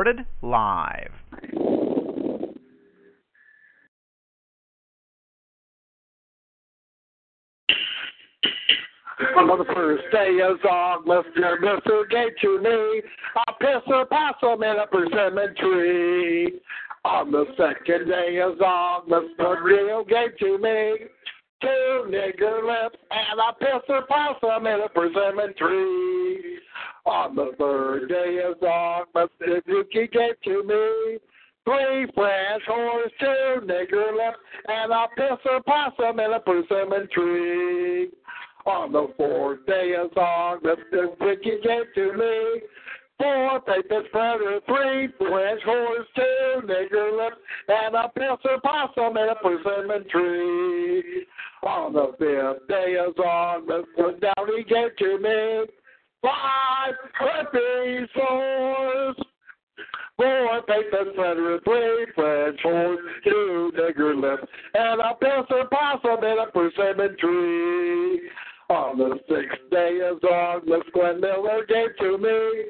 Recorded live. On the first day of August, your Mr. gave to me a piss possum in a persimmon tree. On the second day of August, the real gave to me two nigger lips and a piss possum in a persimmon tree. On the third day of August, the Yuki gave to me three French horse, two nigger lips, and a piss possum in a persimmon tree. On the fourth day of August, the Ricky gave to me four paper spreader, three French horse, two nigger lips, and a pisser possum in a persimmon tree. On the fifth day of August, the Downey gave to me five happy sores. Four paper spreader, three French horse, two nigger lips, and a pisser possum in a persimmon tree. On the sixth day of August, Glenn Miller gave to me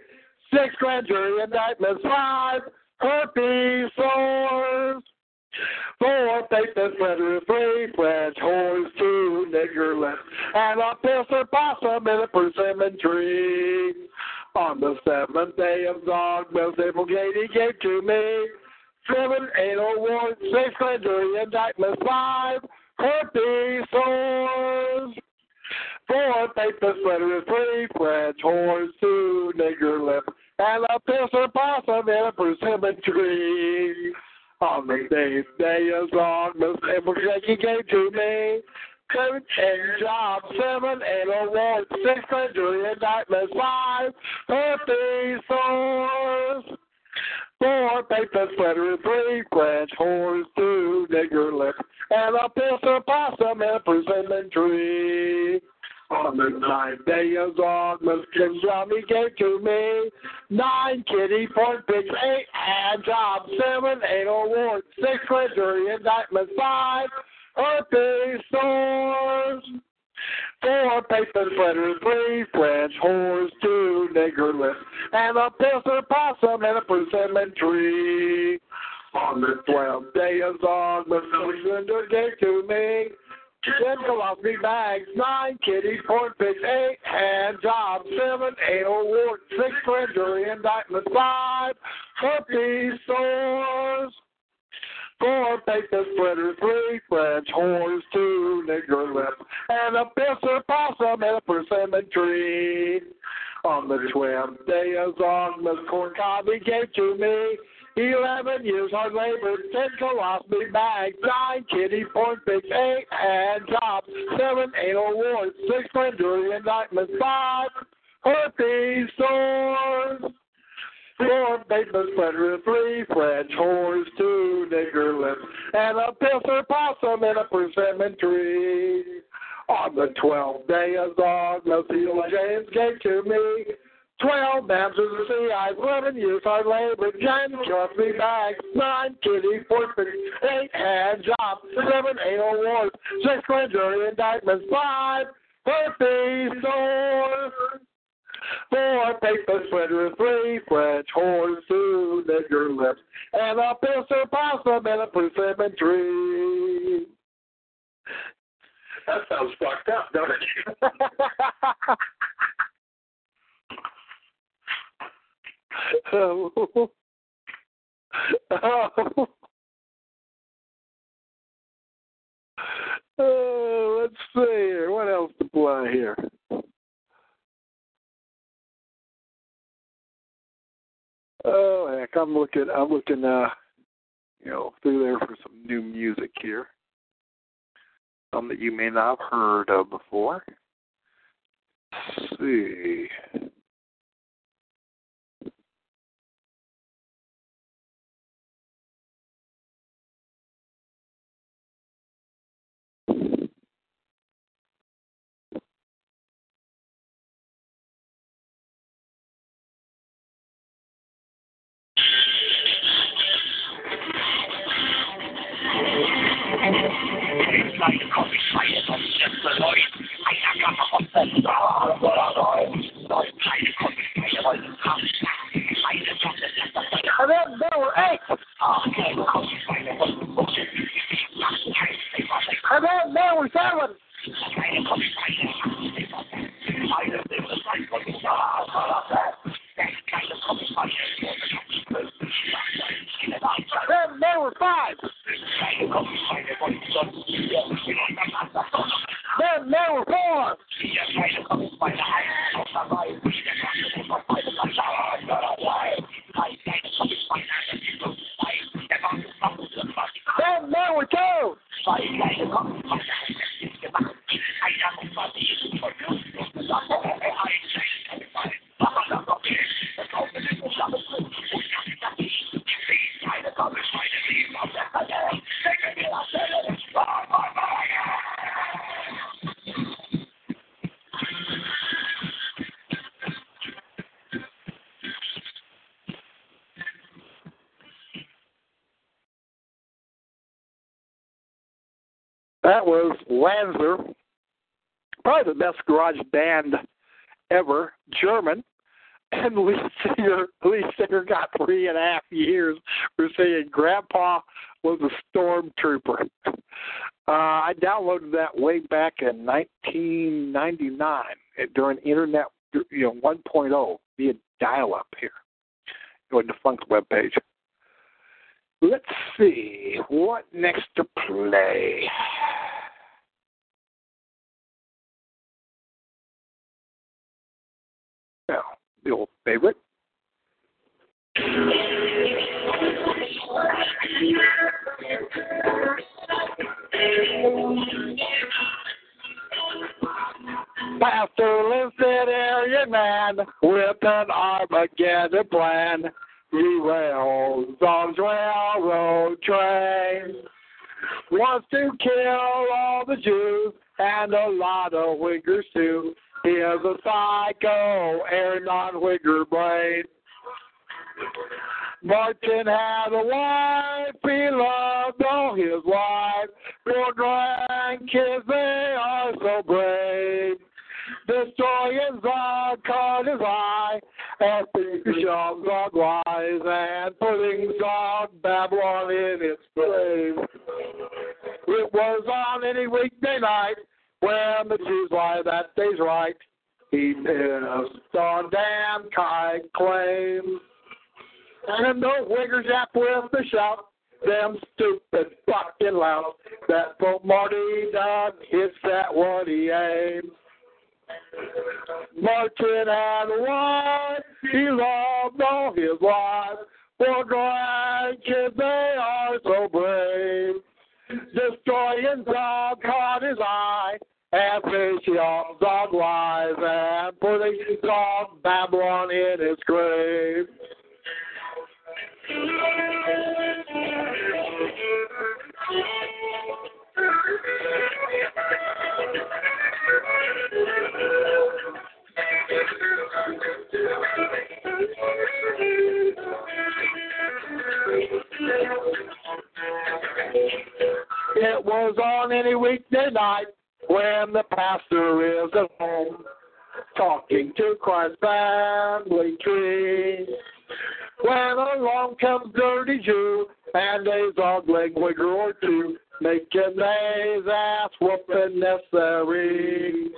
six grand jury indictments, five herpes sores, four papist letter, three French horse, two nigger lips, and a pisser possum in a persimmon tree. On the seventh day of August, April Gady gave to me seven anal oh, warrants, six grand jury indictments, five herpes sores. Four paper sweater, three French horns, two nigger lip, and a pisser possum in a persimmon tree. On the eighth day of August, April Shaky gave to me seven and job, seven and a warrant, six jury indictments, five herpes sores. Four paper sweater, three French horns, two nigger lips, and a pisser possum in a persimmon tree. On the ninth day of Kim Johnny gave to me nine kitty pork pigs, eight hand jobs, seven anal warrants, six jury indictments, five herpes sores. Four paper sweaters, three French whores, two nigger lips, and a pisser possum and a persimmon tree. On the twelfth day of August, Alexander gave to me ten colostomy bags, nine kitties, corn pigs, eight hand jobs, seven anal oh warts, six grand jury indictments, five herpes sores. Four paper splitters, three French horns, two nigger lips, and a pisser possum and a persimmon tree. On the twelfth day of August, corn cob he gave to me. Eleven years hard labor, ten colostomy bags, nine kitty porn pigs, eight hand jobs, seven anal oh, warts, six grand indictments, five herpes sores. Four paper sweater, three French horns, two nigger lips, and a pisser possum in a persimmon tree. On the twelfth day of August, James gave to me twelve mams of the sea eyes, eleven years hard labor, ten costly bags, nine kitty, fifty, eight hand jobs, seven anal warts, six grand jury indictments, five herpes sores. Four paper sweater, three French horns, two nigger lips, and a pisser possum in a persimmon tree. That sounds fucked up, don't it? oh. Oh. Oh, let's see here. What else to play here? Oh heck, I'm looking. I'm looking. Uh, you know, through there for some new music here. Some that you may not have heard of before. see. Ich komme ich meine Sonst beleuchten. Einer kann auf das Kleine komme ich mir heute haben. And a lot of Uyghurs too. He is a psycho, air non-Uyghur brain. Martin had a wife, he loved all his wife. Four grandkids, they are so brave. Destroying Zog caught his eye, and Bishop Zog wise, and putting Zog Babylon in its grave. It was on any weekday night when the Jews lie that day's right. He pissed on damn kite claims. And the Wiggers up with the shout, them stupid fucking loud. That Pope Marty done hits at what he aims. Martin had a he loved all his life. Four grandkids, they are so brave. Destroying dog caught his eye, and fishing on dog lies, and putting dog Babylon in its grave. It was on any weekday night when the pastor is at home talking to Christ's family tree. When along comes Dirty Jew and a dog-leg wigger or two, making his ass whooping necessary.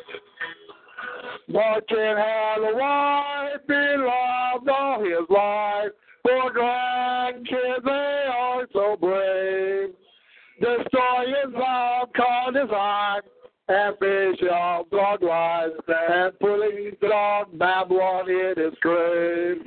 Martin had a wife, he loved all his life. for grandkids, they are so brave. Destroying dog caught his eye, and fish all clockwise, and pulling down Babylon in his grave.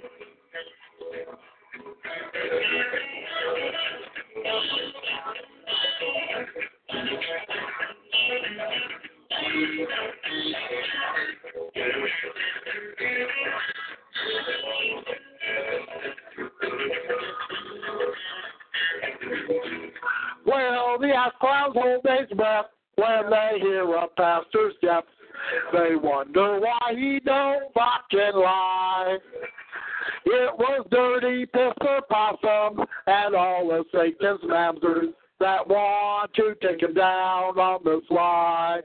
Well, the clouds hold their breath when they hear a pastor's death. They wonder why he don't fucking lie. It was dirty pisser possum and all the Satan's mamsers that want to take him down on the slide.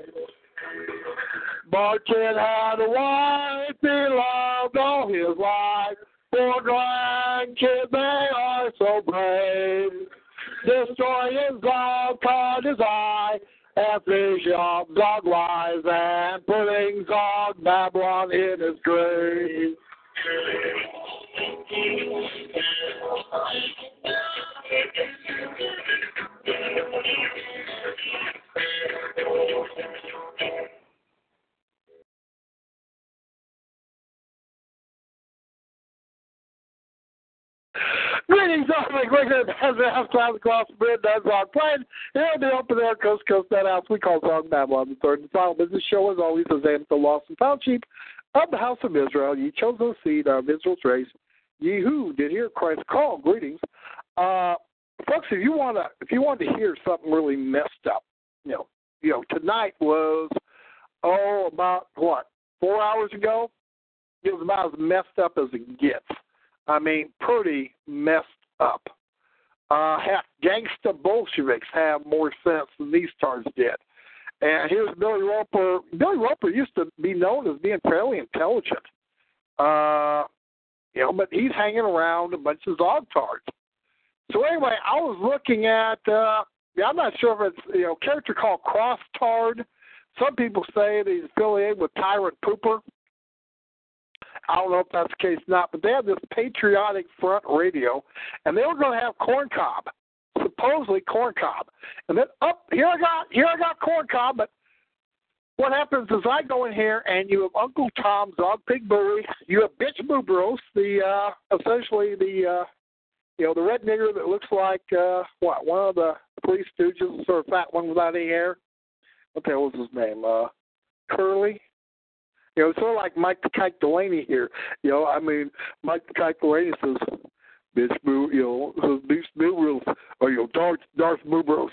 Barkin had a wife he loved all his life. For grandkids, they are so brave. Destroying Zog caught his eye, Zog lies, and putting Zog Babylon in his grave. Greetings, Dominic Wicked, as the half time across the bridge, that's on playing. He'll be open there, coast coast, that house we call Song Babylon, the third and final business show, as always, is aimed the lost and found sheep of the house of Israel, ye chosen seed of Israel's race, ye who did hear Christ call. Greetings. Uh, folks, if you want to, if you want to hear something really messed up, you know, you know, tonight was, oh, about what, four hours ago? It was about as messed up as it gets. I mean, pretty messed up. Uh, heck, gangsta Bolsheviks have more sense than these stars did. And here's Billy Roper. Billy Roper used to be known as being fairly intelligent. Uh, you know, but he's hanging around a bunch of Zogtards. So anyway, I was looking at. Uh, I'm not sure if it's you know character called Cross Tard. Some people say that he's affiliated with Tyrant Pooper. I don't know if that's the case or not, but they have this patriotic front radio, and they were going to have corn cob, supposedly corn cob, and then up here I got here I got corn cob, but what happens is I go in here and you have Uncle Tom, Dog Pig Bully, you have Bitch Boobros, the uh essentially the uh you know, the red nigger that looks like uh what, one of the three stooges, sort of fat one without any hair. What the was his name? Uh Curly. You know, sort of like Mike the Kike Delaney here. You know, I mean, Mike the Kike Delaney says, "Bitch, boo," you know, says, "Bitch, boo, or you know, Darth Darth Boobros."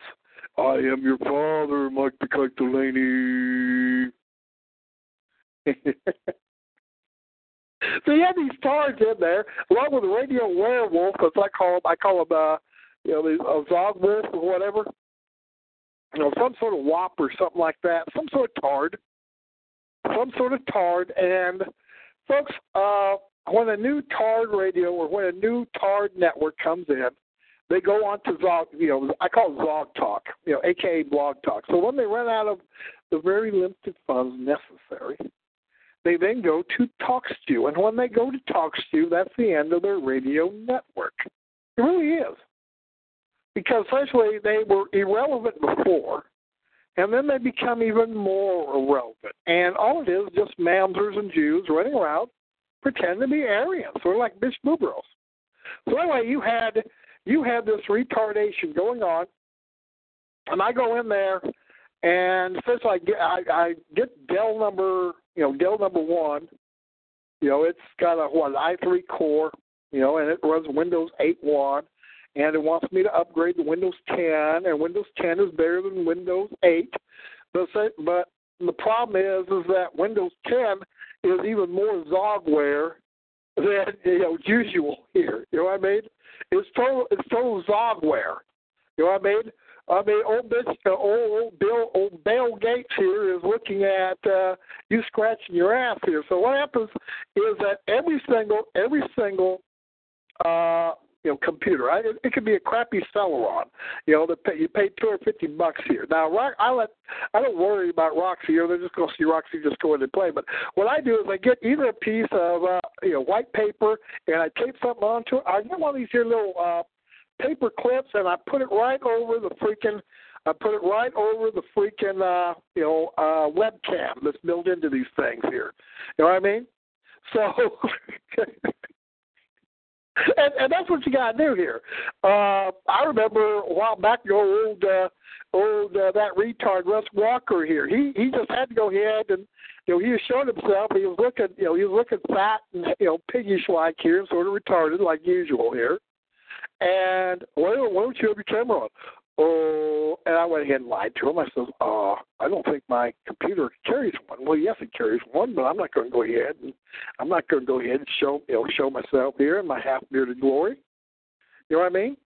I am your father, Mike the Kike Delaney. so you have these stars in there, along with the radio werewolf, as I call them. I call them, uh, you know, the uh, Zog wolf or whatever. You know, some sort of wop or something like that, some sort of tard some sort of tard. And folks, uh, when a new tard radio or when a new tard network comes in, they go on to Zog, you know, I call it Zog Talk, you know, aka Blog Talk. So when they run out of the very limited funds necessary, they then go to TalkShoe. And when they go to TalkShoe, that's the end of their radio network. It really is. Because essentially they were irrelevant before, and then they become even more irrelevant. And all it is just mamzers and Jews running around pretend to be Aryans, of like Bishop Bubros. So anyway, you had you had this retardation going on, and I go in there, and first I get I, I get Dell number you know Dell number one, you know it's got a what i three core, you know, and it runs Windows 8 one, and it wants me to upgrade to Windows 10, and Windows 10 is better than Windows 8. But but the problem is is that Windows 10 is even more Zogware than you know usual here. You know what I mean? It's total it's total Zogware. You know what I mean? I mean, old bitch, uh, old, old Bill, old Bill Gates here is looking at uh, you scratching your ass here. So what happens is that every single, every single uh, you know, computer. I, it, could be a crappy Celeron. You know, that pay, you pay two hundred fifty bucks here. Now, Rock, I let I don't worry about Roxy. You know, they're just going to see Roxy just go in and play. But what I do is I get either a piece of uh, you know white paper and I tape something onto it. I get one of these here little uh, paper clips and I put it right over the freaking. I put it right over the freaking uh, you know uh, webcam that's built into these things here. You know what I mean? So and, and that's what you got to do here. Uh, I remember a while back, your old, uh, old uh, that retard Russ Walker here. He he just had to go ahead and you know he was showing himself. He was looking, you know, he was looking fat and you know piggish like here, sort of retarded like usual here. And why, why don't you have your camera on? Oh, and I went ahead and lied to him. I said, uh, I don't think my computer carries one. Well, yes, it carries one, but I'm not going to go ahead and I'm not going to go ahead and show you know show myself here in my half bearded glory. You know what I mean?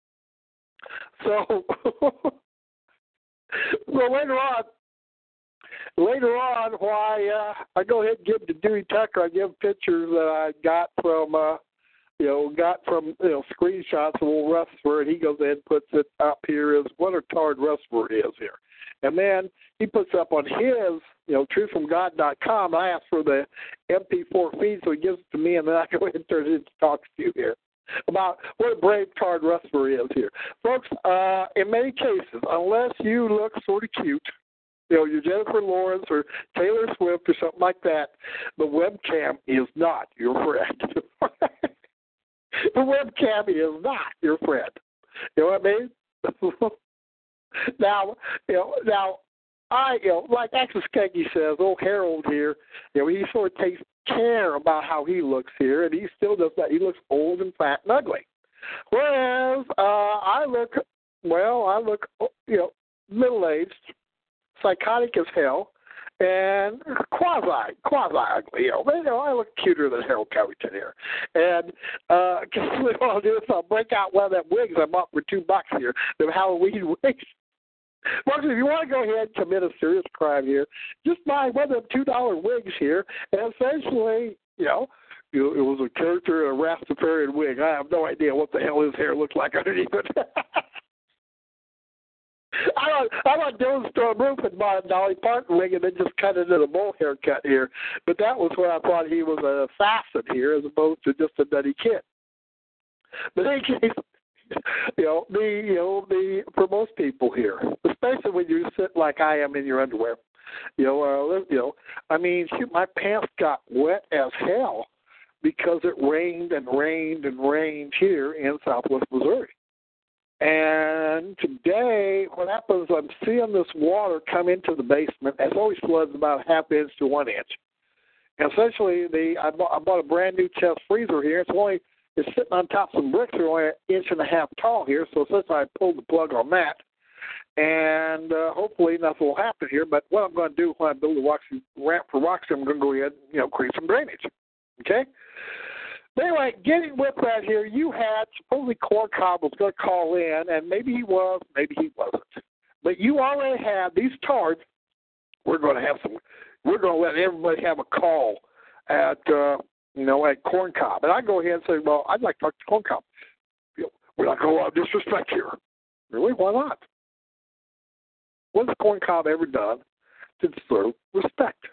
So, so later on, later on, why uh, I go ahead and give to Dewey Tucker. I give pictures that I got from. uh you know, got from you know screenshots of old Rustler, he goes ahead and puts it up here is what a tard Rustler is here. And then he puts up on his, you know, truthfromgod.com. I ask for the MP4 feed, so he gives it to me, and then I go ahead and turn it into talks to you here about what a brave tard Rustler is here. Folks, uh, in many cases, unless you look sort of cute, you know, you're Jennifer Lawrence or Taylor Swift or something like that, the webcam is not your friend. the webcam is not your friend. You know what I mean? now, you know, now I, you know, like Axel Skeggy says, old Harold here, you know, he sort of takes care about how he looks here, and he still does that. He looks old and fat and ugly. Whereas uh, I look, well, I look, you know, middle aged, psychotic as hell, and quasi quasi ugly. You know, you know, I look cuter than Harold Covington here. And uh, what I'll do is I'll break out one of them wigs I bought for two bucks here, the Halloween wigs. Well, if you want to go ahead and commit a serious crime here, just buy one of them two dollar wigs here, and essentially, you know, it was a character in a Rastafarian wig. I have no idea what the hell his hair looked like underneath it. I want I want Dylann Storm Roof and bought a Dolly Parton wig and then just cut it in a bowl haircut here. But that was where I thought he was an assassin here as opposed to just a nutty kid. But in any case, you know, the you know, the for most people here, especially when you sit like I am in your underwear, you know, uh, you know, I mean, shoot, my pants got wet as hell because it rained and rained and rained here in Southwest Missouri. And today, what happens, I'm seeing this water come into the basement. It always floods about half inch to one inch. And essentially, the I bought, I bought a brand new chest freezer here. It's only it's sitting on top of some bricks. They're only an inch and a half tall here. So since I pulled the plug on that, and uh, hopefully nothing will happen here. But what I'm going to do when I build a Roxy, ramp for Roxy, I'm going to go ahead, and, you know, create some drainage. Okay. Anyway, getting with that here, you had supposedly Corn Cob was going to call in, and maybe he was, maybe he wasn't. But you already had these tards. We're going to have some. We're going to let everybody have a call at uh, you know at Corn Cob, and I go ahead and say, well, I'd like to talk to Corn Cob. We're not going to allow disrespect here. Really? Why not? What's Corn Cob ever done to deserve respect?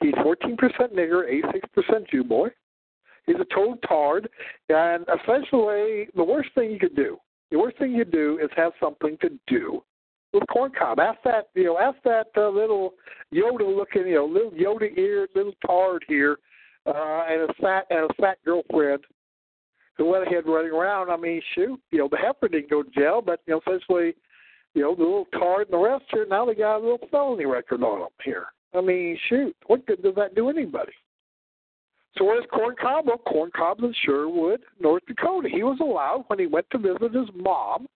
He's 14% nigger, 86% Jew boy. He's a total tard, and essentially, the worst thing you could do, the worst thing you do is have something to do with corn cob. Ask that, you know, ask that uh, little Yoda-looking, you know, little Yoda-eared little tard here, uh, and a fat and a fat girlfriend who went ahead running around. I mean, shoot, you know, the heifer didn't go to jail, but you know, essentially, you know, the little tard and the rest here now they got a little felony record on them here. I mean, shoot, what good does that do anybody? So where's Corn Cob? Well, Corn Cob's in Sherwood, North Dakota. He was allowed when he went to visit his mom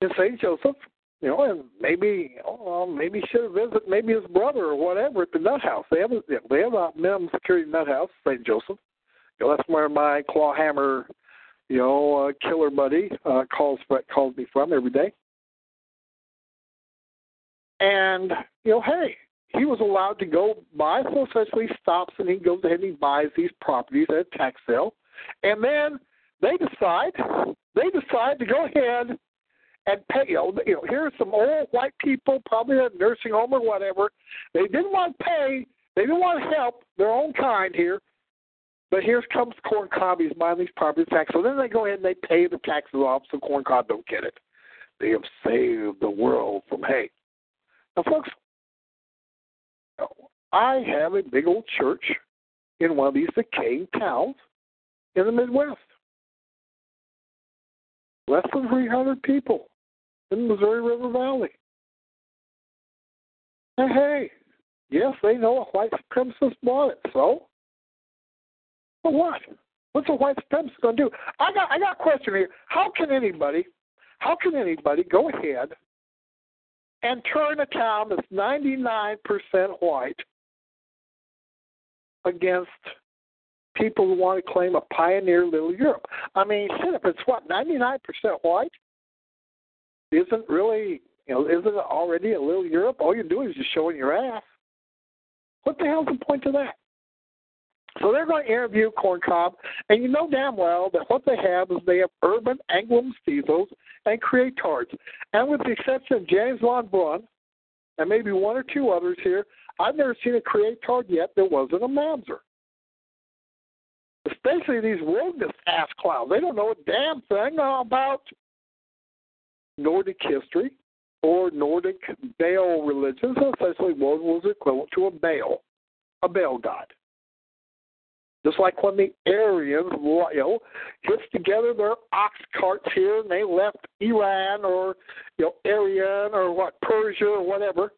in St. Joseph, you know, and maybe, oh, maybe should have visited maybe his brother or whatever at the nut house. They have a, they have a minimum security nut house, St. Joseph. You know, that's where my claw hammer, you know, uh, killer buddy uh, calls calls me from every day. And you know, hey, he was allowed to go buy, so essentially stops and he goes ahead and he buys these properties at a tax sale. And then they decide, they decide to go ahead and pay. You know, you know here's some old white people, probably in a nursing home or whatever. They didn't want to pay, they didn't want to help their own kind here. But here comes Corn Cob, he's buying these property tax. So then they go ahead and they pay the taxes off so Corn Cob don't get it. They have saved the world from hate. Now, folks, I have a big old church in one of these decaying towns in the Midwest. Less than 300 people in the Missouri River Valley. And hey, yes, they know a white supremacist bought it, so? But what? What's a white supremacist going to do? I got, I got a question here. How can anybody, how can anybody go ahead and turn a town that's 99% white against people who want to claim a pioneer little Europe? I mean, shit, if it's what, 99% white? Isn't really, you know, isn't it already a little Europe? All you're doing is just showing your ass. What the hell's the point to that? So they're going to interview Corncob, and you know damn well that what they have is they have urban Anglo-mestizos and creotards. And with the exception of James von Brunn, and maybe one or two others here, I've never seen a creotard yet that wasn't a Mamzer. Especially these wilderness ass clowns. They don't know a damn thing about Nordic history or Nordic Baal religions. Essentially, one was equivalent to a Baal, a Baal god. Just like when the Aryans, you know, hitched together their ox carts here and they left Iran or, you know, Aryan or what, Persia or whatever,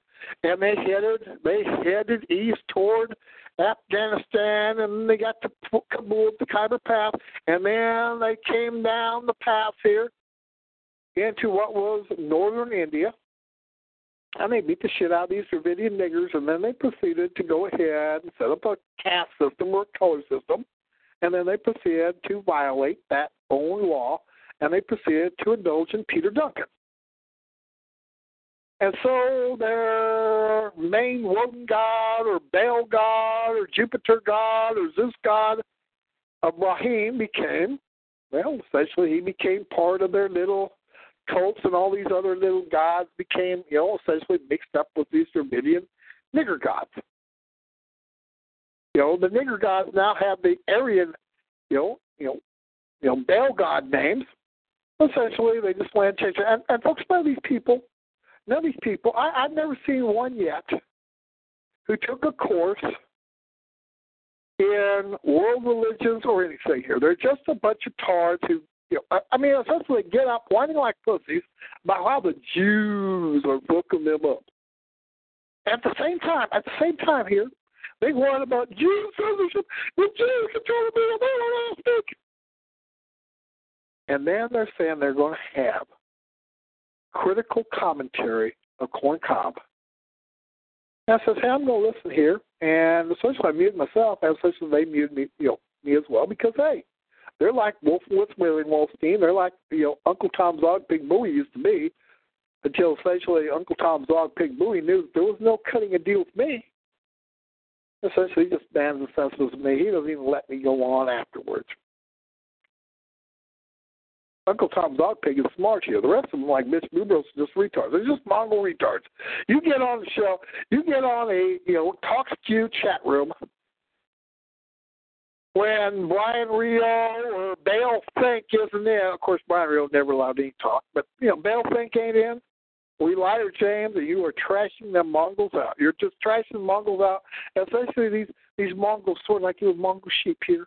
and they headed they headed east toward Afghanistan and they got to Kabul, the Khyber Pass, and then they came down the pass here into what was northern India and they beat the shit out of these Dravidian niggers, and then they proceeded to go ahead and set up a caste system or a color system, and then they proceeded to violate that own law, and they proceeded to indulge in Peter Duncan. And so their main Woden god or Baal god or Jupiter god or Zeus god of Brahim became, well, essentially he became part of their little cults and all these other little gods became, you know, essentially mixed up with these Dravidian nigger gods. You know, the nigger gods now have the Aryan, you know, you know, you know, Baal god names. Essentially, they just want change. And, and folks, none of these people, none of these people, I, I've never seen one yet who took a course in world religions or anything here. They're just a bunch of tards who you know, I mean, essentially get up whining like pussies about how the Jews are fucking them up. At the same time, at the same time here, they whine about Jew censorship. The Jews are trying to be a monolithic. And then they're saying they're going to have critical commentary of corn cob. And I says, hey, I'm going to listen here. And essentially, I muted myself, and essentially they muted me, you know, me as well because, hey, they're like Wolfowitz, William Wolfstein. They're like you know Uncle Tom's Dog Pig Bowie used to be, until essentially Uncle Tom's Dog Pig Bowie knew there was no cutting a deal with me. Essentially, he just bans and censors me. He doesn't even let me go on afterwards. Uncle Tom's Dog Pig is smart here. The rest of them, like Mitch Bubros, are just retards. They're just Mongol retards. You get on the show, you get on a you know talk skew chat room when Brian Rio or Bale Fink isn't in, of course Brian Rio never allowed any talk, but you know Bale Fink ain't in. We to James that you are trashing them Mongols out. You're just trashing Mongols out. Essentially, these these Mongols sort of like you Mongol sheep here.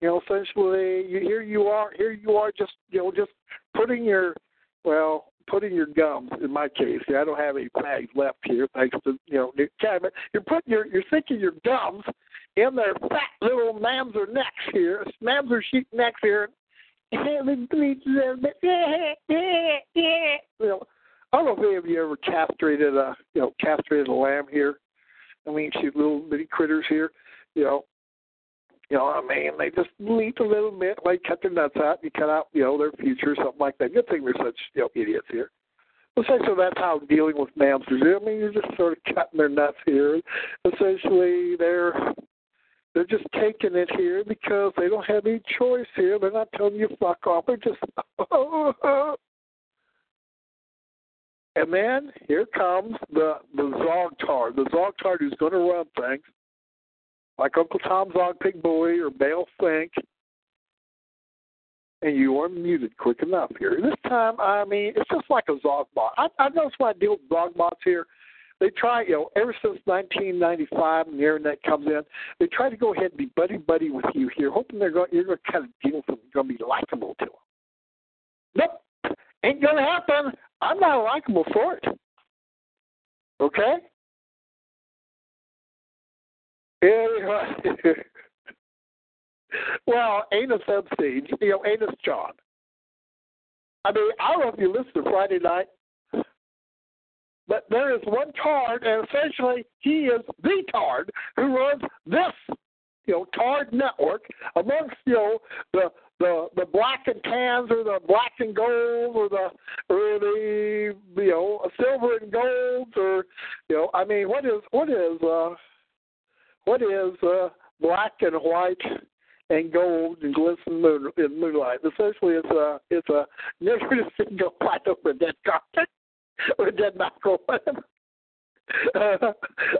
You know, essentially, you, here you are, here you are, just you know, just putting your well, putting your gums. In my case, I don't have any bags left here, thanks to you know cabinet. You're putting your, you're thinking your gums in their fat little mamzer necks here, mamzer sheep necks here. you know, I don't know if any of you ever castrated a, you know, castrated a lamb here. I mean, shoot little bitty critters here, you know. You know, what I mean, they just bleat a little bit, like cut their nuts out, you cut out, you know, their future, something like that. Good thing we're such, you know, idiots here. Essentially, that's how dealing with mamzers. I mean, you're just sort of cutting their nuts here. Essentially, they're they're just taking it here because they don't have any choice here. They're not telling you fuck off. They're just. and then here comes the the Zogtard, the Zogtard who's going to run things, like Uncle Tom's Zog Pig Boy or Bale Fink. And you are muted quick enough here. This time, I mean, it's just like a Zogbot. I, I noticed when I deal with Zogbots here, they try, you know, ever since 1995 and the internet comes in, they try to go ahead and be buddy buddy with you here, hoping they're going, you're going to kind of deal with them, you're going to be likable to them. Nope, ain't going to happen. I'm not likable for it. Okay. well, Anus Epstein, you know, Anus John. I mean, I don't know if you listened to Friday night, but there is one Tard, and essentially he is the Tard who runs this, you know, Tard network amongst you know the the the black and tans or the black and gold or the or the you know silver and gold or you know I mean what is what is uh what is uh black and white and gold and glisten moon in moonlight. Essentially, it's a it's a go right over a dead carpet or dead mackerel. Uh,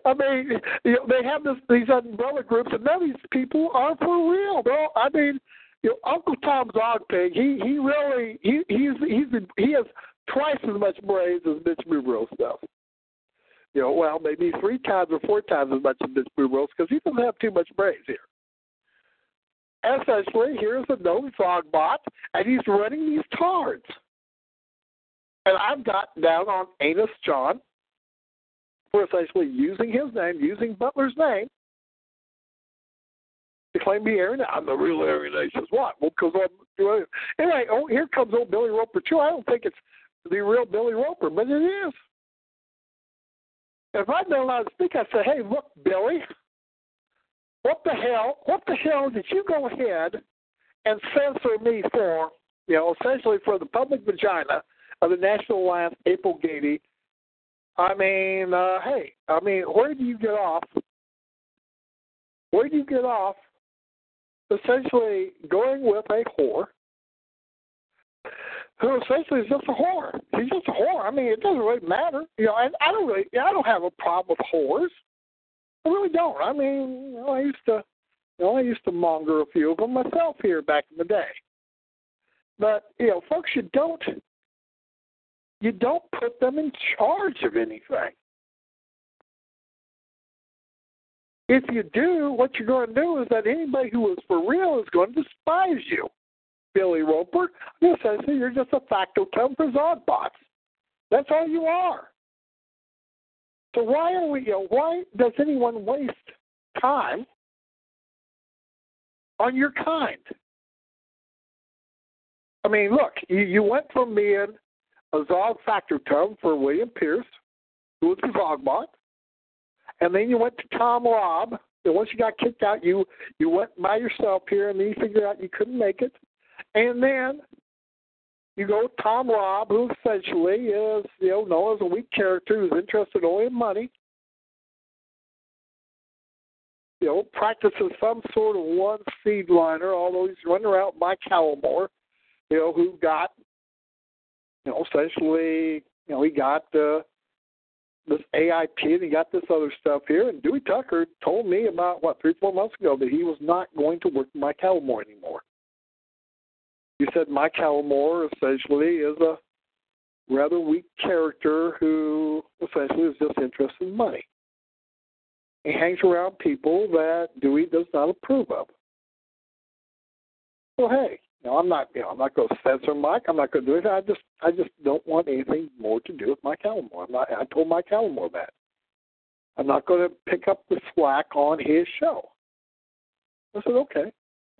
I mean, you know, they have this these umbrella groups, and none of these people are for real. Bro. I mean, you know, Uncle Tom Zogpig, he he really he he's he's he has twice as much brains as Mitch Bubros does. You know, well, maybe three times or four times as much as Mitch Bubros because he doesn't have too much brains here. Essentially, here's a no bot, and he's running these cards. And I've got down on Anus John for essentially using his name, using Butler's name, to claim me Aaron. I'm the real Aryan Nations. What? Well, because I'm anyway. Oh, here comes old Billy Roper too. I don't think it's the real Billy Roper, but it is. If I'd been allowed to speak, I'd say, "Hey, look, Billy, what the hell? What the hell did you go ahead and censor me for? You know, essentially for the public vagina of the National Alliance, April Gady. I mean, uh, hey, I mean, where do you get off? Where do you get off essentially going with a whore who essentially is just a whore. She's just a whore. I mean, it doesn't really matter, you know. And I don't really, I don't have a problem with whores. I really don't. I mean, you know, I used to, you know, I used to monger a few of them myself here back in the day. But you know, folks, you don't, you don't put them in charge of anything. If you do, what you're going to do is that anybody who is for real is going to despise you. Billy Roper, essentially you're just a factotum for Zogbots. That's all you are. So why are we? You know, why does anyone waste time on your kind? I mean, look, you, you went from being a Zog factotum for William Pierce, who was a Zogbot, and then you went to Tom Robb. And once you got kicked out, you you went by yourself here, and then you figured out you couldn't make it, and then you go Tom Robb, who essentially is you know known as a weak character who's interested only in money. You know, practices some sort of one seed liner, although he's running around Mike Callamore, you know, who got you know, essentially, you know, he got uh, this AIP and he got this other stuff here. And Dewey Tucker told me about what three, four months ago that he was not going to work with Mike Callamore anymore. He said Mike Callamore essentially is a rather weak character who essentially is just interested in money. He hangs around people that Dewey does not approve of. Well, hey, no, I'm not. You know, I'm not going to censor Mike. I'm not going to do it. I just, I just don't want anything more to do with Mike Callamore. I'm not. I told Mike Callamore that. I'm not going to pick up the slack on his show. I said, okay.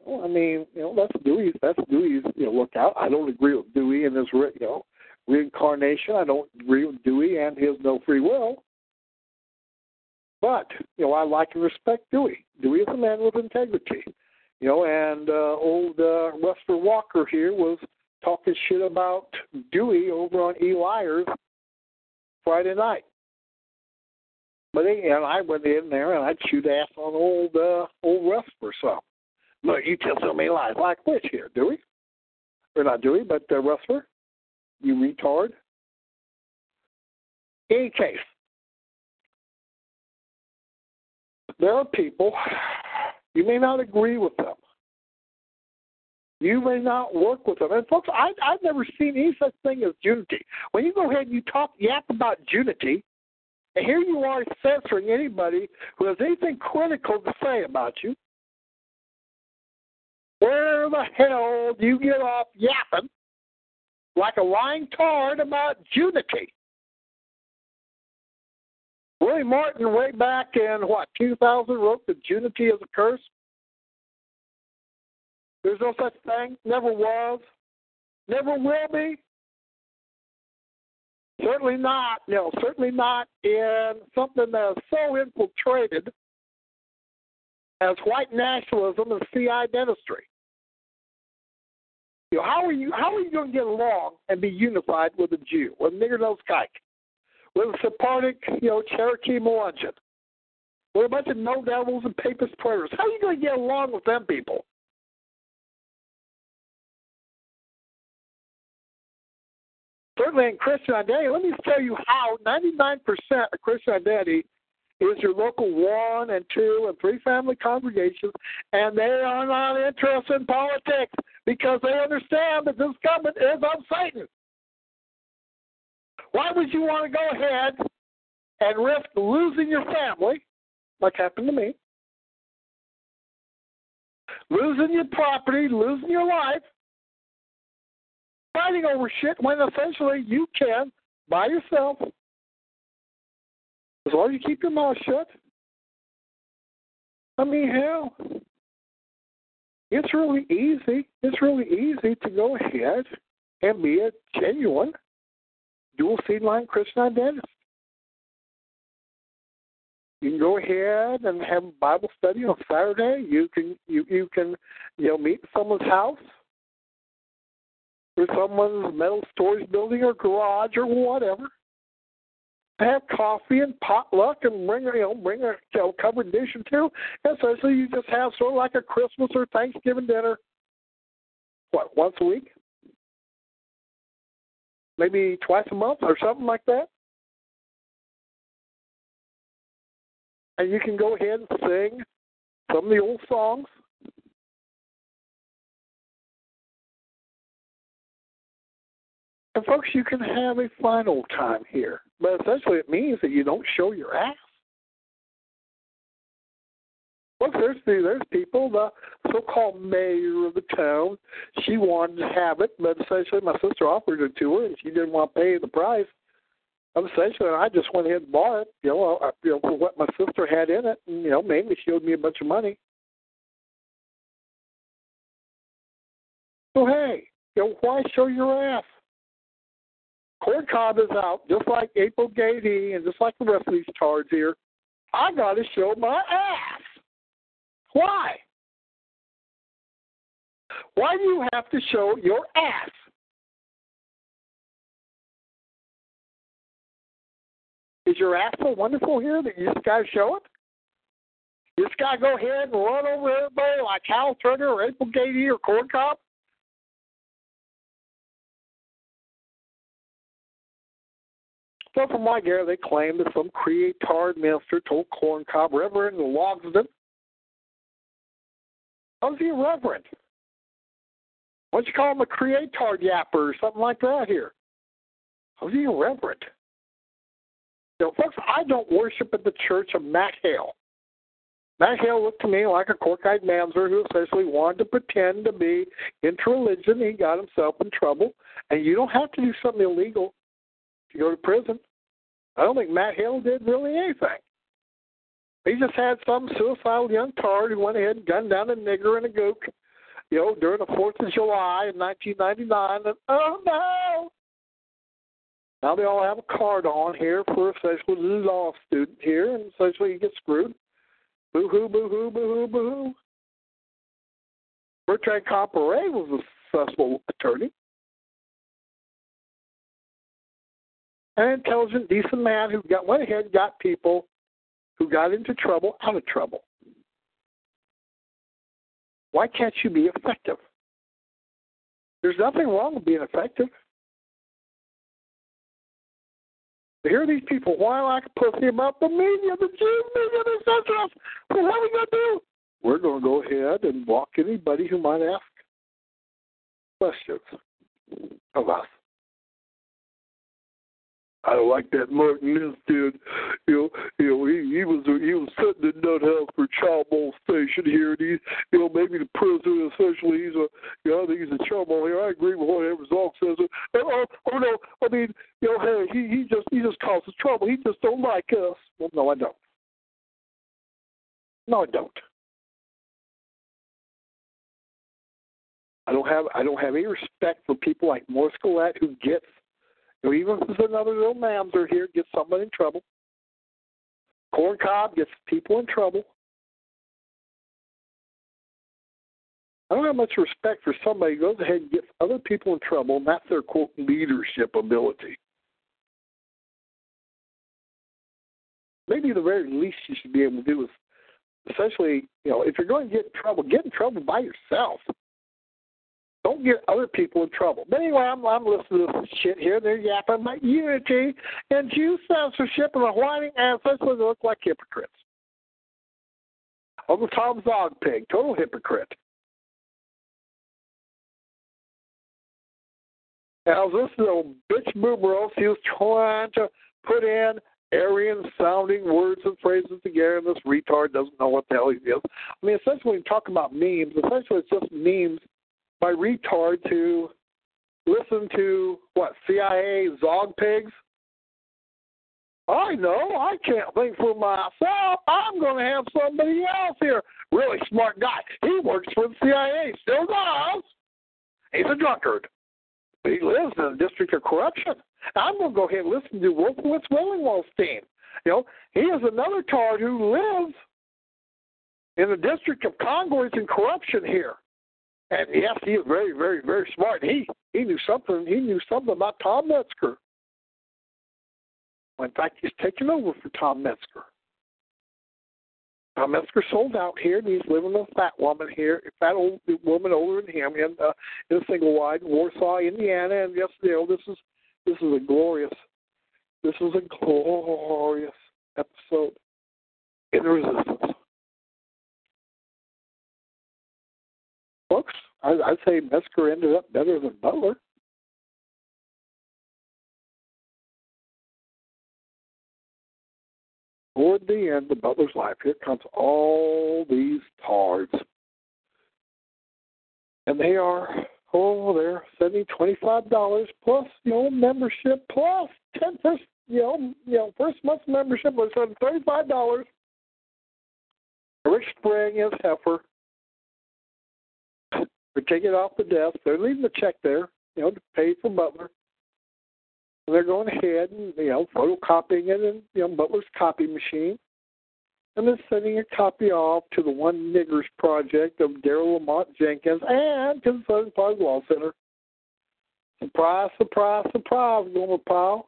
Well, I mean, you know, that's Dewey's. That's Dewey's. You know, lookout. I don't agree with Dewey and his, you know, reincarnation. I don't agree with Dewey and his no free will. But you know, I like and respect Dewey. Dewey is a man with integrity. You know, and uh, old uh, Lester Walker here was talking shit about Dewey over on E. Lyers Friday night. But and I went in there and I chewed ass on old uh, old Russ for some. Look, you tell so many lies. Like which here, Dewey? Or not Dewey, but uh, Rustler? You retard. any case, there are people you may not agree with them. You may not work with them. And folks, I, I've never seen any such thing as unity. When you go ahead and you talk yap about unity, and here you are censoring anybody who has anything critical to say about you. Where the hell do you get off yapping like a lying tard about unity? Willie Martin, way back in what 2000, wrote that unity is a curse. There's no such thing. Never was. Never will be. Certainly not, know, certainly not in something that is so infiltrated as white nationalism and CI dentistry. You know, how are you how are you going to get along and be unified with a Jew, with a nigger nose kike, with a Sephardic, you know, Cherokee Melungeon, with a bunch of no devils and papist prayers? How are you going to get along with them people? certainly in Christian identity, let me tell you how 99% of Christian identity is your local one and two and three family congregations, and they are not interested in politics because they understand that this government is of Satan. Why would you want to go ahead and risk losing your family, like happened to me, losing your property, losing your life, fighting over shit when essentially you can by yourself, as long as you keep your mouth shut. I mean, hell, it's really easy. It's really easy to go ahead and be a genuine dual seed line Christian identity. You can go ahead and have a Bible study on Saturday. You can you you can you know meet someone's house or someone's metal storage building or garage or whatever. Have coffee and potluck and bring you know bring a you know, covered dish or two. And so you just have sort of like a Christmas or Thanksgiving dinner. What once a week? Maybe twice a month or something like that. And you can go ahead and sing some of the old songs And folks, you can have a final time here, but essentially it means that you don't show your ass. Look, there's there's people. The so-called mayor of the town, she wanted to have it, but essentially my sister offered it to her, and she didn't want to pay the price. And essentially, I just went ahead and bought it. You know, uh, you know for what my sister had in it, and you know, mainly she owed me a bunch of money. So hey, you know, why show your ass? Corn Cob is out, just like April Gaede and just like the rest of these cards here. I got to show my ass. Why? Why do you have to show your ass? Is your ass so wonderful here that you just got to show it? You just got to go ahead and run over everybody like Hal Turner or April Gaede or Corn Cob? So from Ligera, they claim that some creatard minister told Corncob Reverend Logsdon, how's he a reverend? Why don't you call him a creatard yapper or something like that here? How's he a reverend? Know, folks, I don't worship at the church of Matt Hale. Matt Hale looked to me like a cork-eyed mamzer who essentially wanted to pretend to be into religion. He got himself in trouble. And you don't have to do something illegal to go to prison. I don't think Matt Hale did really anything. He just had some suicidal young tard who went ahead and gunned down a nigger and a gook, you know, during the Fourth of July in 1999. And oh no! Now they all have a card on here for a law student here, and essentially you get screwed. Boo hoo, boo hoo, boo hoo, boo hoo. Bertrand Comparet was a successful attorney. An intelligent, decent man who got went ahead and got people who got into trouble out of trouble. Why can't you be effective? There's nothing wrong with being effective. But Here are these people whine like pussy about the media, the Jews, media, the central. Well, what are we going to do? We're going to go ahead and block anybody who might ask questions of us. I like that Martin Ince dude. You know, you know, he, he was he was sitting in nut house for child molestation here, and he, you know, maybe the president essentially he's a, you know, I think he's a child here. I agree with whatever Zog says. Uh, oh, no, I mean, you know, hey, he he just he just causes trouble. He just don't like us. Well, no, I don't. No, I don't. I don't have I don't have any respect for people like Morris Gulett who gets know, even if there's another little mamzer here, gets somebody in trouble. Corn cob gets people in trouble. I don't have much respect for somebody who goes ahead and gets other people in trouble, and that's their quote leadership ability. Maybe the very least you should be able to do is essentially, you know, if you're going to get in trouble, get in trouble by yourself. Don't get other people in trouble. But anyway, I'm, I'm listening to this shit here. They're yapping about unity and Jew censorship and the whining ancestors look like hypocrites. Uncle Tom Zogpig, total hypocrite. And I was listening to bitch Boomeros. He was trying to put in Aryan sounding words and phrases together, and this retard doesn't know what the hell he is. I mean, essentially, when you talk about memes, essentially it's just memes by retard to listen to what CIA zog pigs. I know. I can't think for myself. I'm going to have somebody else here. Really smart guy. He works for the CIA. Still does. He's a drunkard. But he lives in the district of corruption. I'm going to go ahead and listen to Wolfowitz Willingwaldstein. You know, he is another tard who lives in the district of Congress and corruption here. And yes, he is very, very, very smart. He he knew something. He knew something about Tom Metzger. In fact, he's taken over for Tom Metzger. Tom Metzger sold out here, and he's living with a fat woman here, a fat old woman older than him, in uh, in a single wide in Warsaw, Indiana. And yes, you know this is this is a glorious, this is a glorious episode in the resistance. Folks, I, I'd say Metzger ended up better than Butler. Toward the end of Butler's life, here comes all these tards. And they are oh, they're sending twenty five dollars plus you know membership plus ten first you know you know first month's membership was sending thirty five dollars. Rick Spring is heifer. They're taking it off the desk. They're leaving the check there, you know, to pay for Butler. And they're going ahead and you know photocopying it in you know Butler's copy machine and then sending a copy off to the One Niggers Project of Daryl Lamont Jenkins and to the Southern Park Law Center. Surprise, surprise, surprise, Gomer Pyle.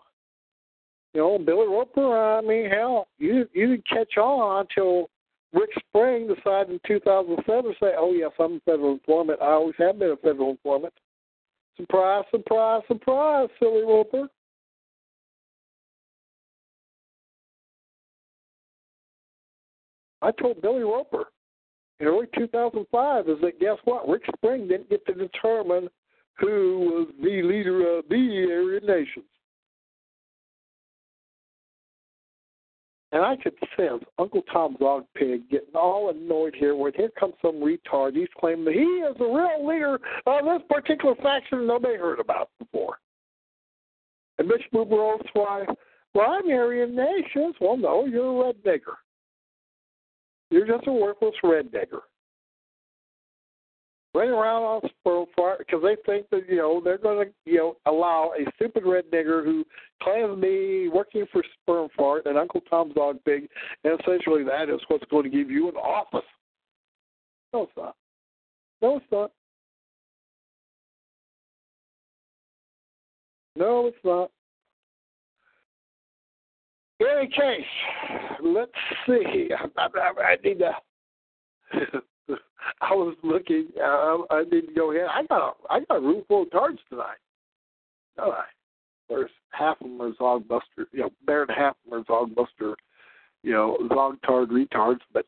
You know, Billy Roper, I mean, hell, you you didn't catch on until Rick Spring decided in 2007 to say, oh, yes, I'm a federal informant. I always have been a federal informant. Surprise, surprise, surprise, silly Roper. I told Billy Roper in early 2005 is that guess what? Rick Spring didn't get to determine who was the leader of the Aryan nations. And I could sense Uncle Tom Dogpig getting all annoyed here when here comes some retard. He's claiming that he is the real leader of this particular faction nobody heard about before. And Mitch Booberos, why, well, I'm Aryan Nations. Well, no, you're a red nigger. You're just a worthless red digger. Running around on sperm fart because they think that you know they're going to you know allow a stupid red nigger who claims to be working for sperm fart and Uncle Tom's dog pig, and essentially that is what's going to give you an office. No, it's not. No, it's not. No, it's not. In any case, let's see. I, I, I need to. I was looking. Uh, I need to go ahead. I got a, I got a room full of cards tonight. All right. There's half of them are Zog Buster. You know, better than half of them are Zog Buster. You know, Zog Tard retards. But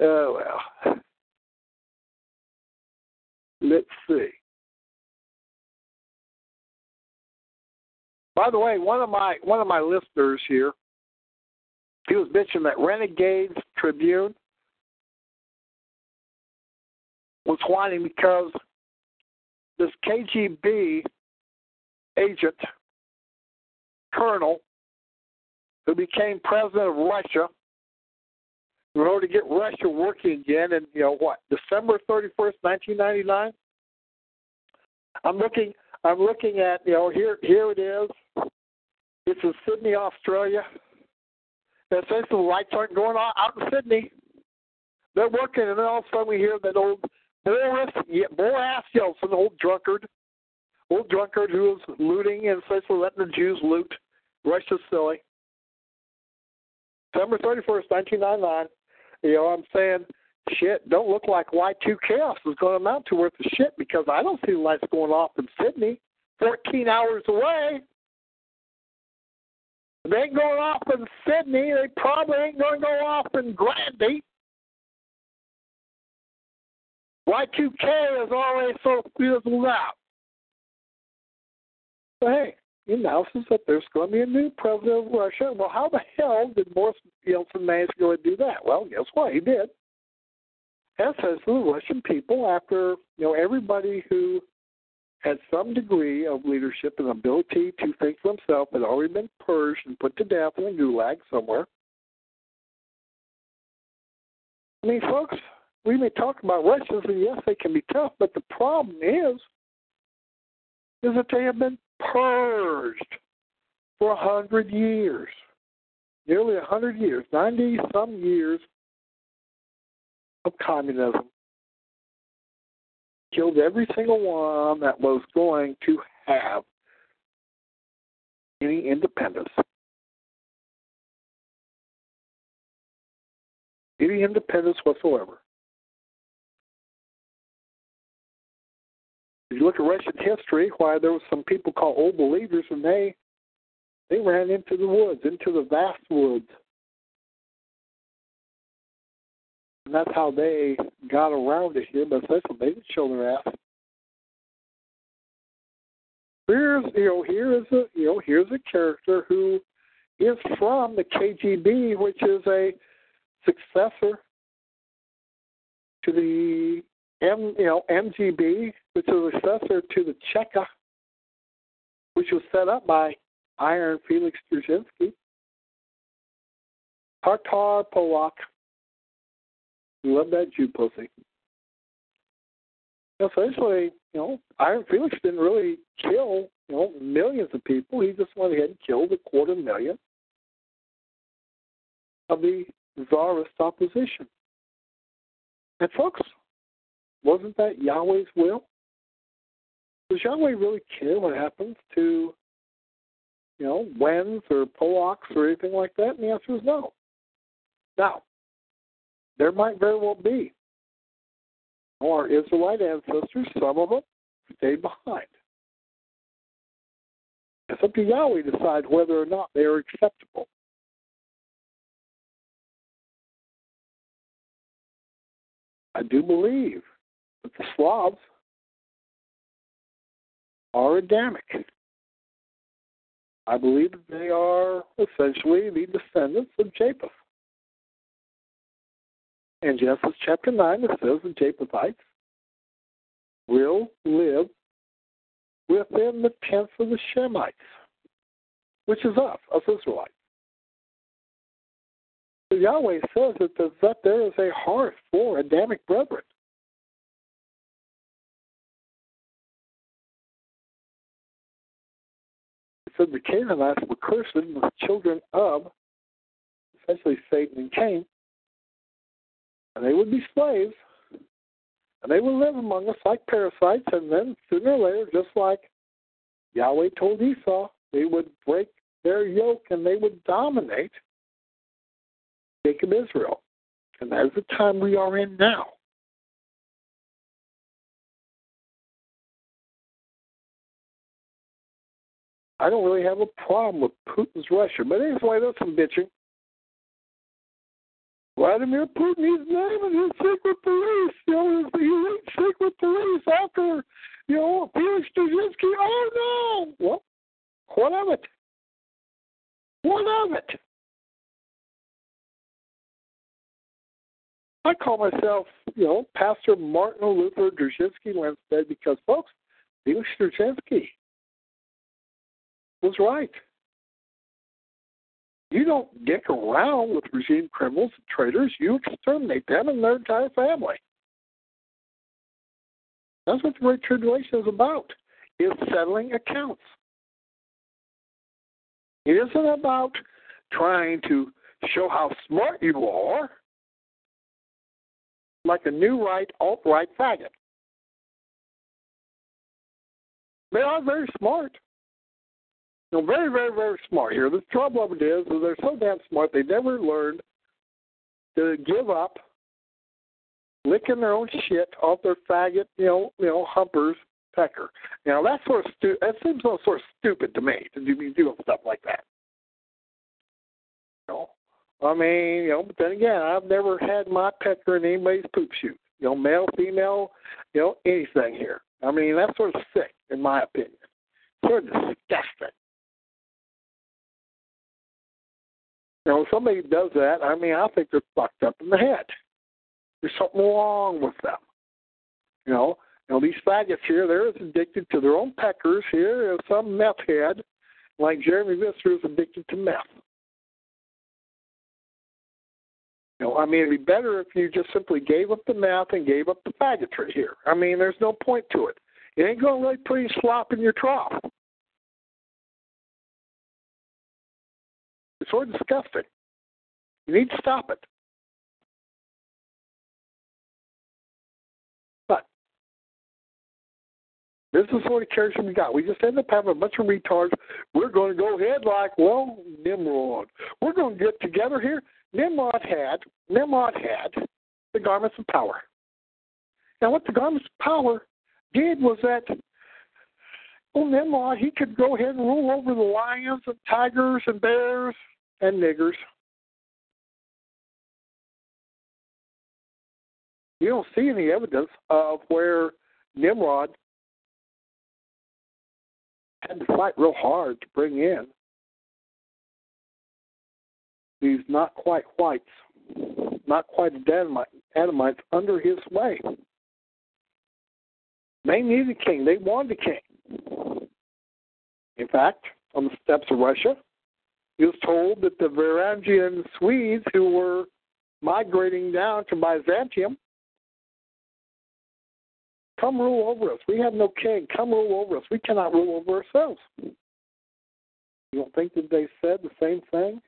oh well. Let's see. By the way, one of my one of my listeners here, he was bitching that Renegades Tribune was whining because this KGB agent, colonel, who became president of Russia, in order to get Russia working again in, you know, what, December 31st, 1999? I'm looking I'm looking at, you know, here here it is. It's in Sydney, Australia. That says the lights aren't going on out in Sydney. They're working, and then all of a sudden we hear that old Boris, yeah, Boris Yeltsin, old drunkard, old drunkard who was looting and essentially letting the Jews loot. Russia's silly. December 31st, 1999. You know, I'm saying, shit, don't look like Y2 chaos is going to amount to worth of shit because I don't see the lights going off in Sydney, 14 hours away. They ain't going off in Sydney. They probably ain't going to go off in Granby. Y2K is already so fizzled out. But hey, he announces that there's going to be a new president of Russia. Well, how the hell did Boris Yeltsin manage to do that? Well, guess what? He did. That says the Russian people, after you know everybody who had some degree of leadership and ability to think for himself had already been purged and put to death in a gulag somewhere. I mean, folks, we may talk about Russians, and yes, they can be tough, but the problem is, is that they have been purged for a hundred years, nearly a hundred years, ninety some years of communism. Killed every single one that was going to have any independence. Any independence whatsoever. If you look at Russian history, why there was some people called old believers, and they they ran into the woods, into the vast woods, and that's how they got around it here. But that's what they didn't show their ass. Here's you know here is a you know here's a character who is from the KGB, which is a successor to the M, you know, MGB, which is a successor to the Cheka, which was set up by Iron Felix Dzerzhinsky. Tartar Polak. Love that Jew pussy. Essentially, you know, Iron Felix didn't really kill, you know, millions of people. He just went ahead and killed a quarter million of the czarist opposition. And folks, wasn't that Yahweh's will? Does Yahweh really care what happens to, you know, Wends or Polacks or anything like that? And the answer is no. Now, there might very well be. Our Israelite ancestors, some of them, stayed behind. It's up to Yahweh to decide whether or not they are acceptable. I do believe that the Slavs are Adamic. I believe that they are essentially the descendants of Japheth. In Genesis chapter 9, it says the Japhethites will live within the tents of the Shemites, which is us, us Israelites. So Yahweh says that, that there is a hearth for Adamic brethren. Said the Canaanites were cursed the children of essentially Satan and Cain, and they would be slaves, and they would live among us like parasites, and then sooner or later, just like Yahweh told Esau, they would break their yoke and they would dominate Jacob Israel. And that is the time we are in now. I don't really have a problem with Putin's Russia. But anyway, that's some bitching. Vladimir Putin, he's naming his secret police. You know, his elite secret police after, you know, Felix Dzerzhinsky. Oh, no. What? What of it? What of it? I call myself, you know, Pastor Martin Luther Dzerzhinsky Linstead because, folks, Felix Dzerzhinsky was right. You don't dick around with regime criminals and traitors. You exterminate them and their entire family. That's what the Great Tribulation is about. is settling accounts. It isn't about trying to show how smart you are like a new right, alt right faggot. They are very smart. Know, very, very, very smart here. The trouble of it is, is they're so damn smart they never learned to give up licking their own shit off their faggot, you know, you know, humpers pecker. Now that's sort of stu- that seems sort of stupid to me to do, do stuff like that. You know, I mean, you know, but then again, I've never had my pecker in anybody's poop chute. You know, male, female, you know, anything here. I mean, that's sort of sick, in my opinion. Sort of disgusting. You know, somebody does that, I mean, I think they're fucked up in the head. There's something wrong with them. You know, you these faggots here, they're as addicted to their own peckers here as some meth head, like Jeremy Visser is addicted to meth. You know, I mean, it'd be better if you just simply gave up the meth and gave up the faggotry here. I mean, there's no point to it. It ain't going to really put any slop in your trough. It's sort of disgusting. You need to stop it. But this is the sort of character we got. We just end up having a bunch of retards. We're going to go ahead like, well, Nimrod. We're going to get together here. Nimrod had Nimrod had the garments of power. Now, what the garments of power did was that well, Nimrod he could go ahead and rule over the lions and tigers and bears and niggers. You don't see any evidence of where Nimrod had to fight real hard to bring in these not quite whites, not quite Adamites under his sway. They needed a king. They wanted a king. In fact, on the steppes of Russia, he was told that the Varangian Swedes who were migrating down to Byzantium, come rule over us. We have no king. Come rule over us. We cannot rule over ourselves. You don't think that they said the same thing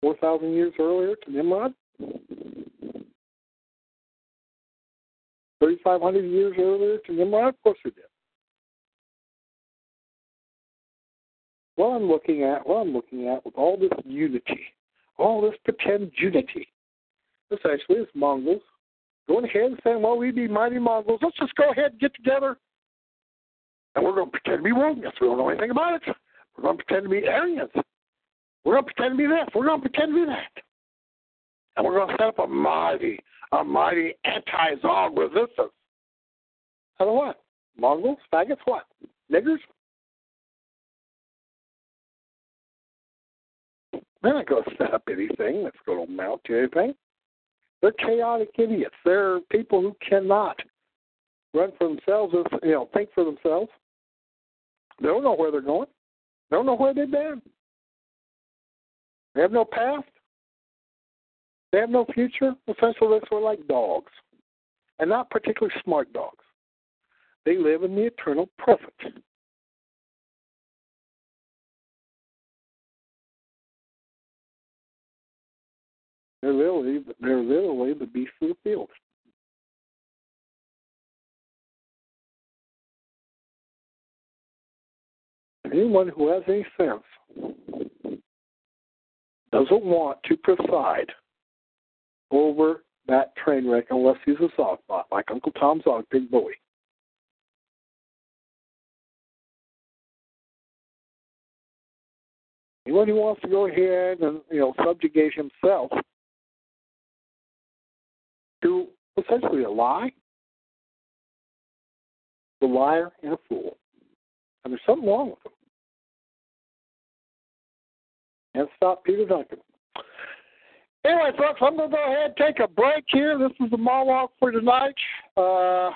4,000 years earlier to Nimrod? 3,500 years earlier to Nimrod? Of course we did. What I'm looking at, what I'm looking at with all this unity, all this pretend unity, essentially is Mongols going ahead and saying, well, we be mighty Mongols. Let's just go ahead and get together and we're going to pretend to be Romans. We don't know anything about it. We're going to pretend to be Aryans. We're going to pretend to be this. We're going to pretend to be that. And we're going to set up a mighty, a mighty anti-Zog resistance. Out of what? Mongols? Faggots? What? Niggers? They're not going to set up anything that's going to amount to anything. They're chaotic idiots. They're people who cannot run for themselves, you know, think for themselves. They don't know where they're going. They don't know where they've been. They have no past. They have no future. Essentially, they're like dogs, and not particularly smart dogs. They live in the eternal present. They're literally, they're literally the beasts of the field. Anyone who has any sense doesn't want to preside over that train wreck unless he's a Zogbot, like Uncle Tom Zog, Big Bowie. Anyone who wants to go ahead and you know subjugate himself to essentially a lie, a liar and a fool, and there's something wrong with them and stop Peter Duncan. Anyway, folks, I'm going to go ahead and take a break here. This is the monologue for tonight. Uh,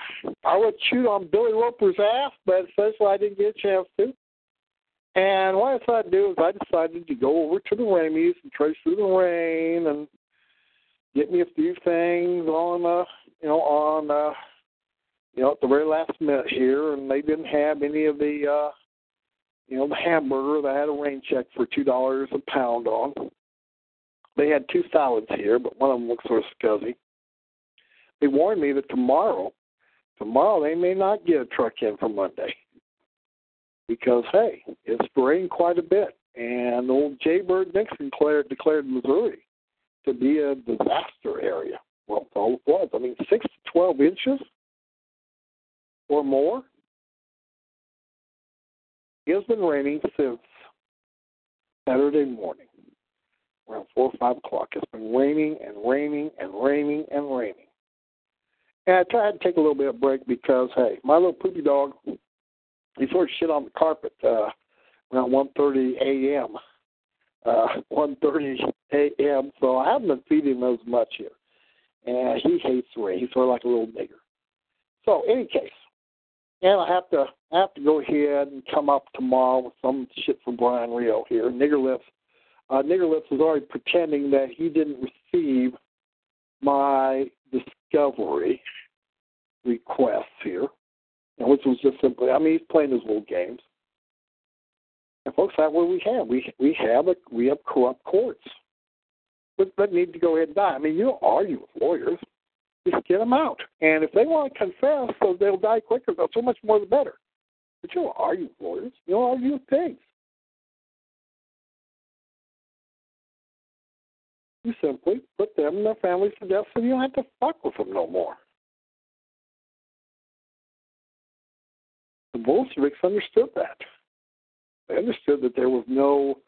I would shoot on Billy Roper's ass, but essentially I didn't get a chance to. And what I decided to do is I decided to go over to the Ramies and trace through the rain and get me a few things on uh, you know, on uh, you know, at the very last minute here, and they didn't have any of the, uh, you know, the hamburger that had a rain check for two dollars a pound on. They had two salads here, but one of them looks sort of scuzzy. They warned me that tomorrow, tomorrow they may not get a truck in for Monday because hey, it's rained quite a bit, and old Jay Bird Nixon declared declared Missouri to be a disaster area. Well, all it was. I mean, six to twelve inches or more. It has been raining since Saturday morning, around four or five o'clock. It's been raining and raining and raining and raining. And I tried to take a little bit of break because, hey, my little poopy dog he sort of shit on the carpet uh, around 1:30 a.m. Uh, 1:30 a.m. So I haven't been feeding him as much here, and he hates rain. He's sort of like a little nigger. So, any case, and I have to I have to go ahead and come up tomorrow with some shit for Brian Rio here. Nigger Lips, uh, Nigger Lips was already pretending that he didn't receive my discovery requests here and which was just simply, I mean, he's playing his little games. And folks, that's what we have. We we have a we have corrupt courts, but that need to go ahead and die. I mean, you don't argue with lawyers; just get them out. And if they want to confess, so they'll die quicker. So much more the better. But you don't argue with lawyers. You don't argue with pigs. You simply put them and their families to death, so you don't have to fuck with them no more. The Bolsheviks understood that. They understood that there was no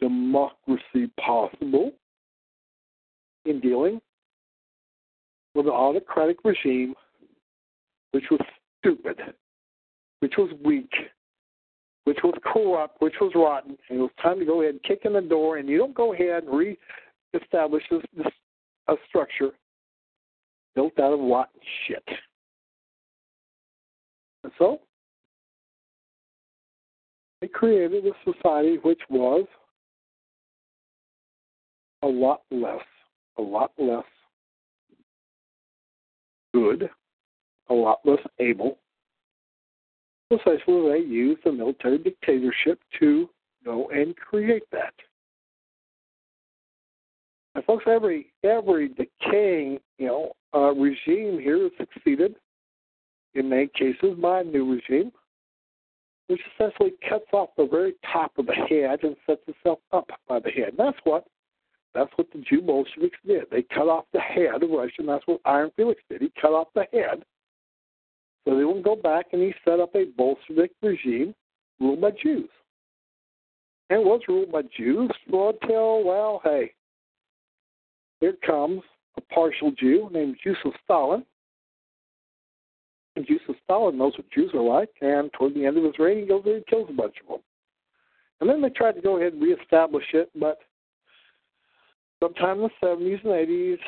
democracy possible in dealing with an autocratic regime which was stupid, which was weak, which was corrupt, which was rotten, and it was time to go ahead and kick in the door, and you don't go ahead and re-establish this, this a structure built out of rotten shit. And so they created a society which was a lot less, a lot less good, a lot less able. Essentially, they used the military dictatorship to go and create that. And folks, every every decaying, you know, uh, regime here is succeeded in many cases by a new regime which essentially cuts off the very top of the head and sets itself up by the head. And that's what that's what the Jew Bolsheviks did. They cut off the head of Russia, and that's what Iron Felix did. He cut off the head so they wouldn't go back, and he set up a Bolshevik regime ruled by Jews. And it was ruled by Jews until, well, hey, here comes a partial Jew named Joseph Stalin, and Joseph Stalin knows what Jews are like, and toward the end of his reign, he goes and kills a bunch of them. And then they tried to go ahead and reestablish it, but sometime in the 70s and 80s,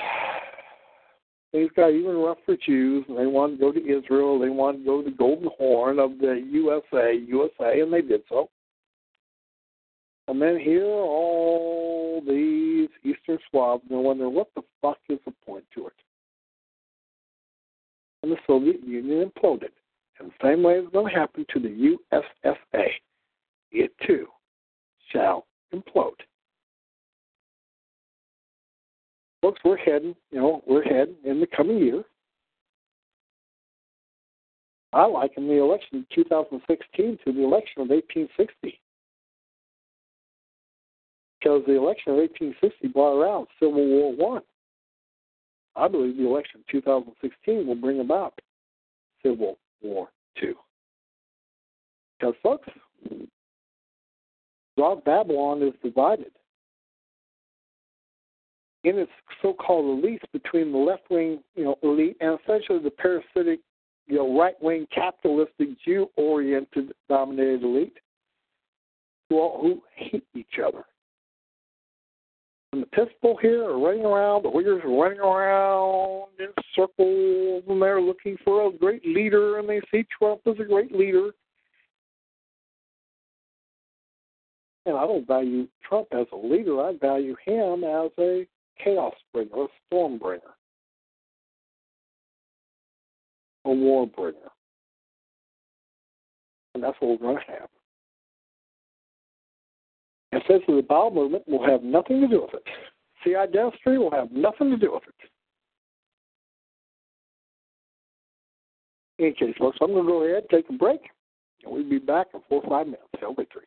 things got even rough for Jews, and they wanted to go to Israel. They wanted to go to the Golden Horn of the USA, USA, and they did so. And then here are all these Eastern Slavs, and they wonder what the fuck is the point to it and the Soviet Union imploded. And the same way going to happen to the USSA. It too shall implode. Folks, we're heading, you know, we're heading in the coming year. I liken the election of 2016 to the election of 1860. Because the election of 1860 brought around Civil War One. I believe the election of 2016 will bring about Civil War II. Because, folks, Babylon is divided in its so-called elites between the left-wing, you know, elite and essentially the parasitic, you know, right-wing capitalistic Jew-oriented dominated elite, who, all, who hate each other and the Episcopal here are running around, the Uyghurs are running around in circles, and they're looking for a great leader, and they see Trump as a great leader. And I don't value Trump as a leader. I value him as a chaos bringer, a storm bringer. a war bringer. And that's what we're going to have. And says the bowel movement will have nothing to do with it. CI dentistry will have nothing to do with it. In any case, folks, I'm going to go ahead, take a break, and we'll be back in four or five minutes. Victory.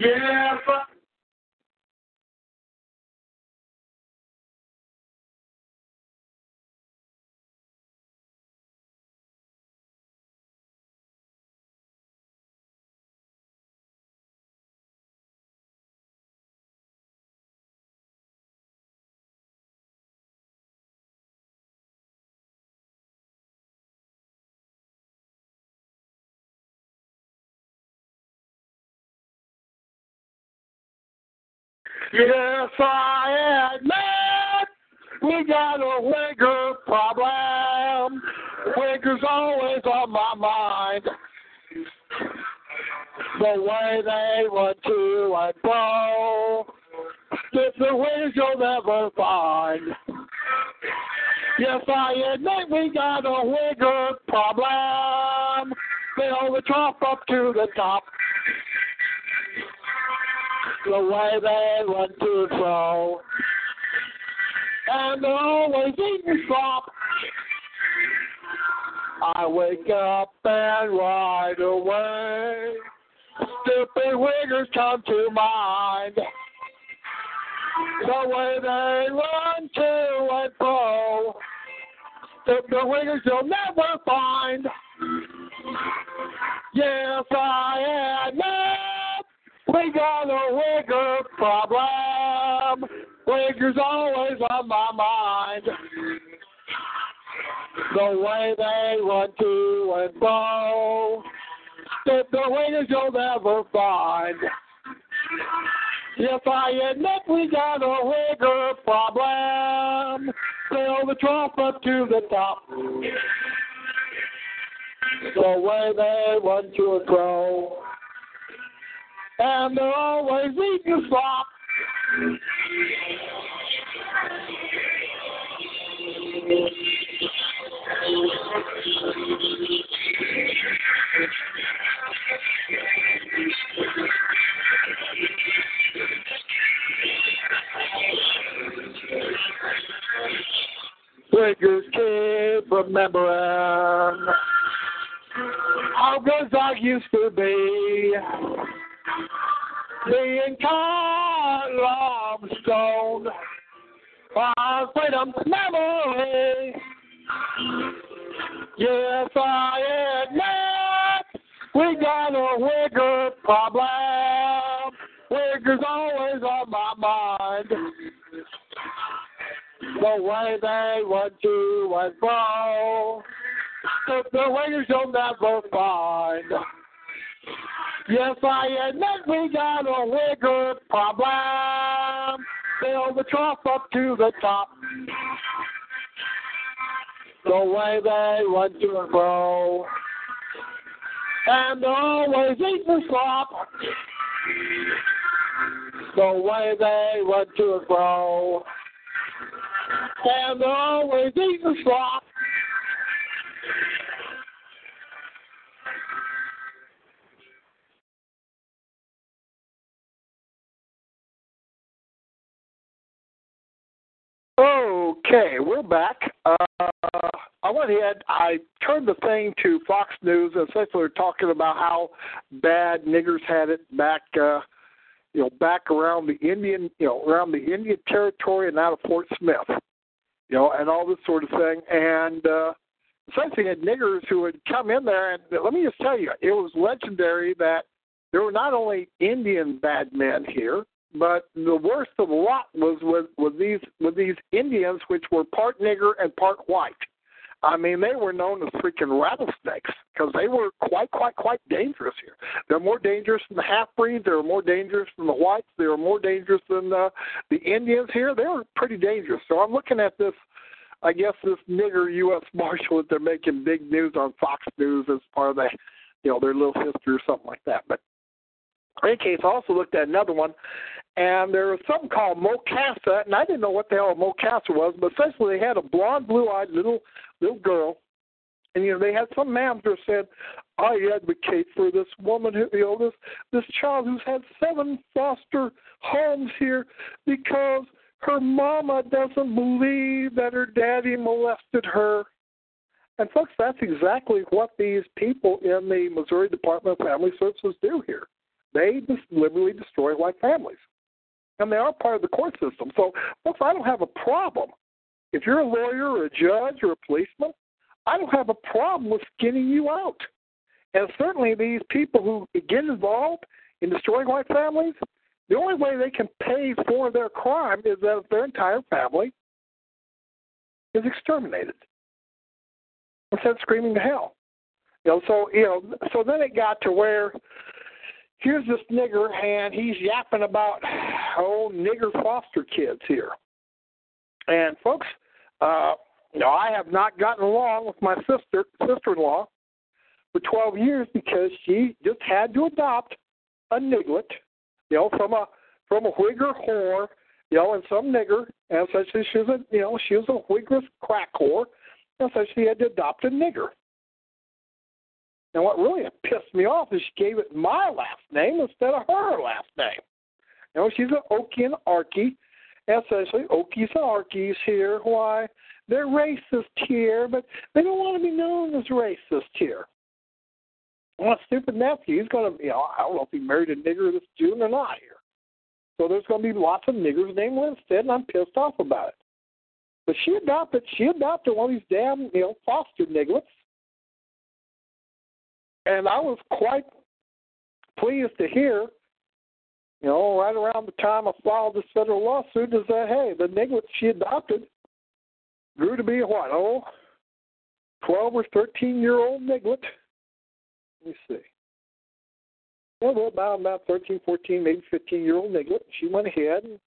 Yes. Yes, I admit we got a wigger problem. Wigger's always on my mind. The way they run to and fro, it's the wiggers you'll never find. Yes, I admit we got a wigger problem. They hold the top up to the top the way they run to and fro. And they're always eating slop. I wake up and right away. Stupid wiggers come to mind. The way they run to and fro. Stupid wiggers you'll never find. Yes, I admit we got a wigger problem. Wigger's always on my mind. The way they run to and fro. The, the wiggers you'll never find. Yes, I admit we got a wigger problem. Fill the trough up to the top. The way they run to and fro and they're always eating slop. Wiggers keep remembering how good I used to be being caught limestone by freedom's memory. Yes, I admit we got a wigger problem. Wigger's always on my mind. The way they run to and fro, the, the wiggers you'll never find. Yes, I admit we got a wigger problem. Fill the trough up to the top. The way they run to and fro. And always eating slop. The way they run to and fro. And always eating slop. Okay, we're back. Uh, I went ahead. I turned the thing to Fox News, and essentially talking about how bad niggers had it back, uh, you know, back around the Indian, you know, around the Indian Territory and out of Fort Smith, you know, and all this sort of thing. And uh, essentially had niggers who had come in there, and let me just tell you, it was legendary that there were not only Indian bad men here, but the worst of the lot was with, with these with these Indians, which were part nigger and part white. I mean, they were known as freaking rattlesnakes because they were quite, quite, quite dangerous here. They're more dangerous than the half breeds. They were more dangerous than the whites. They were more dangerous than uh, the Indians here. They were pretty dangerous. So I'm looking at this. I guess this nigger U.S. Marshal that they're making big news on Fox News as part of the, you know, their little history or something like that. But in any case, I also looked at another one, and there was something called Mocasa, and I didn't know what the hell Mocasa was, but essentially they had a blonde, blue-eyed little little girl, and you know they had some man who said, "I advocate for this woman who you know this this child who's had seven foster homes here because her mama doesn't believe that her daddy molested her." And folks, that's exactly what these people in the Missouri Department of Family Services do here. They deliberately destroy white families. And they are part of the court system. So, folks, I don't have a problem. If you're a lawyer or a judge or a policeman, I don't have a problem with skinning you out. And certainly these people who get involved in destroying white families, the only way they can pay for their crime is that their entire family is exterminated instead of screaming to hell. You know, so you know, so then it got to where here's this nigger and he's yapping about oh nigger foster kids here. And folks, uh, you know, I have not gotten along with my sister sister in law for twelve years because she just had to adopt a niglet, you know, from a from a Whigger whore, you know, and some nigger, and so she, she was a you know, she was a Whigger crack whore, and so she had to adopt a nigger. And what really pissed me off is she gave it my last name instead of her last name. You know, she's an Okie and Arkie. Essentially, Okies and Arkies here. Why? They're racist here, but they don't want to be known as racist here. Well, stupid nephew, he's going to, you know, I don't know if he married a nigger this June or not here. So there's going to be lots of niggers named Winstead, and I'm pissed off about it. But she adopted, she adopted one of these damn, you know, foster nigglets and I was quite pleased to hear, you know, right around the time I filed this federal lawsuit, is that hey, the niglet she adopted grew to be what, oh, 12 or 13 year old niglet. Let me see. Well, about about 13, 14, maybe 15 year old niglet. She went ahead and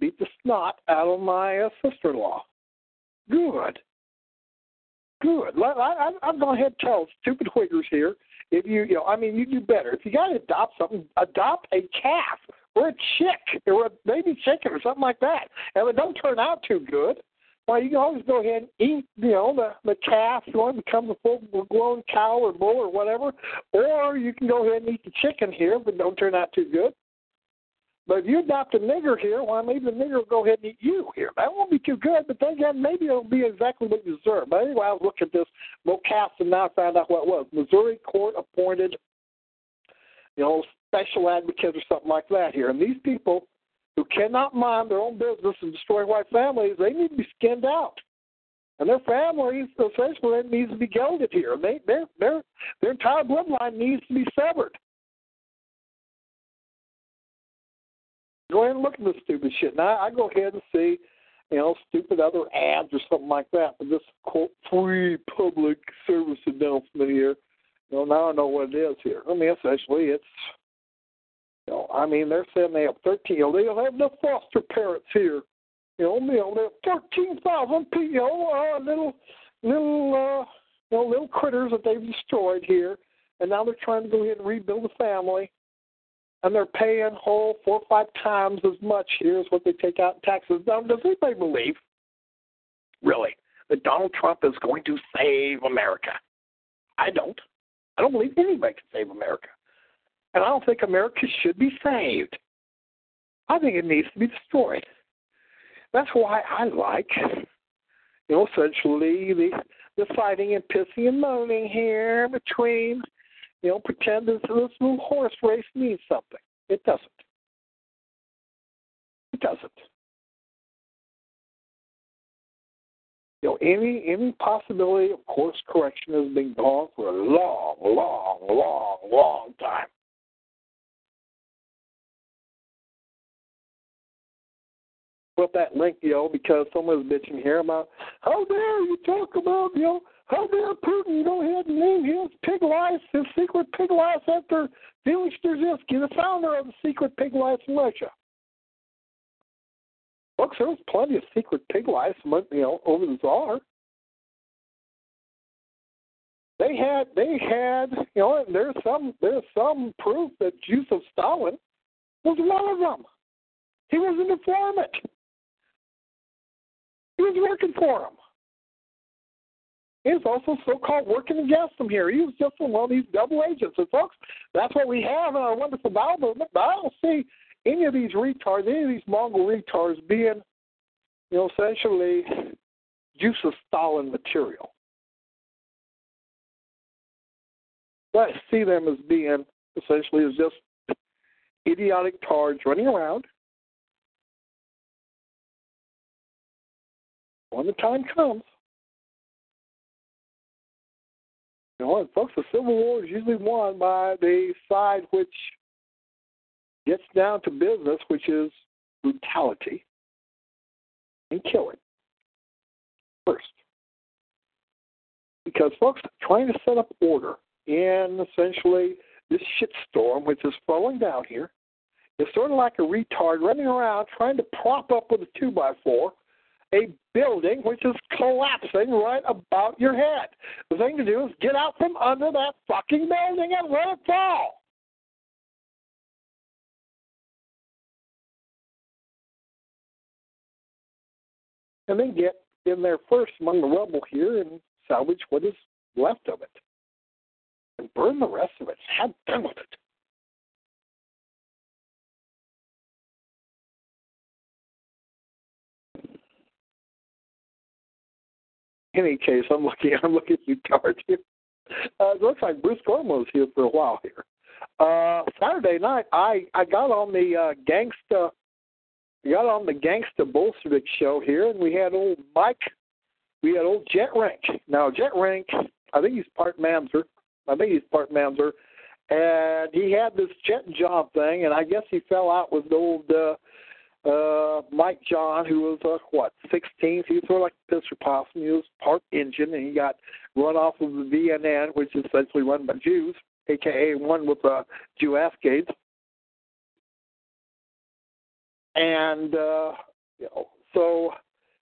beat the snot out of my uh, sister in law. Good. Good. I, I, I'm going to head tell stupid Whiggers here if you, you know, I mean, you do better. If you got to adopt something, adopt a calf or a chick or a baby chicken or something like that. And if it don't turn out too good, well, you can always go ahead and eat, you know, the the calf. You want to become a full grown cow or bull or whatever, or you can go ahead and eat the chicken here, but don't turn out too good. But if you adopt a nigger here, well, maybe the nigger will go ahead and eat you here. That won't be too good, but then again, maybe it'll be exactly what you deserve. But anyway, I was looking at this Mocast and now found out what it was. Missouri court appointed, you know, special advocates or something like that here. And these people who cannot mind their own business and destroy white families, they need to be skinned out. And their families, essentially, needs to be gelded here. They, their, their, their entire bloodline needs to be severed. Go ahead and look at this stupid shit. Now I go ahead and see, you know, stupid other ads or something like that. But this quote free public service announcement here, you know, now I know what it is here. I mean, essentially, it's, you know, I mean, they're saying they have 13. You know, they don't have the foster parents here. You know, you know, they have 13,000 you know, uh, little, little, uh, you know, little critters that they've destroyed here, and now they're trying to go ahead and rebuild the family and they're paying whole four or five times as much here as what they take out in taxes. Now, does anybody believe, really, that Donald Trump is going to save America? I don't. I don't believe anybody can save America. And I don't think America should be saved. I think it needs to be destroyed. That's why I like, you know, essentially the the fighting and pissing and moaning here between you know, pretend this, this little horse race means something. It doesn't. It doesn't. You know, any any possibility of course correction has been gone for a long, long, long, long time. Put that link, you know, because someone's bitching here about how dare you talk about, you know, how dare Putin go ahead and name his pig lice, his secret pig lice after Felix Dzerzhinsky, the founder of the secret pig lice in Russia? Look, there was plenty of secret pig lice, you know, over the czar. They had, they had, you know, and there's some, there's some proof that Joseph Stalin was one of them. He was an informant. He was working for him. He was also so-called working against them here. He was just one of these double agents. And folks, that's what we have in our wonderful Bible. But I don't see any of these retards, any of these Mongol retards being, you know, essentially Joseph Stalin material. But I see them as being essentially as just idiotic tards running around. When the time comes, you know, and folks, the Civil War is usually won by the side which gets down to business, which is brutality and killing first. Because folks trying to set up order in essentially this shitstorm which is flowing down here is sort of like a retard running around trying to prop up with a two by four a building which is collapsing right about your head. The thing to do is get out from under that fucking building and let it fall. And then get in there first among the rubble here and salvage what is left of it. And burn the rest of it. Have done with it. Any case, I'm looking. I'm looking at you, Tart. Uh, it looks like Bruce Gorman was here for a while here. Uh, Saturday night, I I got on the uh, gangsta, got on the gangsta Bolshevik show here, and we had old Mike, we had old Jet Rink. Now Jet Rink, I think he's part Mamzer. I think he's part Mamzer, and he had this jet job thing, and I guess he fell out with old. Uh, uh, Mike John, who was uh, what 16th. He was sort of like a pisser possum. He was part engine, and he got run off of the VNN, which is essentially run by Jews, aka one with uh, Jew Ascades. And uh, you know, so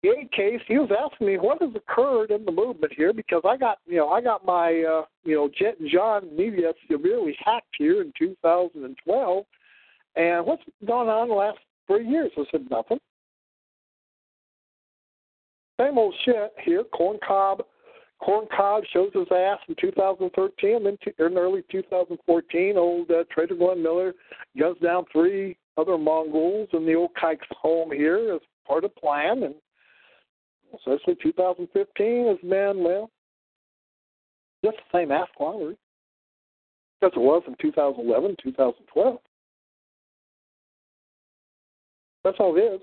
in any case, he was asking me what has occurred in the movement here because I got you know I got my uh, you know Jet and John media severely hacked here in 2012. And what's gone on the last for years. I said, nothing. Same old shit here. Corn Cob. Corn Cob shows his ass in 2013, then in early 2014, old uh, Trader Glenn Miller guns down three other Mongols in the old Kike's home here as part of plan. And essentially 2015 has been, well, just the same ass quality as it was in 2011, 2012. That's all it is.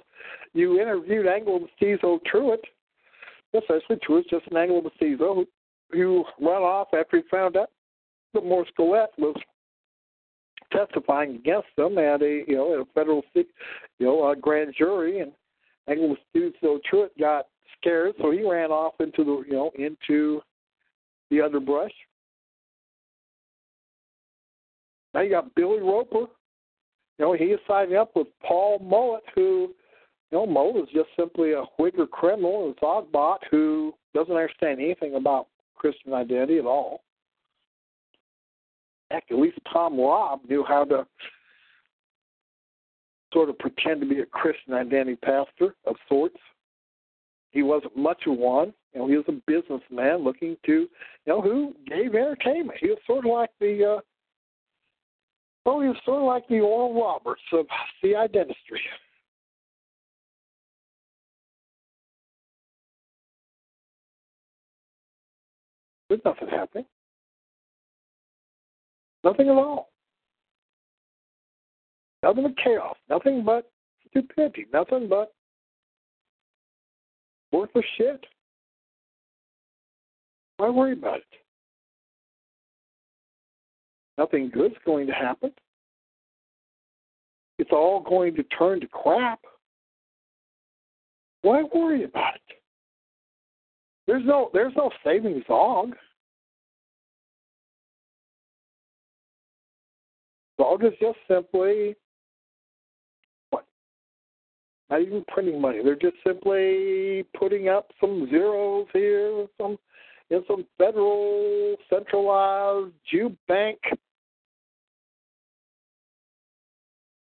You interviewed Anglo-Mestizo Truitt. Essentially, Truitt's just an Anglo-Mestizo who, who ran off after he found out that Morris Gulett was testifying against them at a you know at a federal you know a grand jury, and Anglo-Mestizo Truitt got scared, so he ran off into the you know into the underbrush. Now you got Billy Roper, you know, he is signing up with Paul Mullet, who, you know, Mullet is just simply a Whigger criminal, a Zogbot who doesn't understand anything about Christian identity at all. Heck, at least Thom Robb knew how to sort of pretend to be a Christian identity pastor of sorts. He wasn't much of one. You know, he was a businessman looking to, you know, who gave entertainment. He was sort of like the uh, well, he was sort of like the Oral Roberts of CI dentistry. There's nothing happening. Nothing at all. Nothing but chaos. Nothing but stupidity. Nothing but worthless shit. Why worry about it? Nothing good's going to happen. It's all going to turn to crap. Why worry about it? There's no there's no saving Zog. Zog is just simply what? Not even printing money. They're just simply putting up some zeros here, some in some federal centralized Jew bank.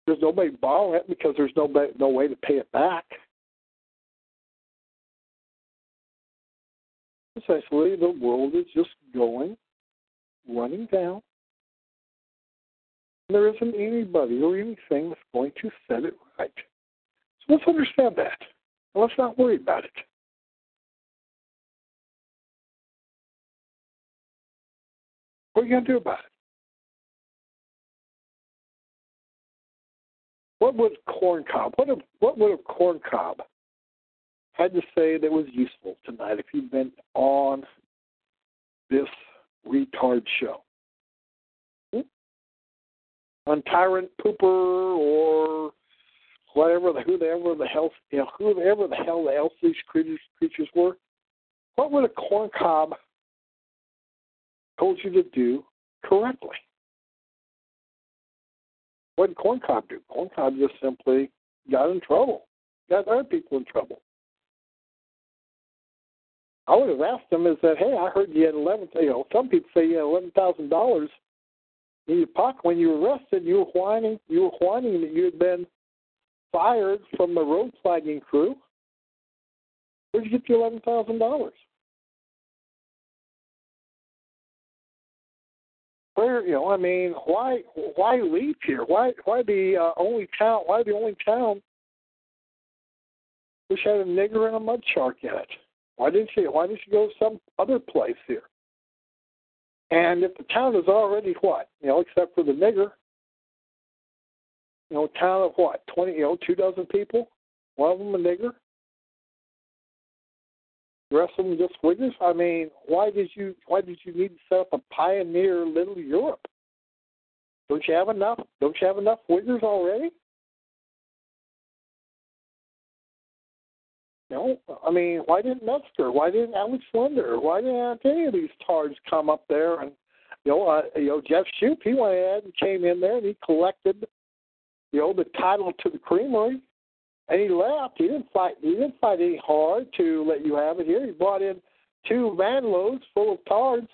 There's nobody borrowing it because there's no no way to pay it back. Essentially, the world is just going, running down. There isn't anybody or anything that's going to set it right. So let's understand that. And let's not worry about it. What are you going to do about it? What would corn cob? What if, what would have corn cob had to say that was useful tonight if you'd been on this retard show? Hmm? On Tyrant Pooper or whatever the whoever the hell you know whoever the hell the else these creatures creatures were, what would a corn cob told you to do correctly? What did corn cob do? Corn cob just simply got in trouble, got other people in trouble. I would have asked him is that, hey, I heard you had eleven you know, some people say you had eleven thousand dollars in your pocket when you were arrested, you were whining you were whining that you had been fired from the road flagging crew. Where'd you get the eleven thousand dollars? Where you know, I mean, why why leave here? Why why the uh, only town? Why the only town which had a nigger and a mud shark in it? Why didn't she? Why didn't she go some other place here? And if the town is already what you know, except for the nigger, you know, town of what twenty, you know, two dozen people, one of them a nigger, them just wiggers. I mean, why did you why did you need to set up a pioneer little Europe? Don't you have enough? Don't you have enough wiggers already? No, I mean, why didn't Metzger? Why didn't Alex Linder? Why didn't any of these tards come up there and you know, uh, you know, Jeff Schoep, he went ahead and came in there and he collected, you know, the title to the creamery and he left. He didn't fight. He didn't fight any hard to let you have it here. He brought in two van loads full of cards.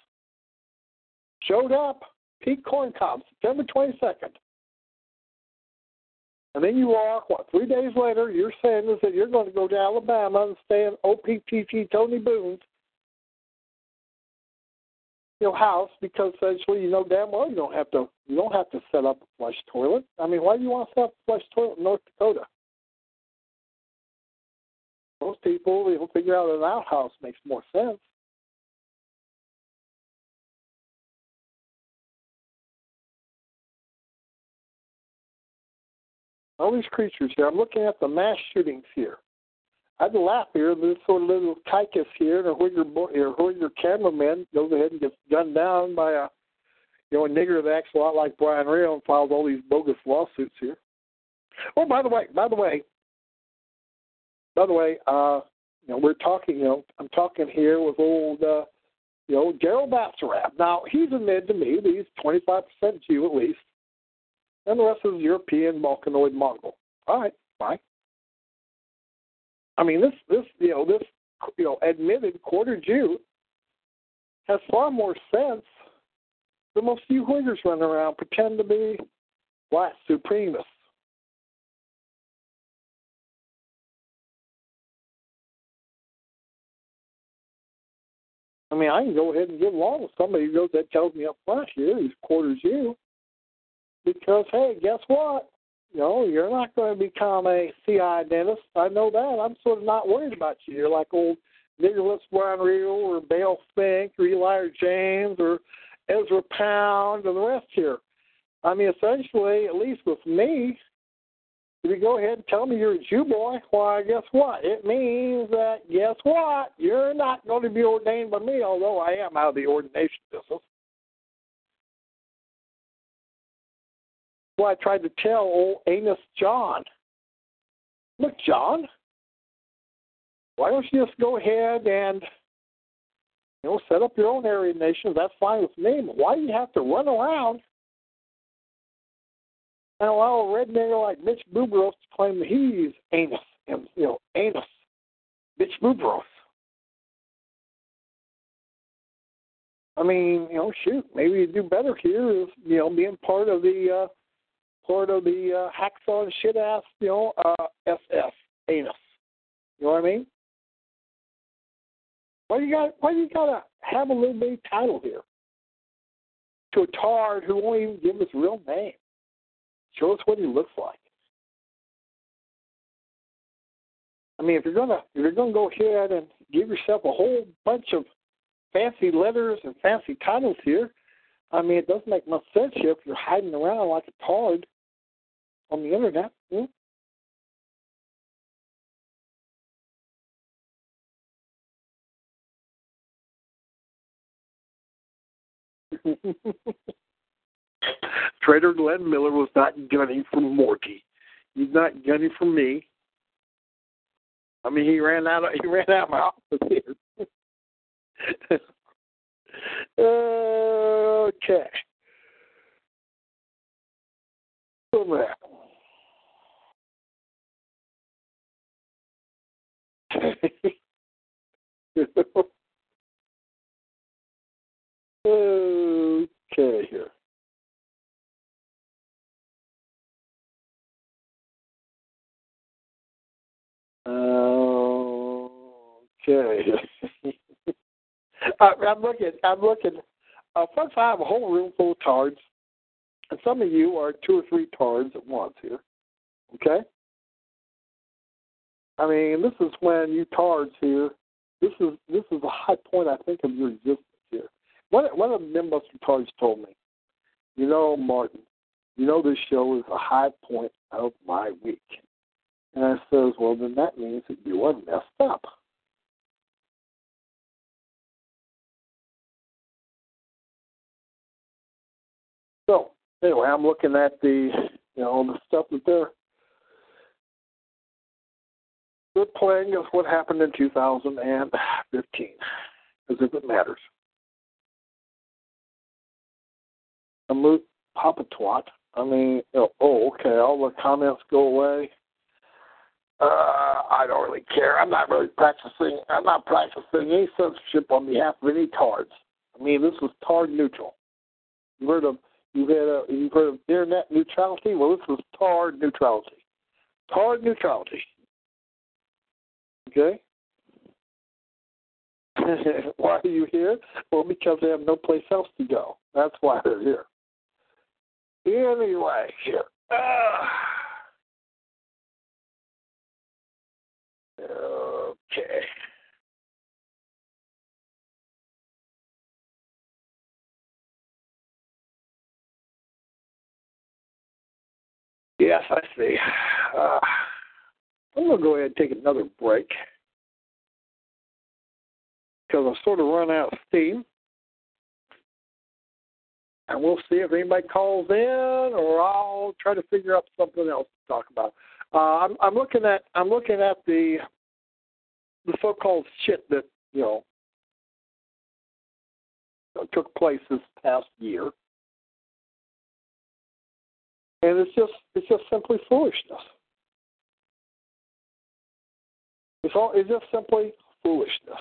Showed up. Pete Corn Cob, September twenty second. And then you are what? Three days later, you're saying is that you're going to go to Alabama and stay in OPTT Tony Boone's you know, house because essentially you know damn well you don't have to you don't have to set up a flush toilet. I mean, why do you want to set up a flush toilet in North Dakota? Most people will figure out an outhouse makes more sense. All these creatures here. I'm looking at the mass shootings here. I'd laugh here. This sort of little kikus here, and a Whigger, or Whigger cameraman goes ahead and gets gunned down by a, you know, a nigger that acts a lot like Brian Real and files all these bogus lawsuits here. Oh, by the way, by the way, by the way, uh, you know, we're talking, you know, I'm talking here with old, uh, you know, Gerald Basarab. Now, he's admitted to me that he's 25% Jew at least, and the rest is European, Balkanoid, Mongol. All right, fine. I mean, this, this, you know, this, you know, admitted quarter Jew has far more sense than most you Uyghurs running around pretend to be white supremacists. I mean, I can go ahead and get along with somebody who goes that tells me up front here he's quarters you. Because hey, guess what? You know, you're not going to become a CI dentist. I know that. I'm sort of not worried about you. You're like old Nicholas Brian or Bale Fink or Eli James or Ezra Pound and the rest here. I mean, essentially, at least with me, if you go ahead and tell me you're a Jew boy, why, guess what? It means that, guess what? You're not going to be ordained by me, although I am out of the ordination business. Well, I tried to tell old Amos John, look, John, why don't you just go ahead and you know set up your own Aryan Nation? That's fine with me. But why do you have to run around and allow a red nigger like Mitch Bubros to claim that he's anus and you know anus, Mitch Bubros. I mean, you know, shoot, maybe you do better here is you know being part of the uh, part of the uh, hacksaw and shit ass you know uh, SS anus. You know what I mean? Why do you got why do you gotta have a little bitty title here to a tard who won't even give his real name? Show us what he looks like. I mean, if you're gonna if you're gonna go ahead and give yourself a whole bunch of fancy letters and fancy titles here, I mean, it doesn't make much sense here if you're hiding around like a tard on the internet. Hmm? Trader Glenn Miller was not gunning for Morty. He's not gunning for me. I mean, he ran out. Of, he ran out of my office here. okay. So that. okay here. Okay. I'm looking. I'm looking. Uh, first, I have a whole room full of tards, and some of you are two or three tards at once here. Okay. I mean, this is when you tards here. This is this is the high point I think of your existence here. One one of the Nimbuster tards told me, you know, Martin, you know this show is a high point of my week. And I says, well, then that means that you are messed up. So anyway, I'm looking at the you know all the stuff that they're they're playing is what happened in 2015, as if it matters. A moot Papa Twat. I mean, you know, oh, okay, all the comments go away. Uh, I don't really care. I'm not really practicing. I'm not practicing any censorship on behalf of any tards. I mean, this was tard neutral. You heard of you've had a, you've heard of internet neutrality. Well, this was tard neutrality. Tard neutrality. Okay. why are you here? Well, because they have no place else to go. That's why they're here. Anyway, here. Uh, Okay. Yes, I see. Uh, I'm going to go ahead and take another break because I'm sort of run out of steam. And we'll see if anybody calls in, or I'll try to figure out something else to talk about. Uh, I'm, I'm looking at I'm looking at the the so-called shit that you know took place this past year, and it's just it's just simply foolishness. It's all it's just simply foolishness.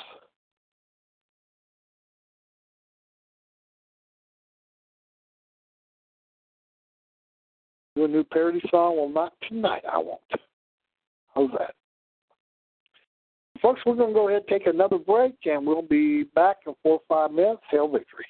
Do a new parody song? Well, not tonight. I won't. How's that? Folks, we're going to go ahead and take another break, and we'll be back in four or five minutes. Hail victory.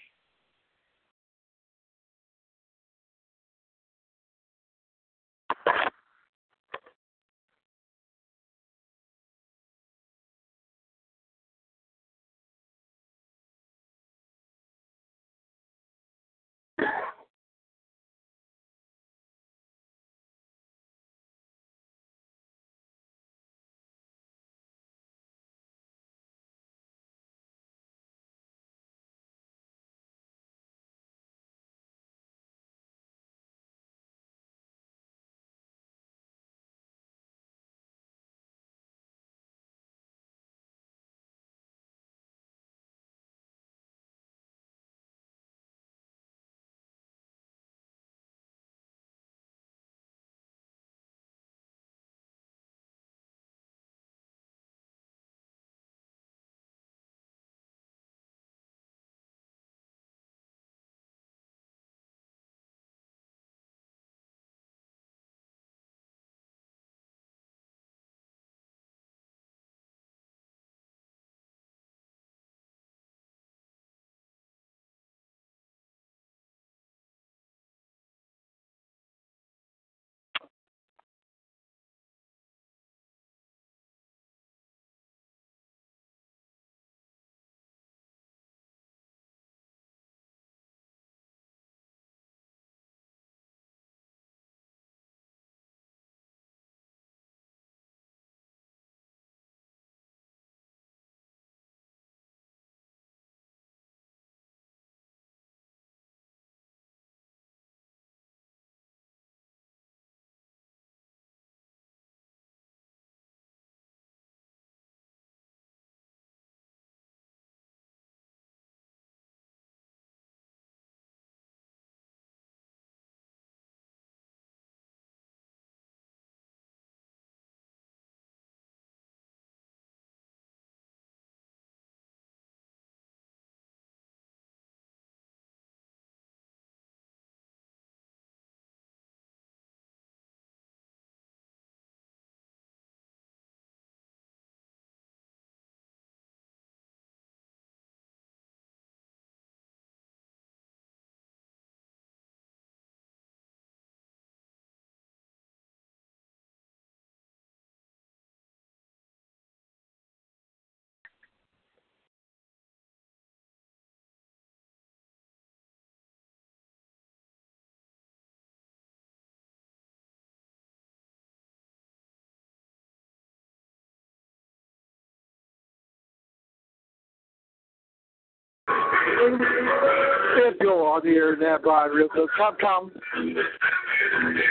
If you're on the internet, Bryan Reo come, come.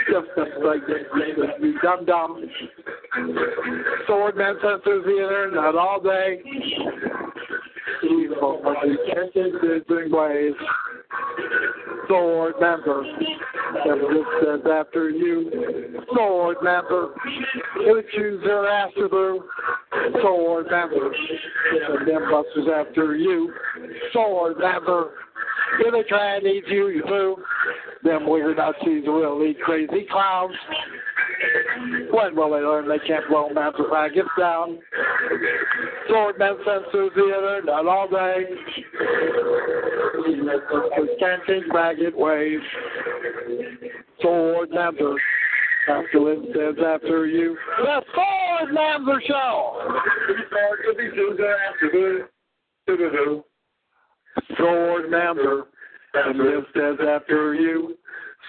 Just like you dumb dumb. Swordman censors the internet all day. Evil, confusing ways. Sword member. Never says after you. Sword member. Their ass to. Sword member. And them busters after you. Sword member. If they try and eat you, you do. Them weird Nazis will eat crazy clowns. When will they learn they can't blow massive rackets down? Swordman censors the internet all day. Can't think ragged ways. Sword member. After Lynn says after you. The Sword Member Show! Sword member. Lynn says after you.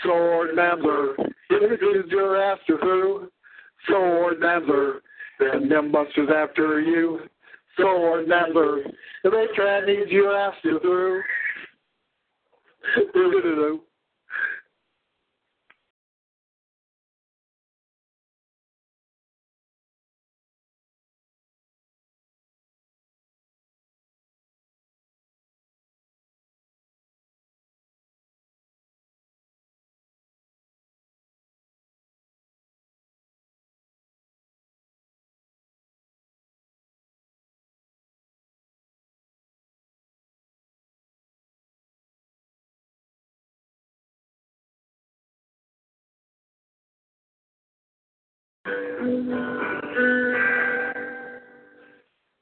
Sword member. It is your after who? Sword member. And them busters after you. Sword member. If they try and need you after through.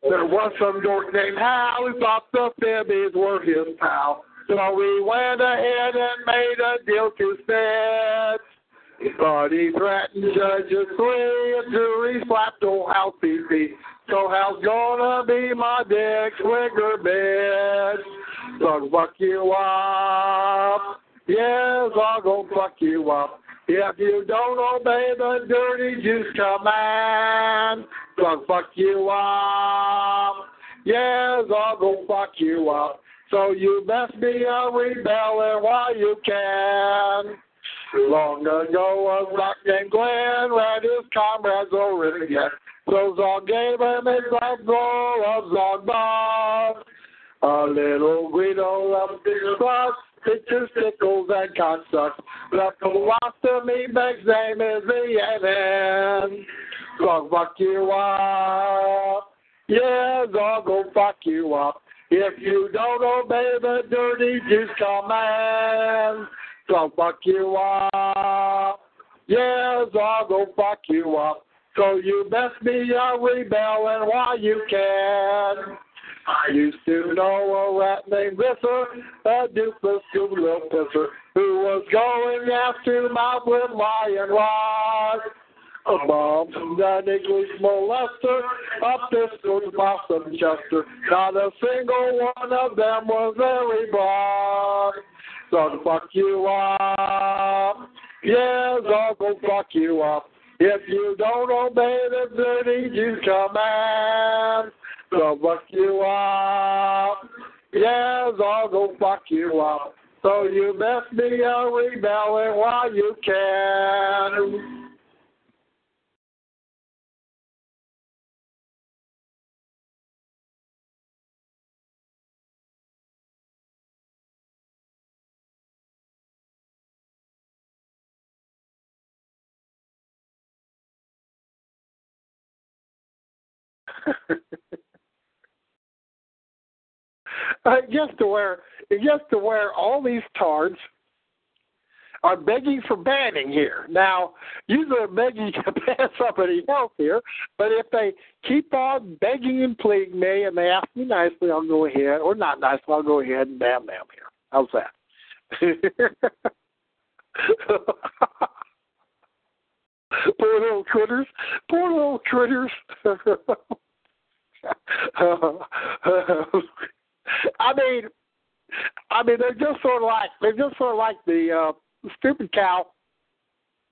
There was some dork named Hal who thought the Fibbies were his pal. So we went ahead and made a deal to set. But he threatened judges three, and jury slapped old Hal Phoebe. So Hal's gonna be my dick swigger bitch. So fuck you up. Yes, I'll go fuck you up. If you don't obey the dirty juice command, I'll fuck you up. Yes, I'll go fuck you up. So you best be a rebelling while you can. Long ago, a rock named Glenn read his comrades over again. So Zog gave him his last bowl of Zog Bob. A little Guido loved his cross, pictures, tickles, and cocksucks. The colostomy bag's name is the Yemen. Zog fuck you up. Yeah, Zog go fuck you up. If you don't obey the dirty juice command, Zog fuck you up. Yeah, Zog go fuck you up. So you best be a rebelling while you can. I used to know a rat named Visser, a stupid little pisser, who was going after mouth with lion rods. A from the English molester, this goes Boston Chester. Not a single one of them was very broad. So fuck you up. Yes, I'll go fuck you up. If you don't obey the dirty juice command, so fuck you up. Yes, I'll go fuck you up. So you best be a rebelling while you can. uh, just to where just to where all these tards are begging for banning here. Now, usually they're begging to ban somebody else here, but if they keep on begging and pleading me and they ask me nicely, I'll go ahead, or not nicely, I'll go ahead and ban them here. How's that? Poor little critters. Poor little critters. I mean, I mean, they're just sort of like they're just sort of like the uh, stupid cow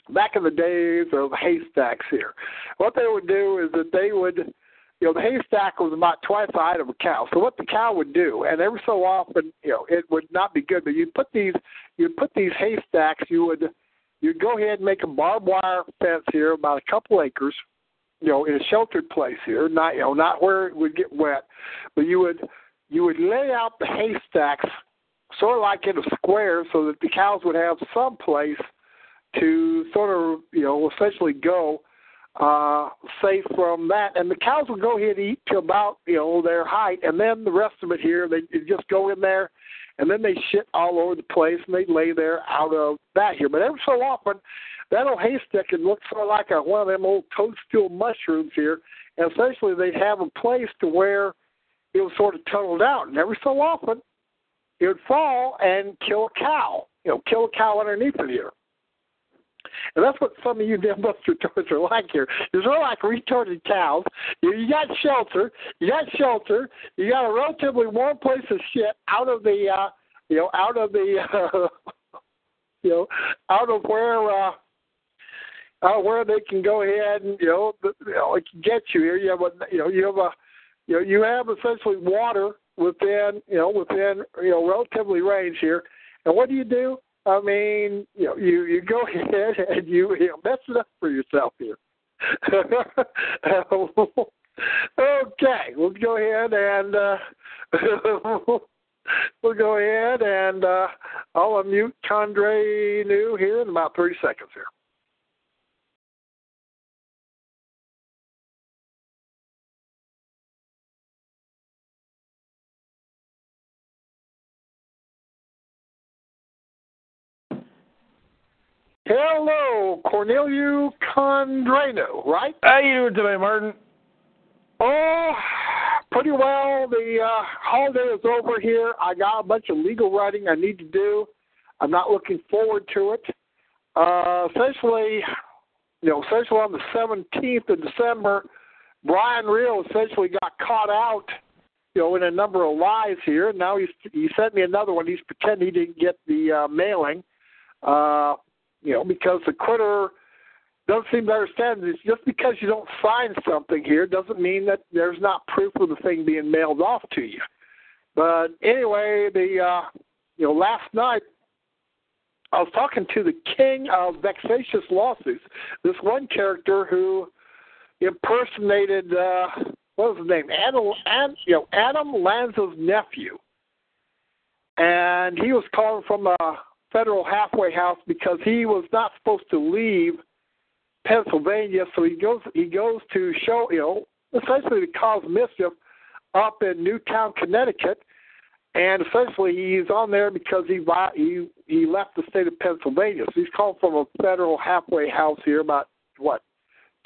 back in the days of haystacks. Here, what they would do is that they would you know, the haystack was about twice the height of a cow. So what the cow would do, and every so often, you know, it would not be good, but you'd put these, you'd put these haystacks, you would, you'd go ahead and make a barbed wire fence here, about a couple acres, you know, in a sheltered place here, not, you know, not where it would get wet, but you would, you would lay out the haystacks sort of like in a square so that the cows would have some place to sort of, you know, essentially go uh, safe from that. And the cows will go ahead and eat to about, you know, their height, and then the rest of it here, they just go in there, and then they shit all over the place, and they lay there out of that here. But every so often, that old haystack would look sort of like a, one of them old toadstool mushrooms here, and essentially they'd have a place to where it was sort of tunneled out. And every so often, it would fall and kill a cow, you know, kill a cow underneath it here. And that's what some of you damn toys are like here. You're sort of like retarded cows. You, you got shelter. You got shelter. You got a relatively warm place to shit out of the, uh, you know, out of the, uh, you know, out of where, uh, uh, where they can go ahead and you know, the, you know, it can get you here. You have a, you know, you have a, you know, you have essentially water within, you know, within, you know, relatively range here. And what do you do? I mean, you know, you you go ahead and you, you know, mess it up for yourself here. okay, we'll go ahead and uh, we'll go ahead and uh, I'll unmute Condre New here in about 30 seconds here. Hello, Cornelio Condreno, right? How you doing today, Martin? Oh, pretty well. The uh, holiday is over here. I got a bunch of legal writing I need to do. I'm not looking forward to it. Uh, essentially, you know, essentially on the 17th of December, Bryan Reo essentially got caught out, you know, in a number of lies here. and Now he's he sent me another one. He's pretending he didn't get the uh, mailing. Uh, you know, because the critter doesn't seem to understand this. Just because you don't sign something here doesn't mean that there's not proof of the thing being mailed off to you. But anyway, the uh, you know last night I was talking to the king of vexatious lawsuits. This one character who impersonated uh, what was his name? Adam, Adam, you know, Adam Lanza's nephew, and he was calling from a federal halfway house because he was not supposed to leave Pennsylvania. So he goes he goes to show essentially to cause mischief up in Newtown, Connecticut, and essentially he's on there because he he he left the state of Pennsylvania. So he's called from a federal halfway house here about what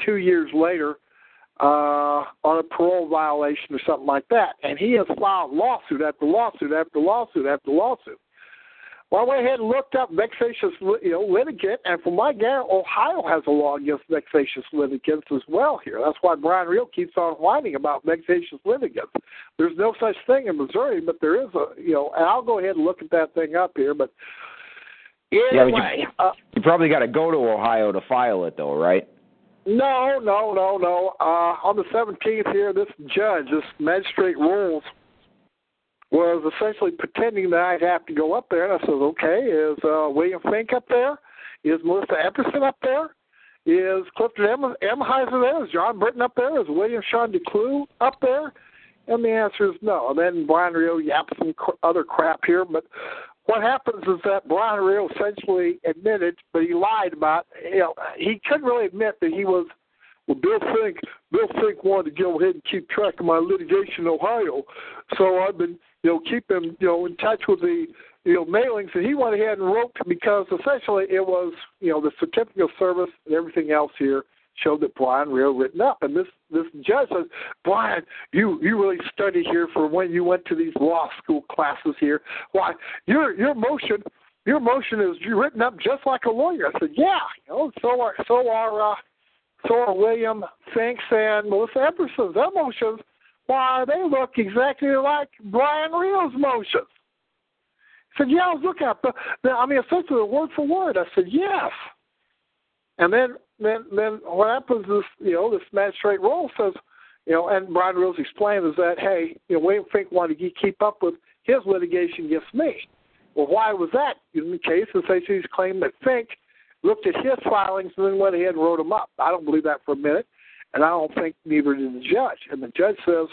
two years later uh, on a parole violation or something like that, and he has filed lawsuit after lawsuit after lawsuit after lawsuit. Well, I went ahead and looked up vexatious you know, litigant, and from my guess, Ohio has a law against vexatious litigants as well here. That's why Bryan Reo keeps on whining about vexatious litigants. There's no such thing in Missouri, but there is a, you know, and I'll go ahead and look at that thing up here. But anyway, yeah, you, uh, you probably got to go to Ohio to file it, though, right? No, no, no, no. Uh, on the 17th here, this judge, this magistrate rules was essentially pretending that I'd have to go up there. And I said, okay, is uh, William Finck up there? Is Melissa Epperson up there? Is Clifton Emahiser there? Is John Britton up there? Is William Sean DeClue up there? And the answer is no. And then Bryan Reo yapped some other crap here. But what happens is that Bryan Reo essentially admitted, but he lied about, you know, he couldn't really admit that he was – well, Bill Finck, Bill Finck wanted to go ahead and keep track of my litigation in Ohio, so I've been, you know, keeping, you know, in touch with the, you know, mailings, and he went ahead and wrote because essentially it was, you know, the certificate of service and everything else here showed that Bryan Reo written up, and this this judge says, Brian, you you really studied here for when you went to these law school classes here. Why your your motion your motion is written up just like a lawyer. I said, yeah, you know, so are so are uh, so are William Finck's and Melissa Epperson's. Their motions, why, they look exactly like Bryan Reo's motions. He said, yeah, I was looking at the, I mean, essentially word for word. I said, yes. And then, then, then what happens is, you know, this magistrate Roll says, You know, and Brian Rose explained is that hey, you know, William Finck wanted to keep up with his litigation against me. Well, why was that in the case? The he's claimed that Finck looked at his filings and then went ahead and wrote them up. I don't believe that for a minute, and I don't think neither did the judge. And the judge says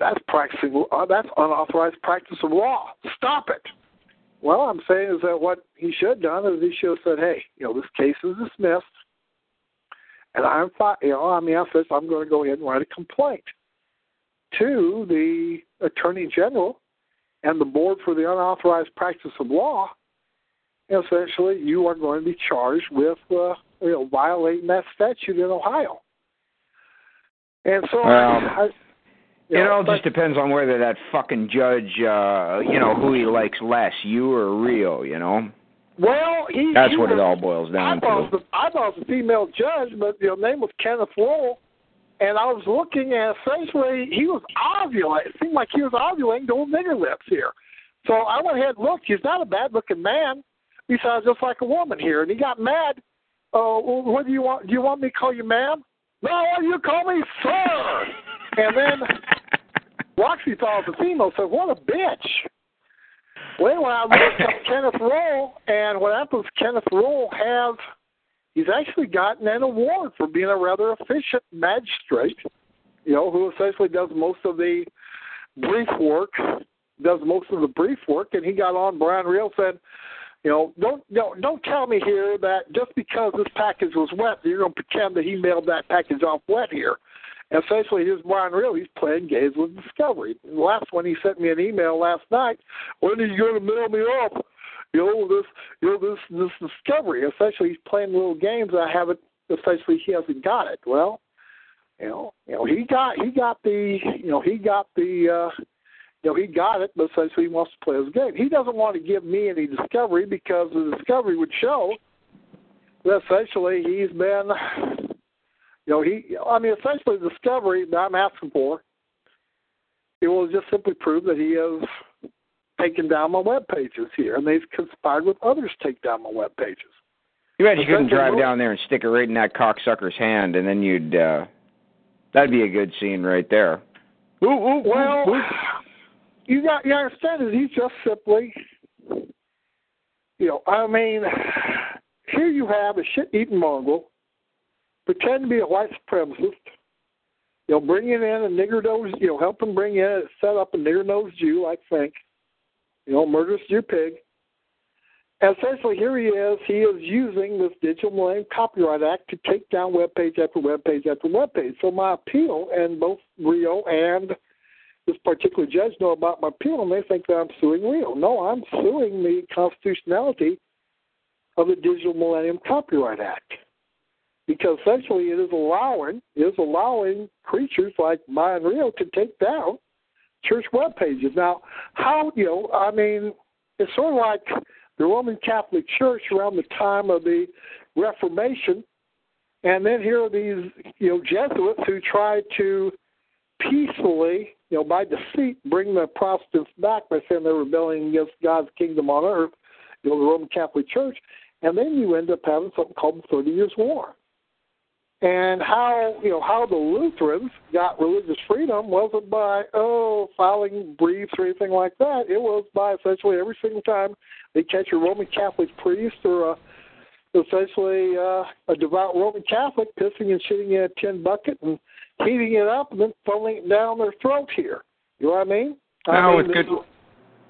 that's practicing uh, that's unauthorized practice of law. Stop it. Well, I'm saying is that what he should have done is he should have said, hey, you know, this case is dismissed, and I'm, you know, I mean, I said I'm going to go ahead and write a complaint to the attorney general and the board for the unauthorized practice of law. Essentially, you are going to be charged with, uh, you know, violating that statute in Ohio. And so, well, I, I it all just depends on whether that fucking judge, uh, you know, who he likes less, you or Reo, you know. Well, he. That's he what was, it all boils down I to. The, I was a female judge, but your name was Kenneth Roll, and I was looking at essentially he was ovulating. It seemed like he was ovulating doing nigger lips here. So I went ahead and looked. He's not a bad looking man. He sounds just like a woman here, and he got mad. Oh, uh, what do you want? Do you want me to call you ma'am? No, you call me sir. and then Roxy thought it was a female, said, What a bitch. Well, anyway, I looked up Kenneth Roll, and what happens, Kenneth Roll has, he's actually gotten an award for being a rather efficient magistrate, you know, who essentially does most of the brief work, does most of the brief work, and he got on Bryan Reo said, you know, don't don't don't tell me here that just because this package was wet, you're going to pretend that he mailed that package off wet here And essentially here's Bryan Reo. He's playing games with Discovery. The last one he sent me an email last night. When are you going to mail me off? You know this, you know this, this Discovery. Essentially, he's playing little games. I haven't. Essentially, he hasn't got it. Well, you know, you know, he got he got the, you know, he got the. uh you know, he got it, but essentially he wants to play his game. He doesn't want to give me any discovery because the discovery would show that essentially he's been you know, he, I mean, essentially the discovery that I'm asking for, it will just simply prove that he has taken down my web pages here, and they've conspired with others to take down my web pages. You bet you couldn't drive down there and stick it right in that cocksucker's hand, and then you'd, uh, that'd be a good scene right there. Ooh, ooh, well, ooh, ooh. You got, you understand that he's just simply, you know, I mean, here you have a shit-eating mongrel pretend to be a white supremacist. You know, bringing in a nigger nose, you know, help him bring in, set up a nigger nosed Jew like Finck, you know, murderous Jew pig. And essentially, here he is. He is using this Digital Millennium Copyright Act to take down web page after web page after web page. So my appeal, and both Reo and this particular judge know about my appeal, and they think that I'm suing real. No, I'm suing the constitutionality of the Digital Millennium Copyright Act because essentially it is allowing it is allowing creatures like Maya Rio to take down church web pages. Now, how you know? I mean, it's sort of like the Roman Catholic Church around the time of the Reformation, and then here are these you know Jesuits who try to peacefully, you know, by deceit, bring the Protestants back by saying they're rebelling against God's kingdom on earth, you know, the Roman Catholic Church, and then you end up having something called the Thirty Years' War. And how you know how the Lutherans got religious freedom wasn't by oh filing briefs or anything like that. It was by essentially every single time they catch a Roman Catholic priest or a essentially uh, a devout Roman Catholic pissing and shitting in a tin bucket and heating it up and then funneling it down their throat here. You know what I mean? No, I mean, good.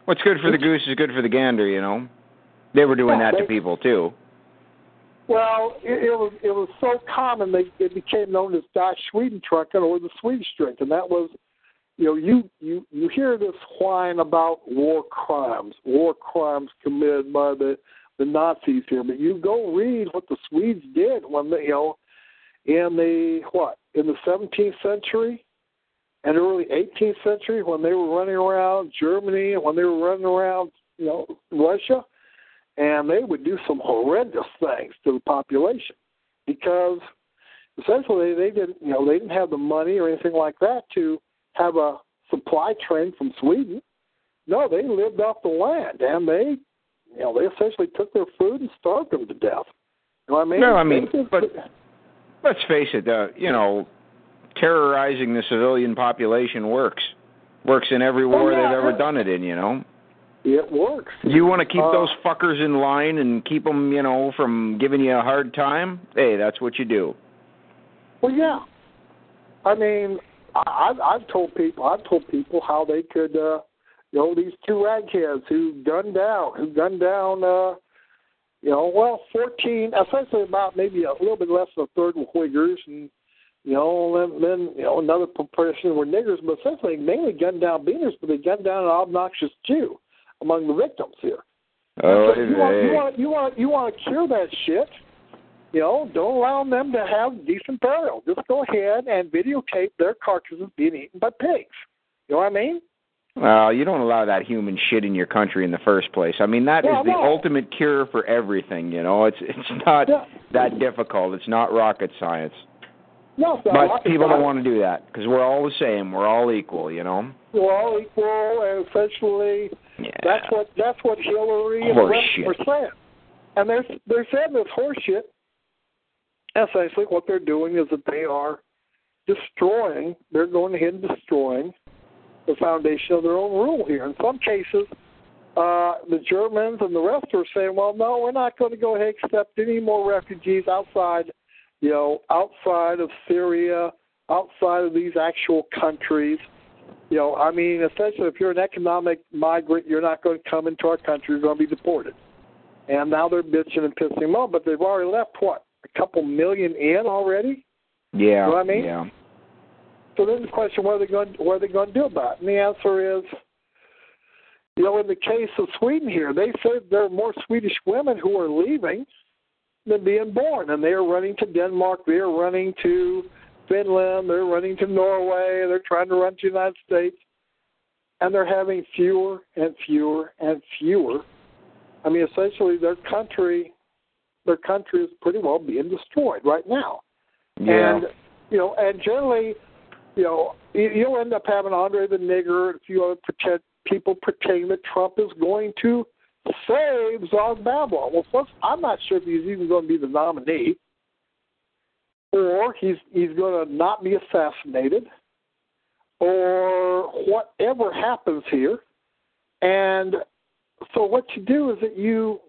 What's good for the goose is good for the gander. You know, they were doing that they, to people too. Well, it, it was it was so common they it became known as Sweden trucking or the Swedish drink, and that was, you know, you you you hear this whine about war crimes, war crimes committed by the the Nazis here, but you go read what the Swedes did when they, you know, in the what in the 17th century and early 18th century when they were running around Germany and when they were running around, you know, Russia and they would do some horrendous things to the population because essentially they didn't you know they didn't have the money or anything like that to have a supply train from Sweden. No, they lived off the land and they you know they essentially took their food and starved them to death. You know what I mean? No, I mean, but let's face it. Uh, you know, terrorizing the civilian population works. Works in every war oh, yeah, they've ever done it in, you know. It works. You want to keep uh, those fuckers in line and keep them, you know, from giving you a hard time? Hey, that's what you do. Well, yeah. I mean, I, I've I've told people I've told people how they could, uh, you know, these two ragheads who gunned down who gunned down, uh, you know, well, fourteen, essentially about maybe a little bit less than a third were Uyghurs and. You know, then, then you know another proportion were niggers, but essentially mainly gunned down beaners, but they gunned down an obnoxious Jew among the victims here. Oh, so you, want, you want you want you want to cure that shit. You know, don't allow them to have decent burial. Just go ahead and videotape their carcasses being eaten by pigs. You know what I mean? Well, you don't allow that human shit in your country in the first place. I mean, that yeah, is the no. ultimate cure for everything. You know, it's it's not Yeah. that difficult. It's not rocket science. No, But rocket people don't want to do that because we're all the same. We're all equal. You know. We're all equal, and essentially, Yeah. that's what that's what Hillary and the rest Horseshit. were saying. And they're they're saying this horseshit. Essentially, what they're doing is that they are destroying. They're going ahead and destroying the foundation of their own rule here. In some cases, uh, the Germans and the rest are saying, "Well, no, we're not going to go ahead and accept any more refugees outside, you know, outside of Syria, outside of these actual countries." You know, I mean, essentially, if you're an economic migrant, you're not going to come into our country. You're going to be deported. And now they're bitching and pissing them off, but they've already left what a couple million in already. Yeah. know what I mean? Yeah. So then the question, what are they going, what are they going to do about it? And the answer is, you know, in the case of Sweden here, they said there are more Swedish women who are leaving than being born, and they are running to Denmark, they are running to Finland, they're running to Norway, they're trying to run to the United States, and they're having fewer and fewer and fewer. I mean, essentially, their country, their country is pretty well being destroyed right now. Yeah. And you know, and generally, you know, you- you'll end up having Andre the Nigger and a few other pretend people pretending that Trump is going to save Zog Babylon. Well, first, I'm not sure if he's even going to be the nominee, or he's he's going to not be assassinated, or whatever happens here. And so, what you do is that you,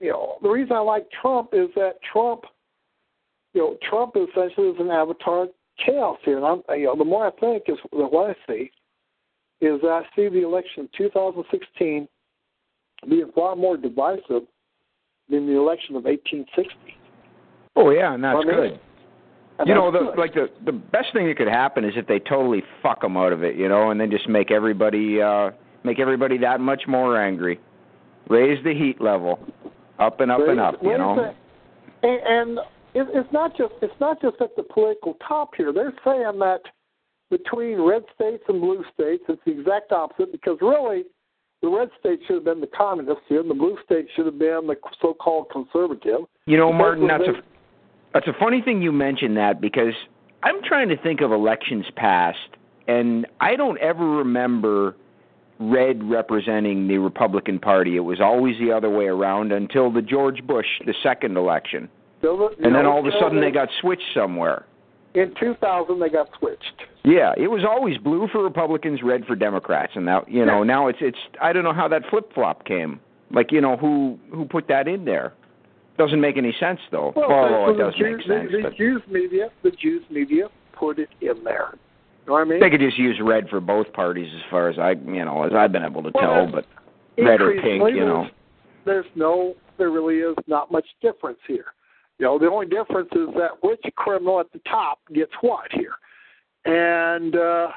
you know, the reason I like Trump is that Trump you know, Trump essentially is an avatar chaos here. And I'm, you know, the more I think is what I see is that I see the election of 2016 being far more divisive than the election of 1860. Oh yeah, and that's I mean, good. And you know, the good. like the the best thing that could happen is if they totally fuck them out of it, you know, and then just make everybody uh make everybody that much more angry. Raise the heat level up and up and up, you know. And, and it, it's not just it's not just at the political top here. They're saying that between red states and blue states, it's the exact opposite because really the red state should have been the communists here, and the blue state should have been the so-called conservative. You know, Martin, that's a that's a funny thing you mention that because I'm trying to think of elections past, and I don't ever remember red representing the Republican Party. It was always the other way around until the George Bush, the second election, You and then all of a sudden they got switched somewhere. in 2000 they got switched. Yeah, it was always blue for Republicans, red for Democrats, and now you know now it's it's I don't know how that flip flop came. Like you know who who put that in there? Doesn't make any sense though. Well, Although it does Jews, make sense. the, the Jews media, the Jews media put it in there. You know what I mean? they could just use red for both parties, as far as I you know as I've been able to Well, tell. But red or pink, you know. there's no, there really is not much difference here. You know, the only difference is that which criminal at the top gets what here, and uh,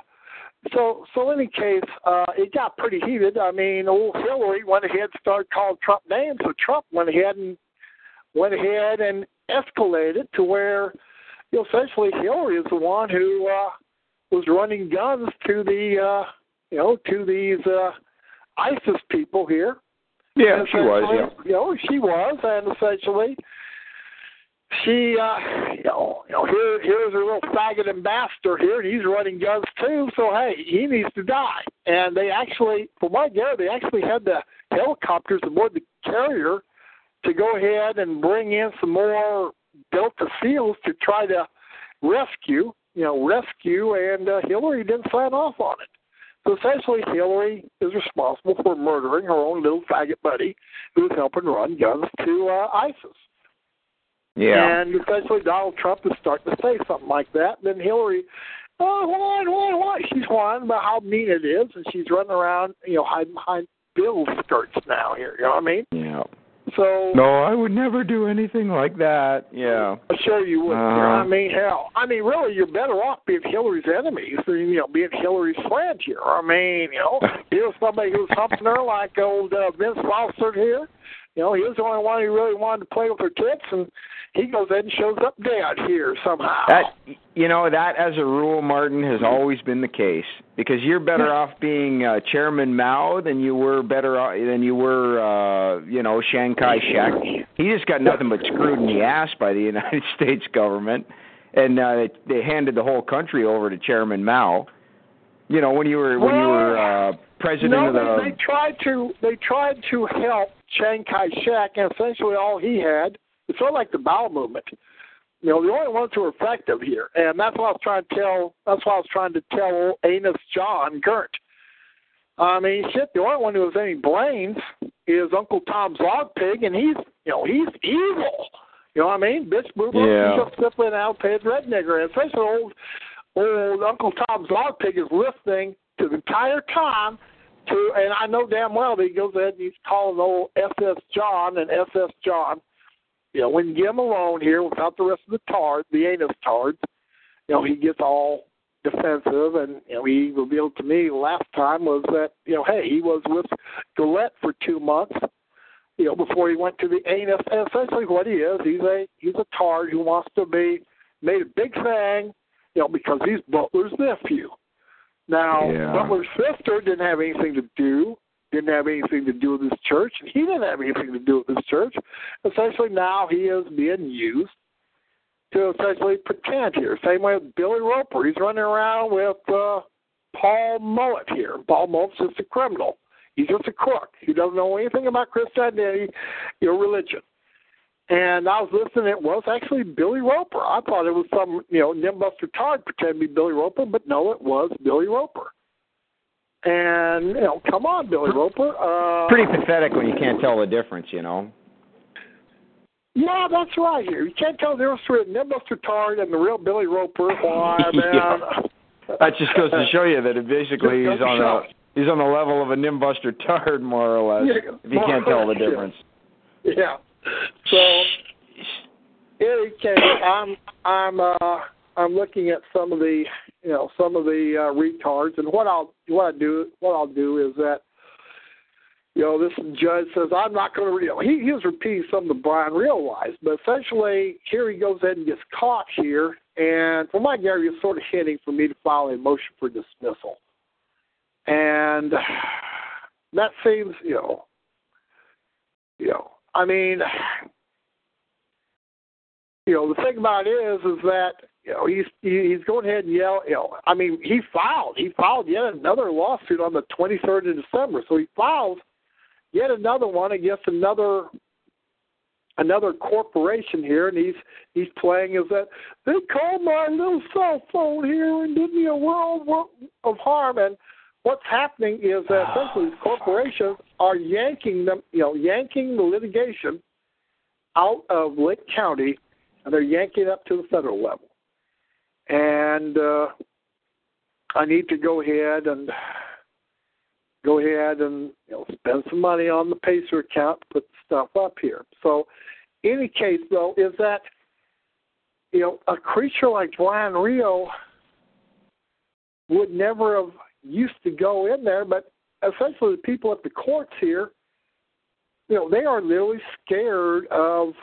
so so in any case, uh, it got pretty heated. I mean, old Hillary went ahead and started calling Trump names, so Trump went ahead and went ahead and escalated to where, you know, essentially Hillary is the one who uh, was running guns to the, uh, you know, to these uh, ISIS people here. Yeah, she was. Yeah. You know, she was, and essentially, she, uh, you know, you know, here, here's her little faggot ambassador here, and he's running guns too. So hey, he needs to die. And they actually, from what I they actually had the helicopters aboard the carrier to go ahead and bring in some more Delta SEALs to try to rescue, you know, rescue, and uh, Hillary didn't sign off on it. So essentially, Hillary is responsible for murdering her own little faggot buddy who was helping run guns to uh, ISIS. Yeah. And essentially, Donald Trump is starting to say something like that. And Then Hillary, oh, whine, whine, whine. She's whining about how mean it is, and she's running around, you know, hiding behind Bill's skirts now here. You know what I mean? Yeah. So No, I would never do anything like that. Yeah. I'm sure you would. Uh-huh. I mean, hell, I mean, really, you're better off being Hillary's enemy than you know being Hillary's friend here. I mean, you know, here's somebody who's humping her like old uh, Vince Foster here. You know, he was the only one who really wanted to play with her tits, and he goes in and shows up dead here somehow. That you know that as a rule, Martin has always been the case because you're better off being uh, Chairman Mao than you were better off, than you were uh, you know Chiang Kai-shek. He just got nothing but screwed in the ass by the United States government, and uh, they, they handed the whole country over to Chairman Mao. You know when you were when you were uh, president no, of the they tried to they tried to help Chiang Kai-shek, and essentially all he had. It's sort of like the bowel movement. You know, the only ones who are effective here, and that's what I was trying to tell. That's what I was trying to tell Anus John Gert. I mean, shit. The only one who has any brains is Uncle Tom's log pig, and he's you know he's evil. You know what I mean? Bitch mover, Yeah. he's just simply an outpaid red nigger. And especially old old Uncle Tom's log pig is listening to the entire time to, and I know damn well that he goes ahead and he's calling old SS John and SS John. You know, when you get him alone here without the rest of the tard, the anus tards, you know, he gets all defensive, and you know, he revealed to me last time was that you know, hey, he was with Gulett for two months, you know, before he went to the anus. And essentially, what he is, he's a he's a tard who wants to be made a big thing, you know, because he's Butler's nephew. Now, Yeah. Butler's sister didn't have anything to do, didn't have anything to do with this church, and he didn't have anything to do with this church. Essentially, now he is being used to essentially pretend here. Same way with Billy Roper. He's running around with uh, Paul Mullet here. Paul Mullet's just a criminal. He's just a crook. He doesn't know anything about Christianity or religion. And I was listening, it was actually Billy Roper. I thought it was some, you know, Nimbuster Todd pretending to be Billy Roper, but no, it was Billy Roper. And, you know, come on, Billy Roper. Uh, pretty pathetic when you can't tell the difference. You know. Yeah, that's right here. You can't tell the difference between Nimbuster Tard and the real Billy Roper. Why, man? Yeah. That just goes to show you that it basically he's on a he's on the level of a nimbuster tard more or less. Yeah, if you can't tell the difference. Yeah. So in any case, I'm I'm uh I'm looking at some of the you know some of the uh, retards, and what I'll what I do what I'll do is that you know this judge says I'm not going to you know he he was repeating something that Brian realized, but essentially here he goes ahead and gets caught here, and from my Gary, he's sort of hinting for me to file a motion for dismissal, and that seems you know you know I mean you know, the thing about it is, is that you know he's he's going ahead and yell. You know, I mean, he filed he filed yet another lawsuit on the 23rd of December. So he files yet another one against another another corporation here, and he's he's playing as that they called my little cell phone here and did me a world of harm. And what's happening is that essentially these corporations are yanking them, you know, yanking the litigation out of Lake County and they're yanking it up to the federal level. And uh, I need to go ahead and go ahead and you know spend some money on the Pacer account, put stuff up here. So, any case though is that you know a creature like Bryan Reo would never have used to go in there, but essentially the people at the courts here, you know, they are literally scared of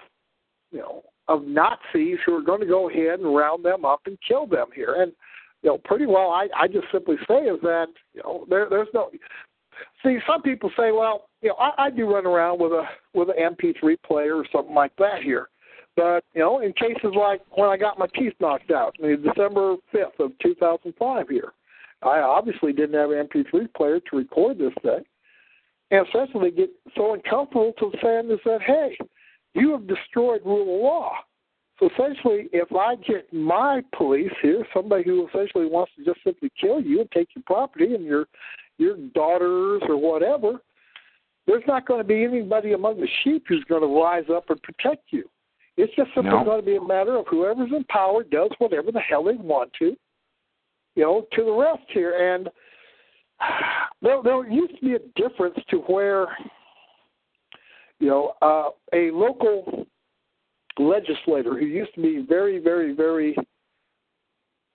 you know of Nazis who are going to go ahead and round them up and kill them here. And you know, pretty well, I I just simply say is that you know there there's no. See, some people say, well, you know, I, I do run around with a with an MP3 player or something like that here. But you know, in cases like when I got my teeth knocked out, I mean, December fifth of two thousand five here, I obviously didn't have an MP3 player to record this thing, and essentially get so uncomfortable to saying is that, hey, you have destroyed rule of law. So essentially, if I get my police here, somebody who essentially wants to just simply kill you and take your property and your your daughters or whatever, there's not going to be anybody among the sheep who's going to rise up and protect you. It's just simply No. going to be a matter of whoever's in power does whatever the hell they want to, you know, to the rest here. And there, there used to be a difference to where, you know, uh, a local legislator who used to be very, very, very,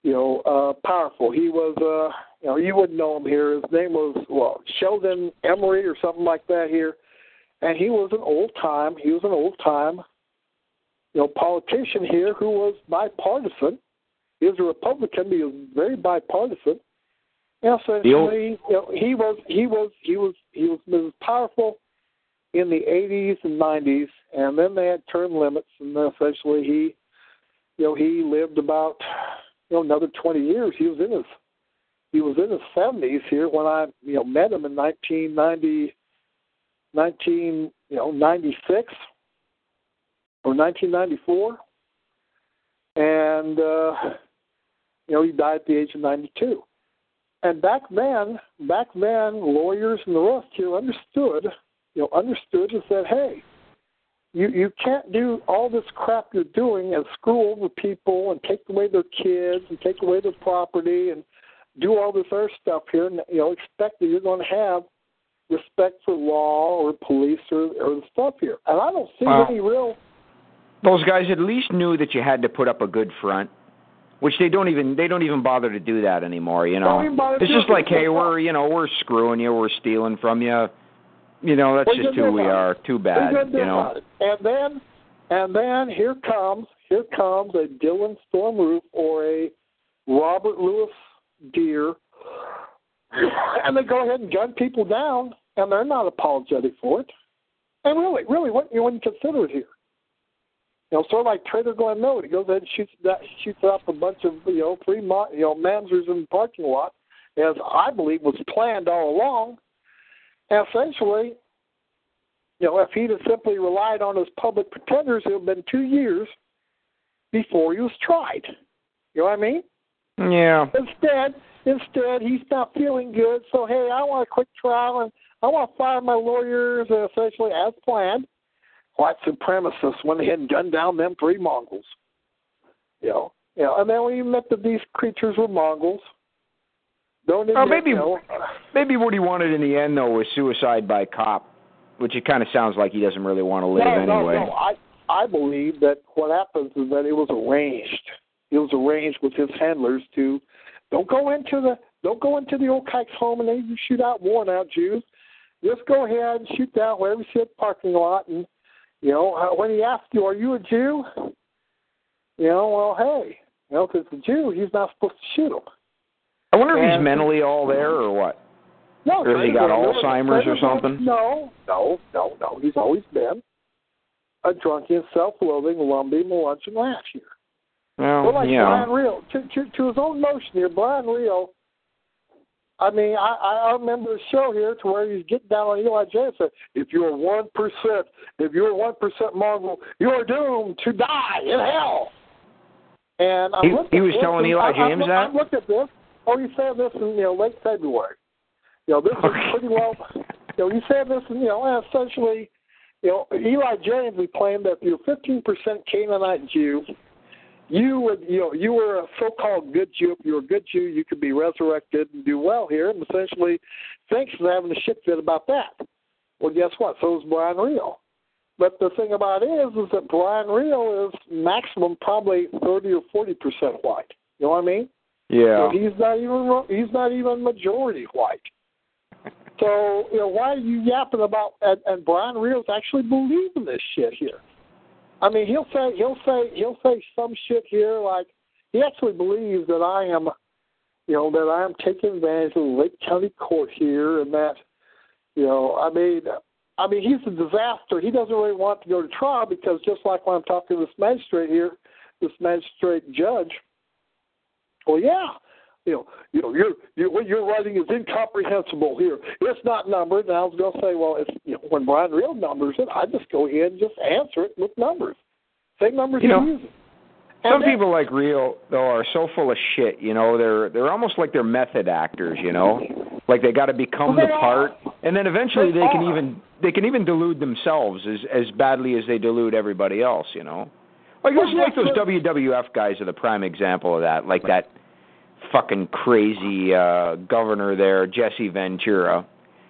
you know, uh, powerful. He was, uh, you know, you wouldn't know him here. His name was well Sheldon Emery or something like that here, and he was an old time. He was an old time, you know, politician here who was bipartisan. He was a Republican. He was very bipartisan. And essentially, you know, he was he was he was he was, was powerful in the 80s and 90s, and then they had term limits, and then essentially he, you know, he lived about, you know, another 20 years. He was in his, he was in his 70s here when I, you know, met him in 1990, 19, you know, 96 or 1994, and uh, you know, he died at the age of 92. And back then, back then, lawyers and the rest here understood you know, understood and said, hey, you you can't do all this crap you're doing and screw over people and take away their kids and take away their property and do all this other stuff here and you know expect that you're going to have respect for law or police or or the stuff here. And I don't see Wow. any real Those guys at least knew that you had to put up a good front, which they don't even they don't even bother to do that anymore. You know, it's just like, hey, we're you know we're screwing you, we're stealing from you. You know, that's What are you just who we are. Too bad. you gonna do You know. And then and then here comes here comes a Dylann Storm Roof or a Robert Lewis Dear and they go ahead and gun people down and they're not apologetic for it. And really, really what you you consider it here. You know, sort of like Trader Glenn Miller, he goes ahead and shoots that shoots up a bunch of, you know, free mo- you know, mamsers in the parking lot, as I believe was planned all along. And essentially, you know, if he'd have simply relied on his public pretenders, it would have been two years before he was tried. You know what I mean? Yeah. Instead, instead, he's not feeling good. So hey, I want a quick trial, and I want to fire my lawyers, essentially as planned. White supremacists went ahead and gunned down them three Mongols. You know, you know, and then we admit that these creatures were Mongols. Don't Or admit, oh, maybe you know, maybe what he wanted in the end though was suicide by cop, which it kind of sounds like he doesn't really want to live no, anyway. No, no. I I believe that what happens is that it was arranged. It was arranged with his handlers to don't go into the don't go into the old kike's home and then you shoot out worn out Jews. Just go ahead and shoot down wherever you see a parking lot and you know uh, when he asks you, "Are you a Jew?" You know, well, hey, you know, if it's a Jew, he's not supposed to shoot him. I wonder if he's mentally all there or what. No, Or has he got Alzheimer's or something? No, no, no, no. He's always been a drunken, self-loathing, lumpy, malunching lash here. Well, Well, like yeah. Bryan Reo, to, to to his own motion here, Bryan Reo. I mean, I I remember a show here to where he's getting down on Eli J and said, "If you're one percent, if you're one percent Mongol, you're doomed to die in hell." And I'm He- he was telling and Eli I- James I'm, that? I'm looking at this. Oh, he said this in you know late February. You know, this is pretty well. You know, he said this, and you know, essentially, you know, Eli James he claimed that if you're 15% Canaanite Jew, you would, you know, you were a so-called good Jew. If you were a good Jew, you could be resurrected and do well here. And essentially, thanks for having a shit fit about that. Well, guess what? So is Bryan Reo. But the thing about it is, is that Bryan Reo is maximum probably 30 or 40 percent white. You know what I mean? Yeah. So he's not even he's not even majority white. So you know why are you yapping about? And, and Bryan Reo's actually believing this shit here. I mean, he'll say he'll say he'll say some shit here like he actually believes that I am, you know, that I am taking advantage of the Lake County Court here, and that, you know, I mean, I mean, he's a disaster. He doesn't really want to go to trial because just like when I'm talking to this magistrate here, this magistrate judge, well, yeah, you know, you know, you're, you what you're writing is incomprehensible here. It's not numbered. And I was going to say, well, it's you know, when Bryan Reo numbers it, I just go in and just answer it with numbers. Same numbers You know, he's using. Some people like Reo though are so full of shit. You know, they're they're almost like they're method actors. You know, like they got to become Well, the part, are. and then eventually They they can even they can even delude themselves as as badly as they delude everybody else. You know, like Well, like those WWF guys are the prime example of that. Like that fucking crazy uh governor there, Jesse Ventura.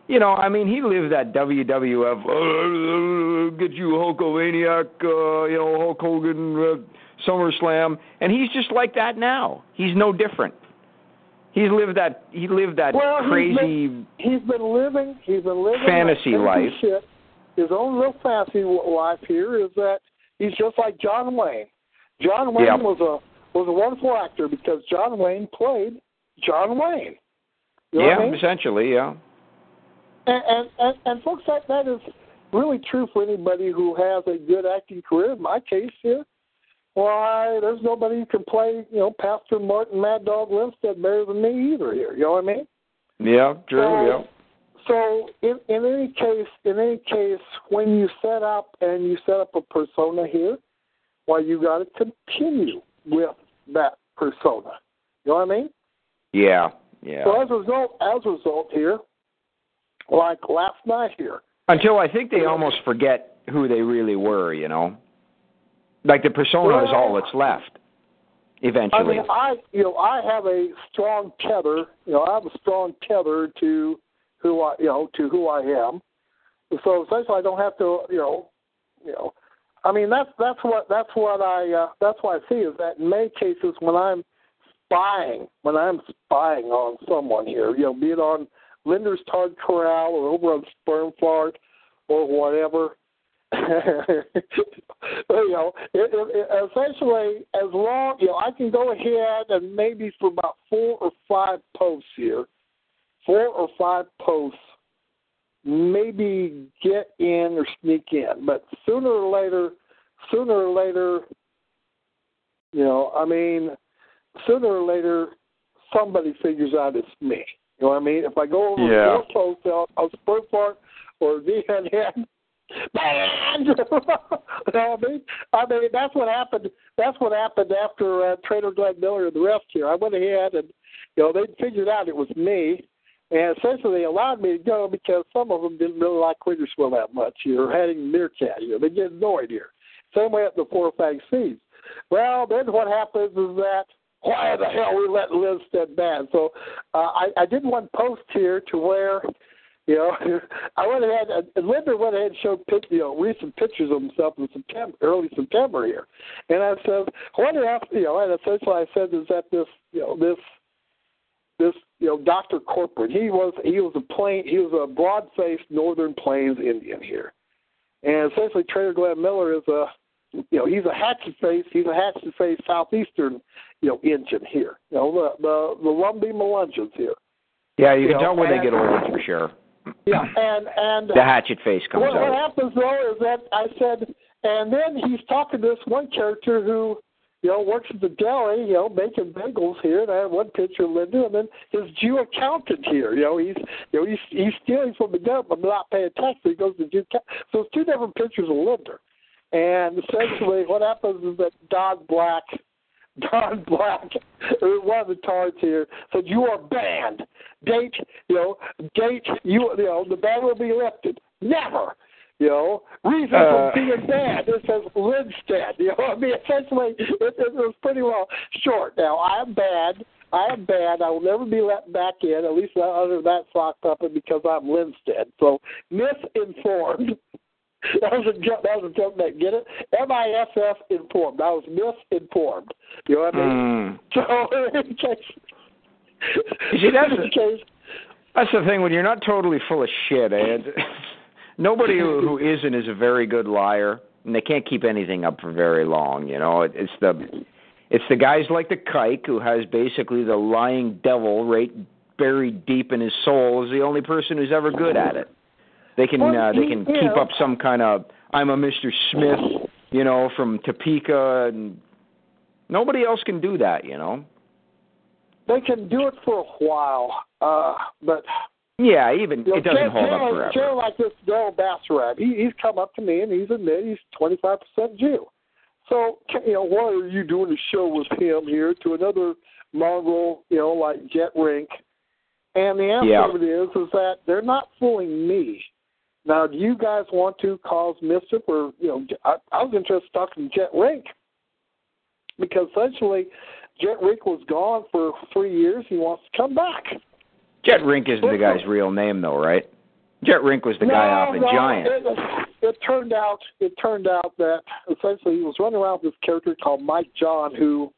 You know, I mean, he lived that WWF. Uh, get you Hulkamaniac, uh, you know, Hulk Hogan, uh, SummerSlam, and he's just like that now. He's no different. He's lived that. He lived that Well, he's crazy. been- He's been living. He's been living Fantasy life. Shit. His own real fantasy life here is that he's just like John Wayne. John Wayne Yep. was a was a wonderful actor because John Wayne played John Wayne. You know yeah, I mean? essentially, yeah. And, and, and, and folks, that, that is really true for anybody who has a good acting career. In my case here, why, there's nobody who can play, you know, Pastor Martin Mad Dog Lindstedt better than me either here. You know what I mean? Yeah, true. So- yeah. So in, in any case, in any case, when you set up and you set up a persona here, well, you got to continue with that persona. You know what I mean? Yeah, yeah. So as a result, as a result here, like last night here, Until I think they almost forget who they really were. You know, like the persona is all that's left. I Eventually. mean, I you know I have a strong tether. You know, I have a strong tether to who I you know to who I am. So essentially, I don't have to you know you know. I mean, that's that's what that's what I uh, that's what I see is that in many cases when I'm spying when I'm spying on someone here, you know, be it on Linder's Tard Corral or over on Sperm Fart or whatever. you know, it, it, essentially, as long you know, I can go ahead and maybe for about four or five posts here, four or five posts, maybe get in or sneak in. But sooner or later, sooner or later, you know, I mean, sooner or later, somebody figures out it's me. You know what I mean? If I go over Yeah. four posts on, on Spring Park or banned. you know what I mean? I mean that's what happened. That's what happened after uh, Trader Glenn Miller and the rest here. I went ahead and you know they figured out it was me, and essentially they allowed me to go because some of them didn't really like Wintersville that much. You're heading meerkat here. They get annoyed here. Same way at the Four Fang Seeds. Well, then what happens is that why the hell we let Liz Lindstedt ban? So uh, I, I did one post here to where, you know, I went ahead and Linda went ahead and showed pic, you know recent pictures of himself in September, early September here, and I said, what else, you know, and essentially I said is that this, you know, this this you know Dr. Corporate. He was he was a plain he was a broad faced Northern Plains Indian here, and essentially Trader Glenn Miller is a you know he's a hatchet face he's a hatchet face southeastern you know Indian here. You know the the the Lumbee Melungeons here. yeah, you you can know, tell when they get old for sure. Yeah, and and The hatchet face comes what, what happens though is that I said, and then he's talking to this one character who, you know, works at the deli, you know, making bagels here. And I have one picture of Linda, and then his Jew accountant here. You know, he's you know he's he's stealing from the government, but not paying taxes. He goes to Jew. So it's two different pictures of Linda. And essentially, what happens is that Don Black, Don Black, one of the tards here, said you are banned. Date, you know, date you, you know, the ban will be lifted. Never. You know, reason Uh. for being bad. It says Lindstedt. You know, I mean, essentially, it, it was pretty well short. Now, I am bad. I am bad. I will never be let back in, at least not under that sock puppet, because I'm Lindstedt. So, misinformed. That was a joke. That was a joke. That get it? M I S F informed. I was misinformed. You know what I mean? Mm. So in case, You see, that's in case, That's the thing when you're not totally full of shit. Eh? Nobody who, who isn't is a very good liar, and they can't keep anything up for very long. You know, it, it's the it's the guys like the kike who has basically the lying devil right buried deep in his soul is the only person who's ever good at it. They can Well, uh, they can you keep up some kind of I'm a Mr. Smith, you know, from Topeka, and nobody else can do that. You know. they can do it for a while, uh, but Yeah, even you know, it doesn't hold up forever. Jay like this Daryl Bassarat, he, he's come up to me and he's admitted he's 25% Jew. So, you know, why are you doing a show with him here to another mongrel, you know, like Jet Rink? And the answer Yeah. of it is, is that they're not fooling me. Now, do you guys want to cause mischief, or you know, I, I was interested in talking to Jet Rink because essentially, Jet Rink was gone for three years. He wants to come back. Jet Rink isn't the guy's real name, though, right? Jet Rink was the guy no, off in no, Giant. It, it turned out it turned out that essentially he was running around with this character called Mike John, who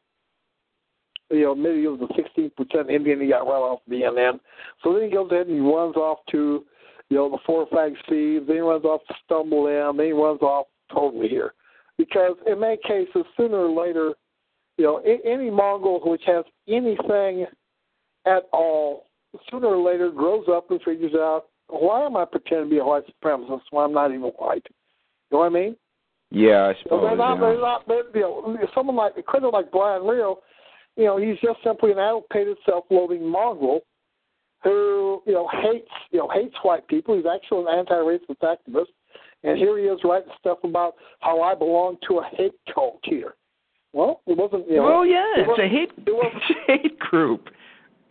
you know maybe he was a sixteen percent Indian. He got run off the NN. So then he goes ahead and he runs off to you know the Four Flag Steve. Then he runs off to Stumble In. Then he runs off totally here because in many cases sooner or later, you know any Mongol which has anything at all sooner or later grows up and figures out why am I pretending to be a white supremacist when I'm not even white? You know what I mean? Yeah, I So suppose. they're not, yeah. they're not, they're, you know, someone like a critic like Bryan Reo, you know, he's just simply an adulterated, self-loathing mongrel who, you know, hates, you know, hates white people. He's actually an anti-racist activist, and here he is writing stuff about how I belong to a hate cult here. Well, it wasn't, you know. well, yeah, it it's a hate, it wasn't- it's a hate group.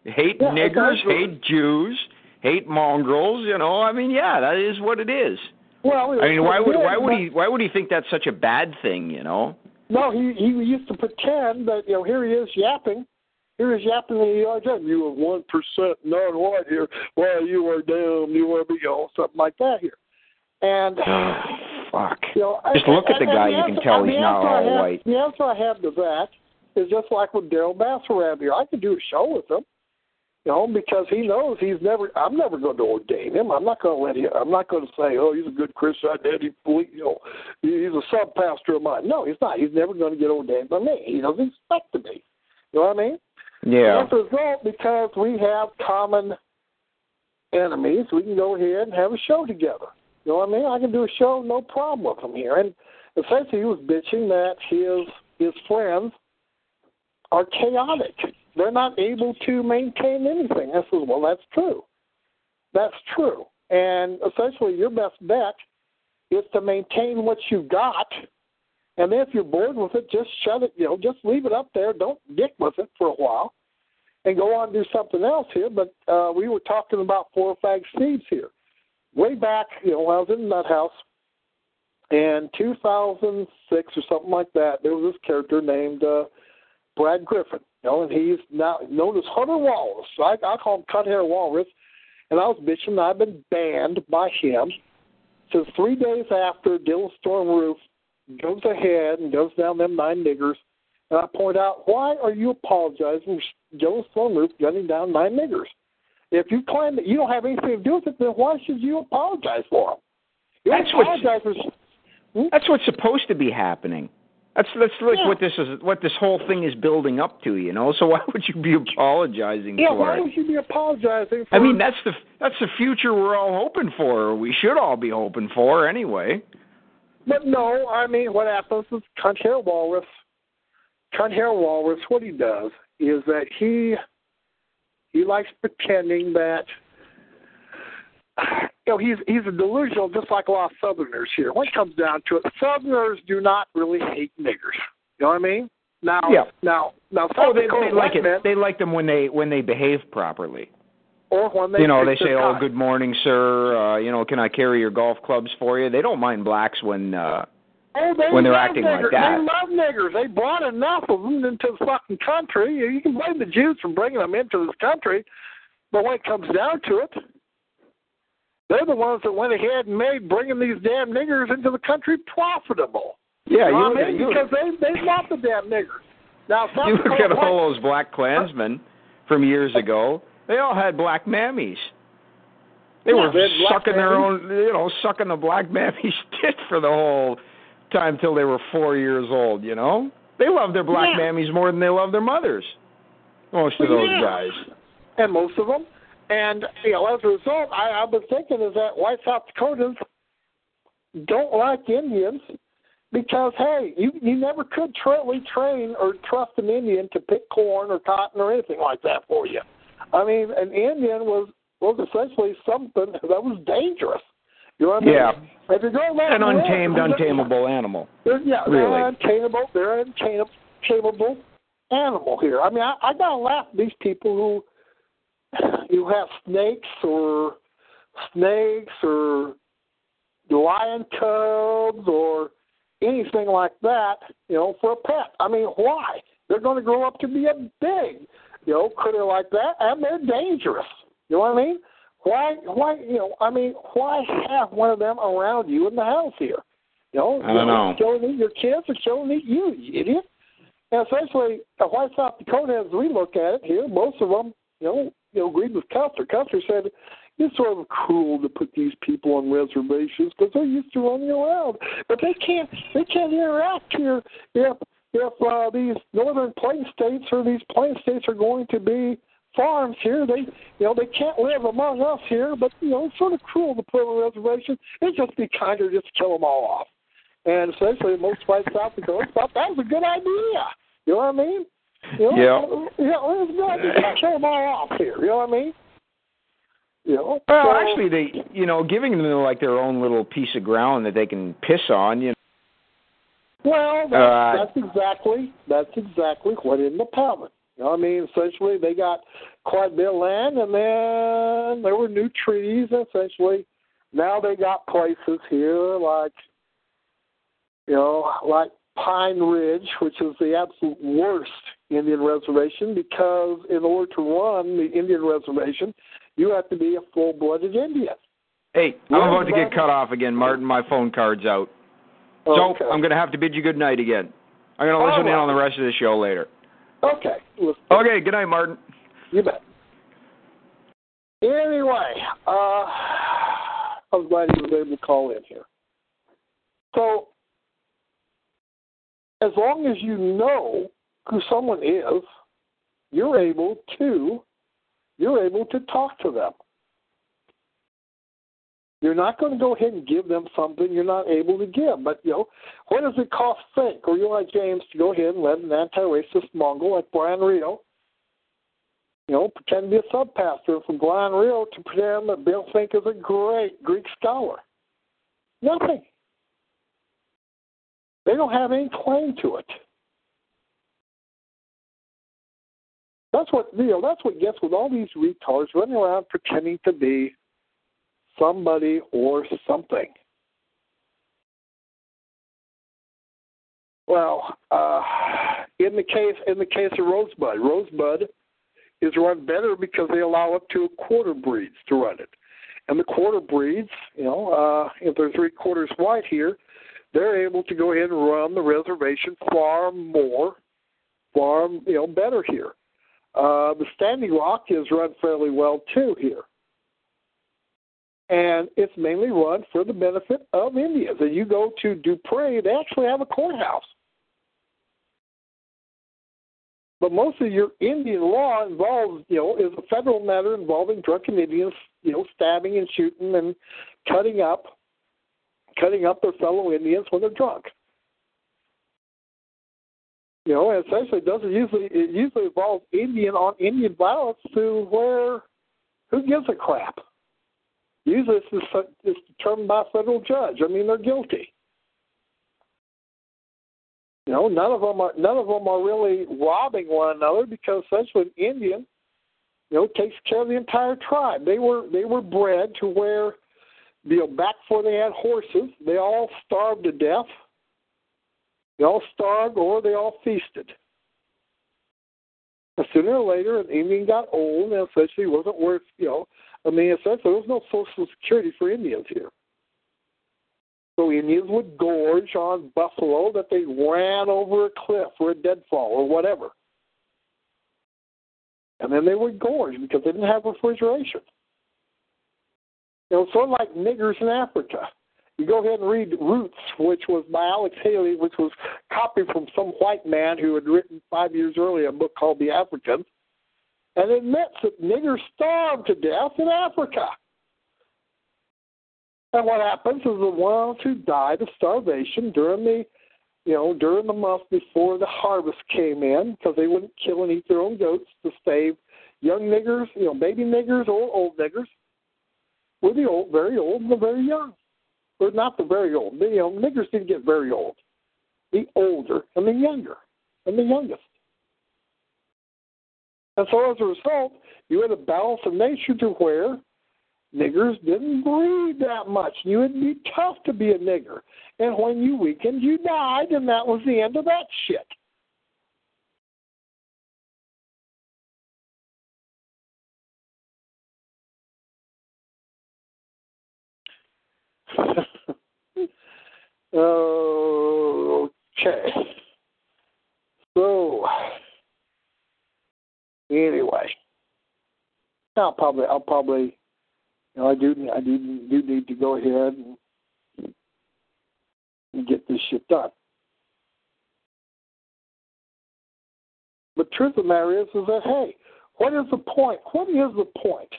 Hate Yeah, niggers, hate Jews, hate mongrels. You know, I mean, yeah, that is what it is. Well, I mean, why would why would he why would he think that's such a bad thing? You know? No, he he used to pretend that you know here he is yapping, here he is yapping in the ERJ. You are one percent non-white here. Well, you are damn, you are know something like that here, and Fuck. you know Just I- look at the guy, and you can tell he's the not answer all have- white. The answer I have to that is just like with Daryl Bass around here. I could do a show with him. You know, because he knows he's never. I'm never going to ordain him. I'm not going to let him. I'm not going to say, "Oh, he's a good Christian. I did. He, you know, he's a sub pastor of mine." No, he's not. He's never going to get ordained by me. He doesn't expect to be. You know what I mean? Yeah. As a result, because we have common enemies, we can go ahead and have a show together. You know what I mean? I can do a show, no problem with him here. And essentially, he was bitching that his his friends are chaotic. They're not able to maintain anything. I said, well, that's true. That's true. And essentially, your best bet is to maintain what you've got. And then if you're bored with it, just shut it. You know, just leave it up there. Don't dick with it for a while, and go on and do something else here. But uh, we were talking about four fag seeds here, way back. You know, when I was in that house in 2006 or something like that. There was this character named uh, Brad Griffin. You know, and he's now known as Hunter Walrus. I, I call him Cut Hair Walrus. And I was bitching that I've been banned by him since three days after Dylann Storm Roof goes ahead and goes down them nine niggers. And I point out, why are you apologizing for Dylann Storm Roof gunning down nine niggers? If you claim that you don't have anything to do with it, then why should you apologize for them? You That's what's- for. That's what's supposed to be happening. That's that's like Yeah. what this is what this whole thing is building up to, you know. So why would you be apologizing Yeah, for why it? would you be apologizing for I mean, that's the that's the future we're all hoping for. Or we should all be hoping for anyway. But no, I mean, what happens is Cunt Hair Walrus, Cunt Hair Walrus, what he does is that he he likes pretending that you know he's he's a delusional, just like a lot of Southerners here. When it comes down to it, Southerners do not really hate niggers. You know what I mean? Now, Yeah. now, now, Oh, they, Dakota they like white men, it. They like them when they when they behave properly. or when they you know, they say, "Oh, good morning, sir. Uh, you know, can I carry your golf clubs for you?" They don't mind blacks when uh Oh, they when they're love acting like that. They love niggers. They brought enough of them into the fucking country. You can blame the Jews for bringing them into this country, but when it comes down to it, they're the ones that went ahead and made bringing these damn niggers into the country profitable. yeah, you know you I mean? because they they love the damn niggers. Now, you look at white- all those black Klansmen from years ago. They all had black mammies. They Yeah, were they sucking their own, you know, sucking the black mammy's tit for the whole time till they were four years old. You know, they love their black Yeah. mammies more than they love their mothers. Most of those Yeah. guys. and most of them. And you know, as a result, I, I've been thinking is that white South Dakotans don't like Indians because hey, you you never could really train or trust an Indian to pick corn or cotton or anything like that for you. I mean, an Indian was was essentially something that was dangerous. You know what I mean? Yeah. If you're going An untamed, they're- untamable animal. They're, yeah, Really? they're untamable. They're an untamable animal here. I mean, I, I gotta laugh at these people who you have snakes or snakes or lion cubs or anything like that, you know, for a pet. I mean, why? They're going to grow up to be a big, you know, critter like that, and they're dangerous. You know what I mean? Why? Why? You know, I mean, why have one of them around you in the house here? You know, I don't know. Showing eat your kids or showing eat you, you idiot. And essentially, uh, why South Dakota, as we look at it here, most of them, you know, you know, agreed with Custer. Custer said it's sort of cruel to put these people on reservations because they're used to running around, but they can't they can't interact here if if uh, these northern plain states or these plain states are going to be farms here. They you know they can't live among us here, but you know it's sort of cruel to put on a reservation. It'd just be kinder just to kill them all off. And essentially, most white South Dakota thought that was a good idea. You know what I mean? You know, Yeah. Yeah, well, it's idea to kill them off here. You know what I mean? You know. Well, so- actually, they, you know, giving them like their own little piece of ground that they can piss on, you know. Well, that's, Uh, that's exactly that's exactly what in the Pellet. You know, what I mean, essentially they got quite a bit of land, and then there were new treaties. Essentially, now they got places here like, you know, like Pine Ridge, which is the absolute worst Indian reservation because in order to run the Indian reservation, you have to be a full-blooded Indian. Hey, I'm about to get cut off again, Martin. My phone card's out. So I'm going to have to bid you good night again. I'm going to listen in on the rest of the show later. Okay. Okay, good night, Martin. You bet. Anyway, uh, I was glad he was able to call in here. So, as long as you know who someone is, you're able to you're able to talk to them. You're not going to go ahead and give them something you're not able to give. But you know, what does it cost Finck or you like James to go ahead and let an anti-racist Mongol like Bryan Reo you know, pretend to be a sub pastor from Bryan Reo to pretend that Bill Finck is a great Greek scholar. Nothing. They don't have any claim to it. That's what you know. That's what gets with all these retards running around pretending to be somebody or something. Well, uh, in the case in the case of Rosebud, Rosebud is run better because they allow up to quarter breeds to run it. And the quarter breeds, you know, uh, if they're three quarters white here, they're able to go ahead and run the reservation far more, far you know better here. Uh, the Standing Rock is run fairly well too here, and it's mainly run for the benefit of Indians. And you go to Dupree, they actually have a courthouse. But most of your Indian law involves, you know, is a federal matter involving drunken Indians, you know, stabbing and shooting and cutting up, cutting up their fellow Indians when they're drunk. You know, and essentially doesn't usually it usually involves Indian on Indian violence to where who gives a crap. Usually it's, it's determined by a federal judge. I mean, they're guilty. You know, none of them are none of them are really robbing one another because essentially an Indian, you know, takes care of the entire tribe. They were they were bred to where, you know, back before they had horses, they all starved to death. They all starved or they all feasted. And sooner or later, an Indian got old and essentially wasn't worth, you know, I mean, essentially there was no social security for Indians here. So Indians would gorge on buffalo that they ran over a cliff or a deadfall or whatever. And then they would gorge because they didn't have refrigeration. You know, sort of like niggers in Africa. You go ahead and read Roots, which was by Alex Haley, which was copied from some white man who had written five years earlier a book called The African, and it admits that niggers starved to death in Africa. And what happens is the ones who died of starvation during the, you know, during the month before the harvest came in, because they wouldn't kill and eat their own goats to save young niggers, you know, baby niggers or old niggers, were the old, very old and the very young. But not the very old. You know, niggers didn't get very old. The older and the younger and the youngest. And so as a result, you had a balance of nature to where niggers didn't breed that much. You would be tough to be a nigger. And when you weakened, you died, and that was the end of that shit. okay. So anyway, I'll probably I'll probably you know I do I do do need to go ahead and, and get this shit done. But truth of the matter is, is that hey, what is the point? What is the point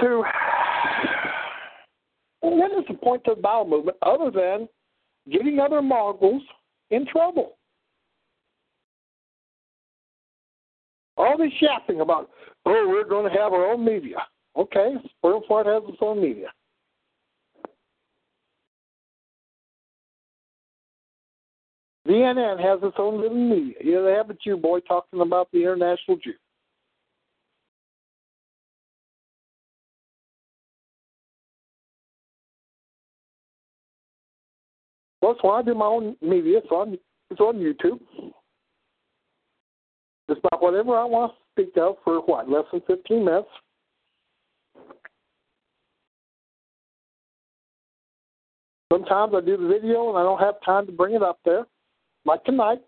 to what is the point to the bowel movement other than getting other Mongols in trouble? All this yapping about, oh, we're going to have our own media. Okay, Fart has its own media. CNN has its own little media. Yeah, they have a Jew boy talking about the international Jew. Plus, when I do my own media, it's on it's on YouTube. Just about whatever I want to speak of for what less than fifteen minutes. Sometimes I do the video and I don't have time to bring it up there, like tonight.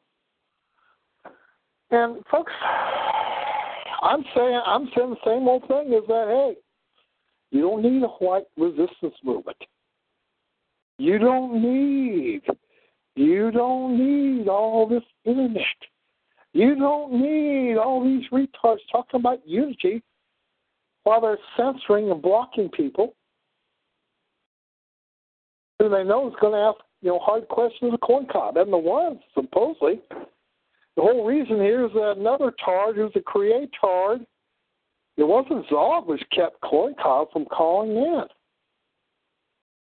And folks, I'm saying I'm saying the same old thing is that hey, you don't need a white resistance movement. You don't need you don't need all this internet. You don't need all these retards talking about unity while they're censoring and blocking people who they know is going to ask you know hard questions of corn cob. And the ones supposedly the whole reason here is that another tard who's a creator. It wasn't Zog which kept corn cob from calling in.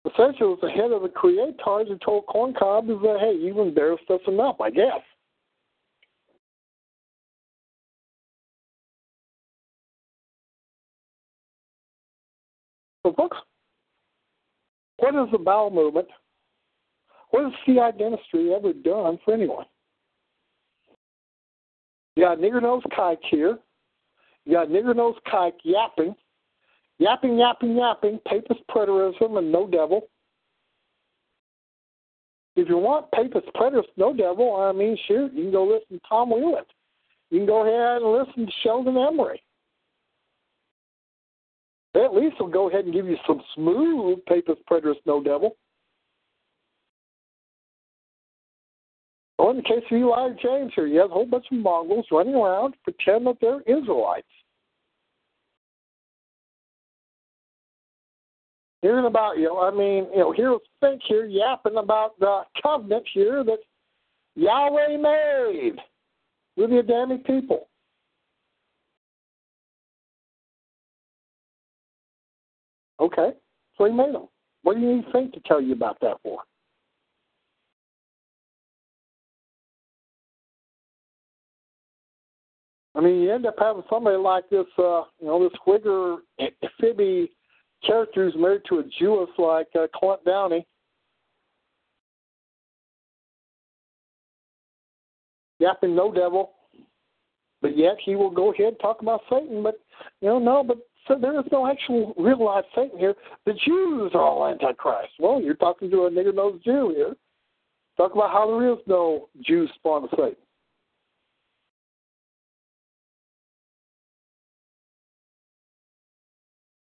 Essentially, was the head of the creators who told corn cob that hey, you embarrassed us enough, I guess. So, folks, what is the bowel movement? What has CI dentistry ever done for anyone? You got nigger nose kike here. You got nigger nose kike yapping, yapping, yapping, yapping, papist preterism and no devil. If you want papist preterist, no devil, I mean, shoot, you can go listen to Tom Wheelan. You can go ahead and listen to Sheldon Emry. They at least will go ahead and give you some smooth papist preterist no devil. Or in the case of Eli James here, you have a whole bunch of Mongols running around pretend that they're Israelites. Hearing about, you know, I mean, you know, here's Finck here yapping about the covenant here that Yahweh made with the Adamic people. Okay, so he made them. What do you need Finck to tell you about that for? I mean, you end up having somebody like this, uh, you know, this Whigger Phoebe character who's married to a Jewess like uh, Clint Downey. Yapping no devil, but yet he will go ahead and talk about Satan. But you know, no, but so there is no actual real life Satan here. The Jews are all antichrist. Well, you're talking to a nigger nosed Jew here. Talk about how there is no Jew spawn of Satan.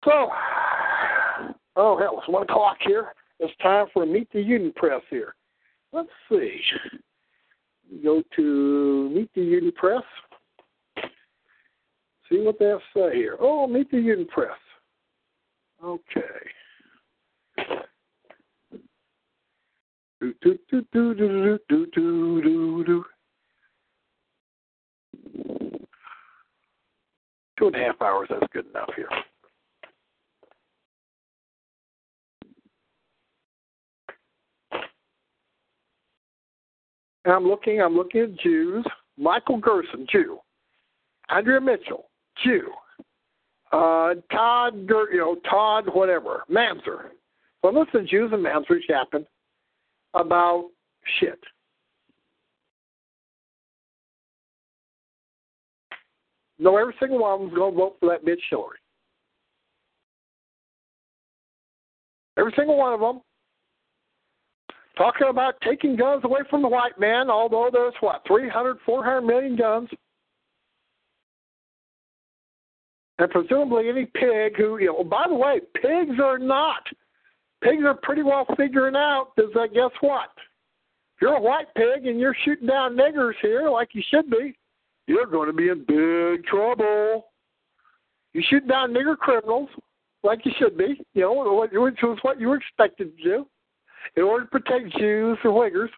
So, oh hell, it's one o'clock here. It's time for a Meet the Union Press here. Let's see. Go to Meet the Union Press. See what they have to say here. Oh, Meet the Union Press. Okay. Do do do do do do do do do. Two and a half hours. That's good enough here. And I'm looking, I'm looking at Jews. Michael Gerson, Jew. Andrea Mitchell, Jew. Uh, Todd, you know, Todd, whatever, Mamser. So I'm listening to Jews and Mamsers yapping about shit. No, every single one of them's going to vote for that bitch Hillary. Every single one of them. Talking about taking guns away from the white man, although there's what, 300, 400 million guns. And presumably any pig who, you know, by the way, pigs are not. Pigs are pretty well figuring out because uh, guess what? If you're a white pig and you're shooting down niggers here like you should be, you're going to be in big trouble. You shoot down nigger criminals like you should be, you know, which was what you were expected to do in order to protect Jews or Uyghurs,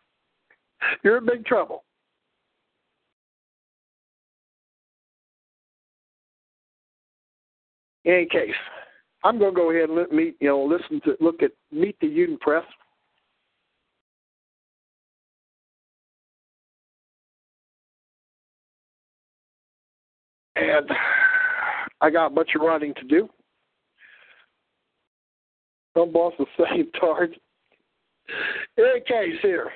you're in big trouble. In any case, I'm going to go ahead and let meet, you know, listen to look at meet the Union Press. And I got a bunch of writing to do. Some boss is saying, In case here.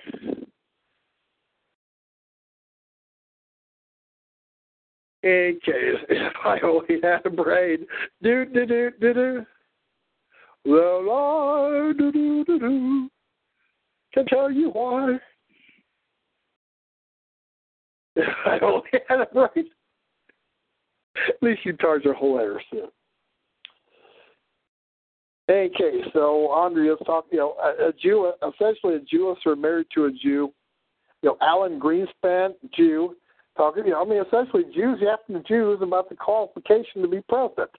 In case if I only had a brain. Do do do do do. La la do do do do. Can tell you why. If I only had a brain. At least you tards are hilarious. Okay, so Andrea's talking, you know, a, a Jew, essentially a Jewess or married to a Jew. You know, Alan Greenspan, Jew, talking, you know, I mean, essentially Jews the Jews about the qualification to be president.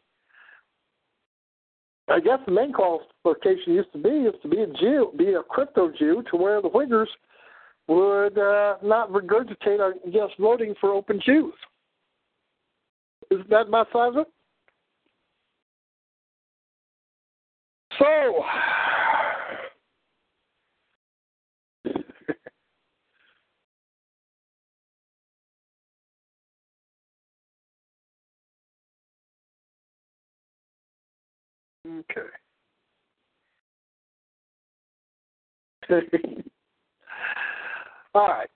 I guess the main qualification used to be is to be a Jew, be a crypto Jew, to where the Uyghurs would uh, not regurgitate, guess, voting for open Jews. Is that my side? So, okay. All right.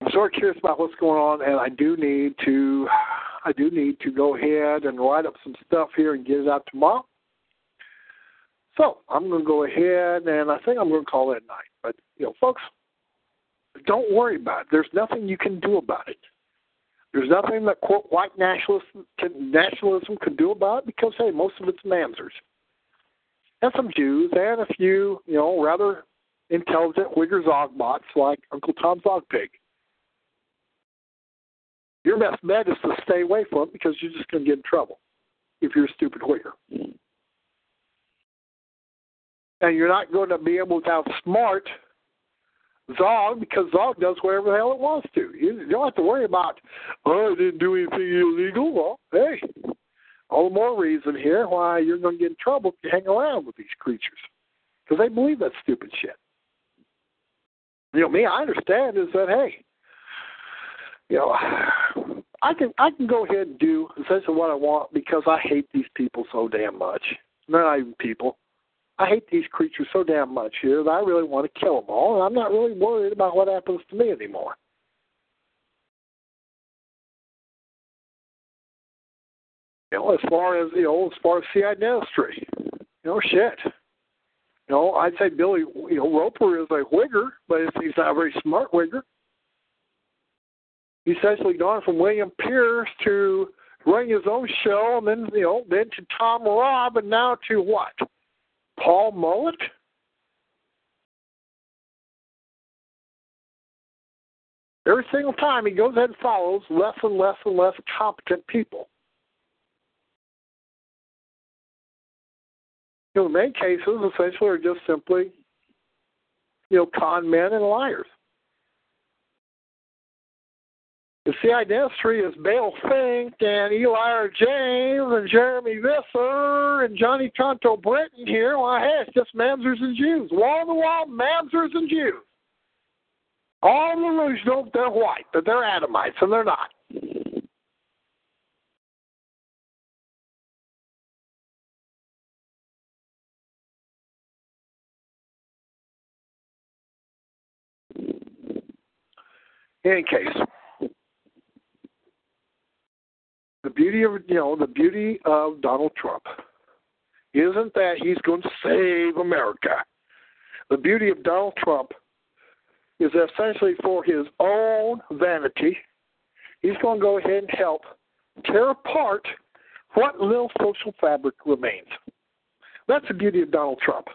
I'm sort of curious about what's going on, and I do need to, I do need to go ahead and write up some stuff here and get it out tomorrow. So I'm going to go ahead and I think I'm going to call it night. But, you know, folks, don't worry about it. There's nothing you can do about it. There's nothing that, quote, white nationalism can, nationalism can do about it because, hey, most of it's mamsers. And some Jews and a few, you know, rather intelligent Uyghur Zogbots like Uncle Tom Zogpig. Your best bet is to stay away from it because you're just going to get in trouble if you're a stupid Uyghur and you're not going to be able to outsmart Zog because Zog does whatever the hell it wants to. You, don't have to worry about, oh, I didn't do anything illegal. Well, hey, all the more reason here why you're going to get in trouble if you hang around with these creatures because they believe that stupid shit. You know, me, I understand is that hey, you know, I can I can go ahead and do essentially what I want because I hate these people so damn much. They're not even people. I hate these creatures so damn much here that I really want to kill them all, and I'm not really worried about what happens to me anymore. You know, as far as you know, as far as CI dentistry, you know, shit. You know, I'd say Billy, you know, Roper is a Whigger, but he's not a very smart Whigger. He's essentially gone from William Pierce to running his own show, and then you know, then to Thom Robb, and now to what? Paul Mullet? Every single time he goes ahead and follows less and less and less competent people. You know, the main cases essentially are just simply, you know, con men and liars. The CI dentistry is Bill Finck and Eli R. James and Jeremy Visser and Johnny Tonto Britton here. Well, hey, it's just Mamsers and Jews. Wall to wall Mamsers and Jews. all the illusion they're white, that they're Adamites, and they're not. In any case, the beauty of you know the beauty of Donald Trump isn't that he's going to save America. The beauty of Donald Trump is essentially for his own vanity. He's going to go ahead and help tear apart what little social fabric remains. That's the beauty of Donald Trump.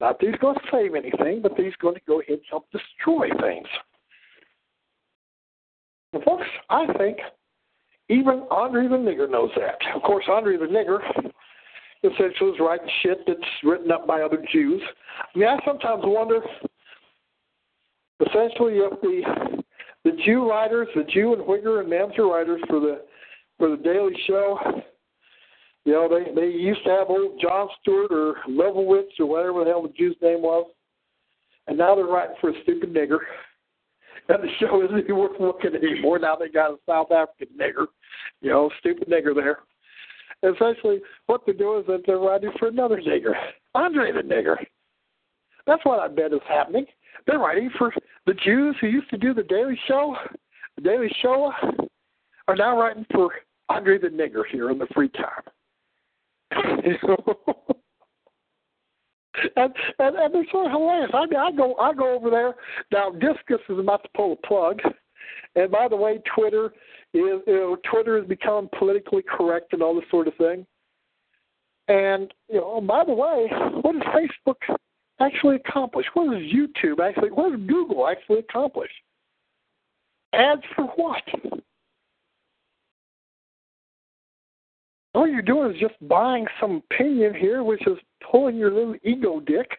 Not that he's going to save anything, but that he's going to go ahead and help destroy things. Folks, I think even Andre the Nigger knows that. Of course, Andre the Nigger essentially is writing shit that's written up by other Jews. I mean, I sometimes wonder, essentially, if the the Jew writers, the Jew and Whigger and Mamser writers for the for the Daily Show, you know, they they used to have old Jon Stewart or Leibowitz or whatever the hell the Jew's name was, and now they're writing for a stupid nigger and the show isn't even worth looking anymore. Now they got a South African nigger, you know, stupid nigger there. Essentially, what they're doing is that they're writing for another nigger, Andre the nigger. That's what I bet is happening. They're writing for the Jews who used to do the Daily Show. The Daily Show are now writing for Andre the nigger here in the free time. and, and and they're sort of hilarious. I mean, I go I go over there now. Disqus is about to pull a plug, and by the way, Twitter is you know, Twitter has become politically correct and all this sort of thing. And you know, by the way, what does Facebook actually accomplish? What does YouTube actually? What does Google actually accomplish? Ads for what? All you're doing is just buying some opinion here, which is pulling your little ego dick.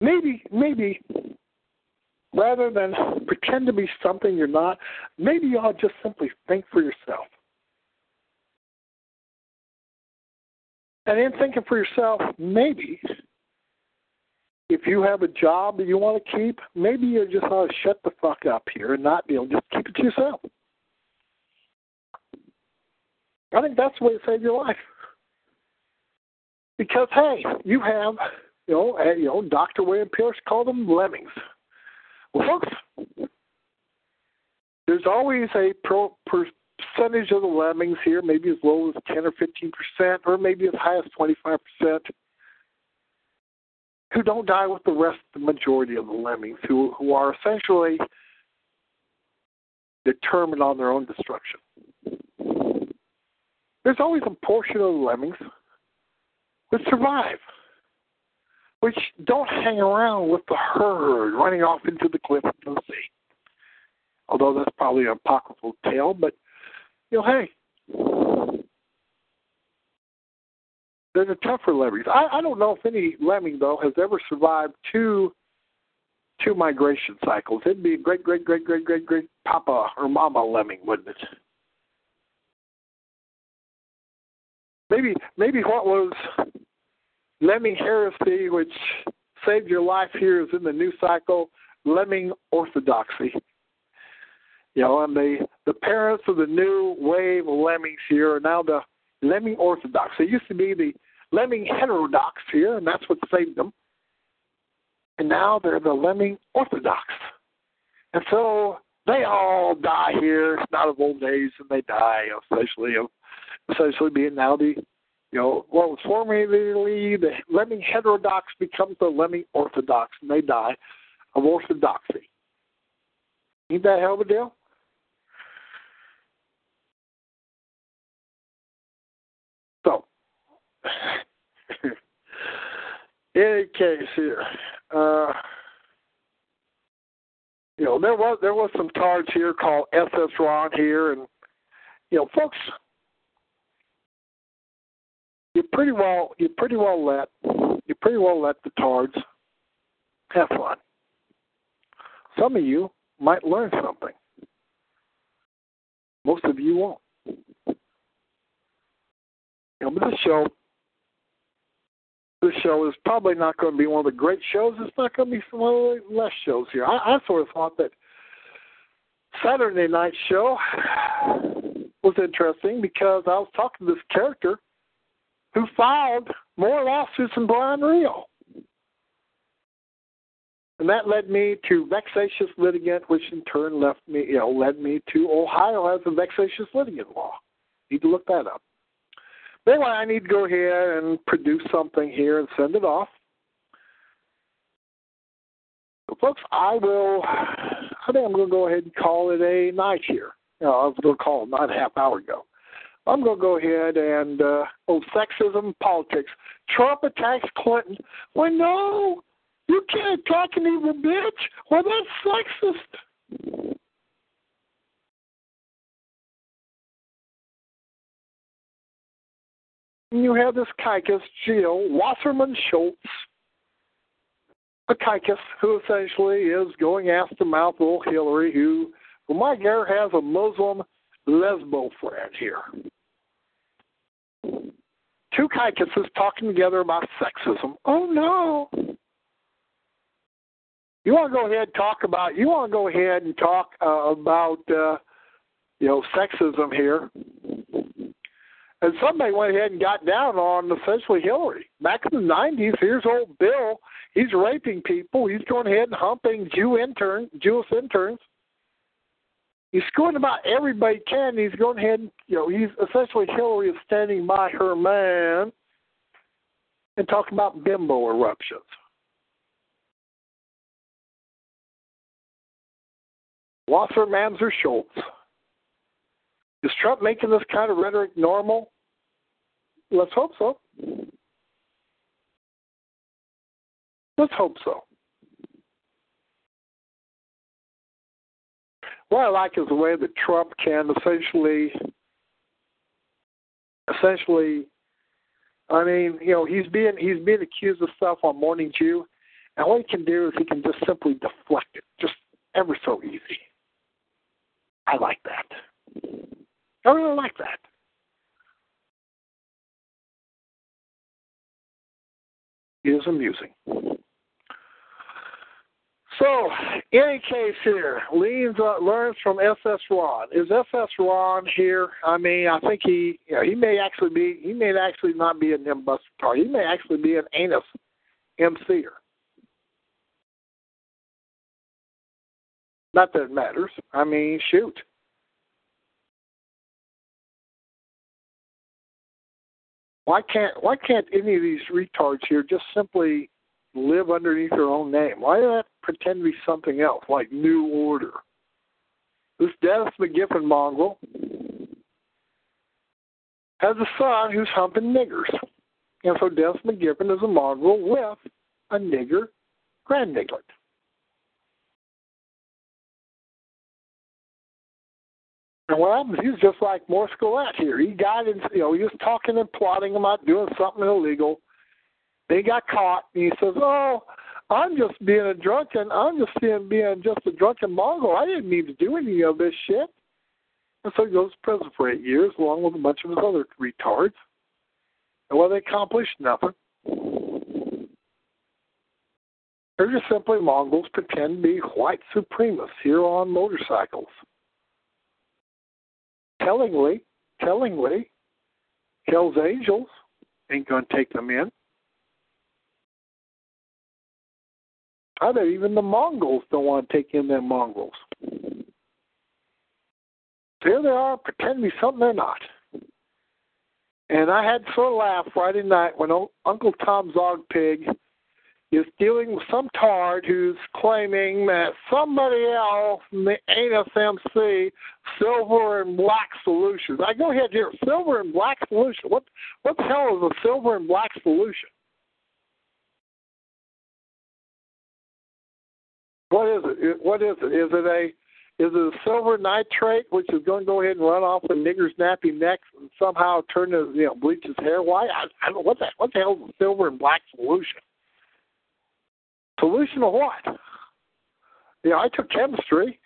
Maybe, maybe, rather than pretend to be something you're not, maybe you ought just simply think for yourself. And in thinking for yourself, maybe if you have a job that you want to keep, maybe you just ought to shut the fuck up here and not be able to just keep it to yourself. I think that's the way to save your life. Because hey, you have, you know, you know, Dr. William Pierce called them lemmings. Well, folks, there's always a pro percentage of the lemmings here, maybe as low as 10 or 15 percent, or maybe as high as 25 percent, who don't die with the rest, the majority of the lemmings, who who are essentially determined on their own destruction there's always a portion of the lemmings that survive, which don't hang around with the herd running off into the cliff into the sea. Although that's probably an apocryphal tale, but you know, hey, they're the tougher lemmings. I, I don't know if any lemming though has ever survived two two migration cycles. It'd be a great, great, great, great, great, great papa or mama lemming, wouldn't it? Maybe maybe what was lemming heresy, which saved your life here, is in the new cycle, lemming orthodoxy. You know, and the the parents of the new wave lemmings here are now the lemming orthodox. They used to be the lemming heterodox here, and that's what saved them. And now they're the lemming orthodox. And so they all die here. Not of old age, and they die especially of essentially being now the, you know, what was formerly the lemming heterodox becomes the lemming orthodox, and they die of orthodoxy. Ain't that hell of a deal? So, any case here, uh, you know, there was there was some tards here called SS Ron here, and you know, folks you pretty well you pretty well let you pretty well let the tards have fun. Some of you might learn something. Most of you won't. But this show this show is probably not going to be one of the great shows. It's not going to be one of the less shows here. I, I sort of thought that Saturday night show was interesting because I was talking to this character who filed more lawsuits than Bryan Reo. And that led me to vexatious litigant, which in turn left me, led me to Ohio as a vexatious litigant law. Need to look that up. But anyway, I need to go ahead and produce something here and send it off. So folks, I will. I think I'm going to go ahead and call it a night here. You know, I was going to call it not a half hour ago. I'm going to go ahead and uh, oh, sexism politics. Trump attacks Clinton. Well, no, you can't attack an evil bitch. Well, that's sexist. You have this Kikis, Jill Wasserman Schultz, a Kikis, who essentially is going after mouth old Hillary, who, well, my girl has a Muslim lesbo friend here. Two Kikises talking together about sexism. Oh no! You want to go ahead and talk about? You want to go ahead and talk uh, about uh, you know sexism here? And somebody went ahead and got down on essentially Hillary. Back in the 90s, here's old Bill. He's raping people. He's going ahead and humping Jew intern, Jewish interns. He's screwing about everybody can. He's going ahead and, you know, he's essentially Hillary is standing by her man and talking about bimbo eruptions. Wasser Mamser Schultz. Is Trump making this kind of rhetoric normal? Let's hope so. Let's hope so. What I like is the way that Trump can essentially, essentially, I mean, you know, he's being he's being accused of stuff on Morning Jew, and what he can do is he can just simply deflect it, just ever so easy. I like that. I really like that. It is amusing. So, any case here, leans uh, learns from SS Ron. Is SS Ron here? I mean, I think he, you know, he may actually be, he may actually not be an nimbus car. He may actually be an anus MCer. Not that it matters. I mean, shoot. Why can't why can't any of these retards here just simply live underneath their own name? Why not pretend to be something else, like New Order? This Dennis McGiffen mongrel has a son who's humping niggers. And so Dennis McGiffen is a mongrel with a nigger grand niglet. And what happens, he's just like Morris Gulett here. He got in, you know, he was talking and plotting about doing something illegal. They got caught, and he says, "Oh, I'm just being a drunken. I'm just being being just a drunken mongrel. I didn't mean to do any of this shit." And so he goes to prison for eight years, along with a bunch of his other retards. And what they accomplished? Nothing. They're just simply Mongols pretend to be white supremacists here on motorcycles tellingly, tellingly, Hell's Angels ain't going to take them in. I bet even the Mongols don't want to take in them Mongols. There they are, pretending to be something they're not. And I had sort of laugh Friday night when Uncle Tom Zogpig is dealing with some tard who's claiming that somebody else in the ASMC silver and black solutions. I go ahead here, silver and black solution. What what the hell is a silver and black solution? What is it? What is it? Is it a is it a silver nitrate which is going to go ahead and run off the nigger's nappy neck and somehow turn his you know bleach his hair white? I, I don't know what the what the hell is a silver and black solution? Solution of what? Yeah, I took chemistry.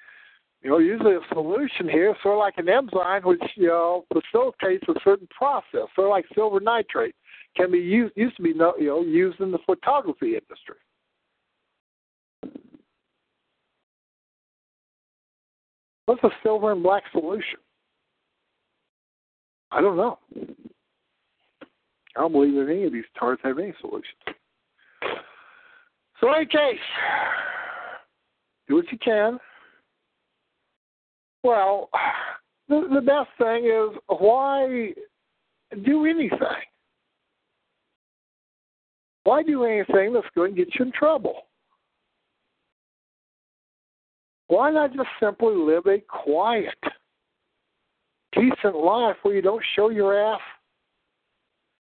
You know, usually a solution here, sort of like an enzyme, which you know facilitates a certain process, sort of like silver nitrate. can be used used to be you know used in the photography industry. What's a silver and black solution? I don't know. I don't believe that any of these tarts have any solutions. So, in any case, do what you can. Well, the, the best thing is why do anything? Why do anything that's going to get you in trouble? Why not just simply live a quiet, decent life where you don't show your ass?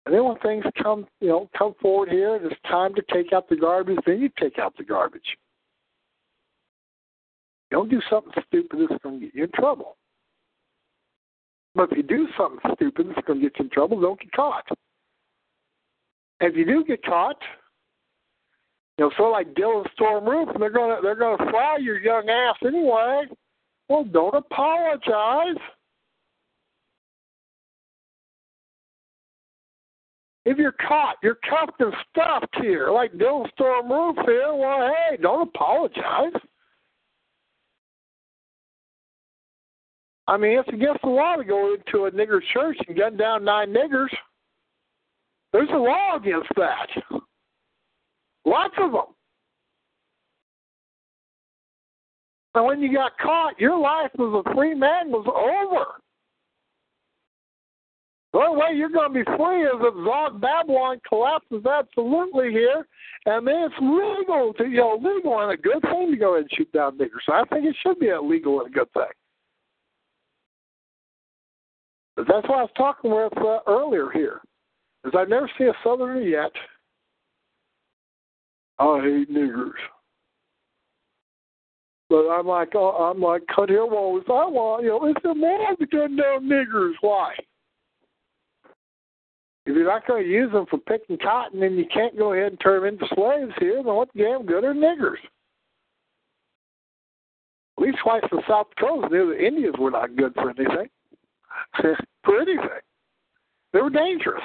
And then when things come, you know, come forward here, and it's time to take out the garbage, then you take out the garbage. Don't do something stupid that's going to get you in trouble. But if you do something stupid that's going to get you in trouble, don't get caught. And if you do get caught, you know, sort of like Dylann Storm Roof, and they're gonna they're gonna fry your young ass anyway. Well, don't apologize. If you're caught, you're cuffed and stuffed here, like Dylann Storm Roof here. Well, hey, don't apologize. I mean, it's against the law to go into a nigger church and gun down nine niggers. There's a law against that. Lots of them. And when you got caught, your life as a free man was over. The only way you're going to be free is if Zog Babylon collapses absolutely here, and then it's legal to, you know, legal and a good thing to go ahead and shoot down niggers. So I think it should be illegal and a good thing. But That's what I was talking with uh, earlier here. Is I never see a Southerner yet. I hate niggers. But I'm like, oh, I'm like, cut here walls. I want, you know, it's a man to gun down niggers. Why? If you're not going to use them for picking cotton, then you can't go ahead and turn them into slaves here. Then what damn good are niggers? At least twice the South Dakota knew the Indians were not good for anything. for anything. They were dangerous.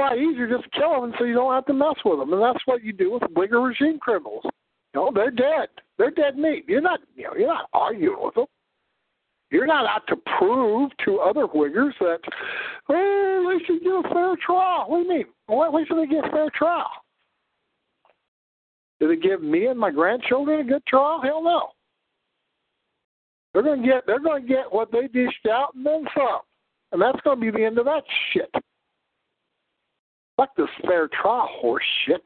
Lot easier just to kill them so you don't have to mess with them. And that's what you do with Whigger regime criminals. You know, they're dead. They're dead meat. You're not you know, you're not arguing with them. You're not out to prove to other Whiggers that, oh, they should get a fair trial. What do you mean? Why, why should they get a fair trial? Did it give me and my grandchildren a good trial? Hell no. They're to get they're to get what they dished out and then some, and that's to be the end of that shit. Fuck this fair trial horse shit.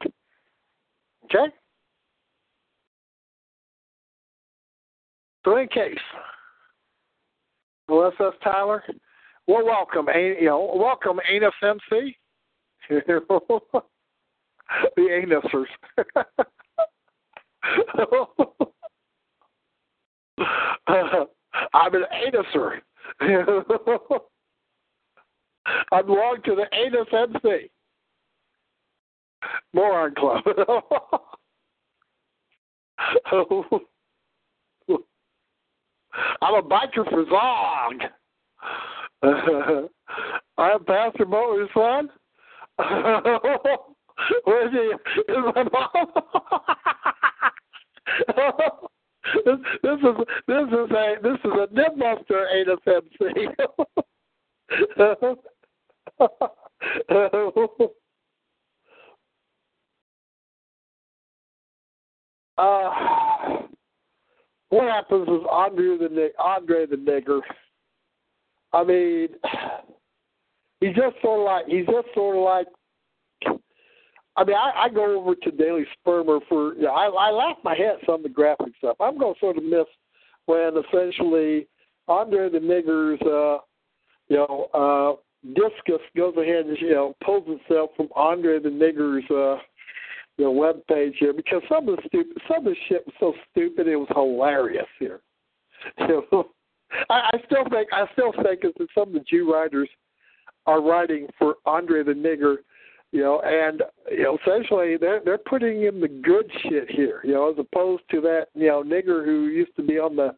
Okay. So in case, LSS Tyler, well, welcome, you know, welcome Anus MC, the Anusers. I'm an anuser. I belong to the Anus MC. Moron Club. I'm a biker for Zog. I'm Pastor Motor's son. Where's he? Is my mom? this, this is this is a this is a nibbuster AFMC. Uh, what happens is Andre the Andre the nigger. I mean, he's just sort of like he's just sort of like I mean, I, I go over to Daily Spermer for, you know, I, I laugh my head at some of the graphic stuff. I'm to sort of miss when essentially Andre the Nigger's, uh, you know, uh, Disqus goes ahead and, you know, pulls itself from Andre the Nigger's, uh, you know, web page here because some of the stupid, some of the shit was so stupid it was hilarious here. You know, I, I still think, I still think that some of the Jew writers are writing for Andre the Nigger you know, and you know, essentially they're they're putting in the good shit here, you know, as opposed to that you know nigger who used to be on the,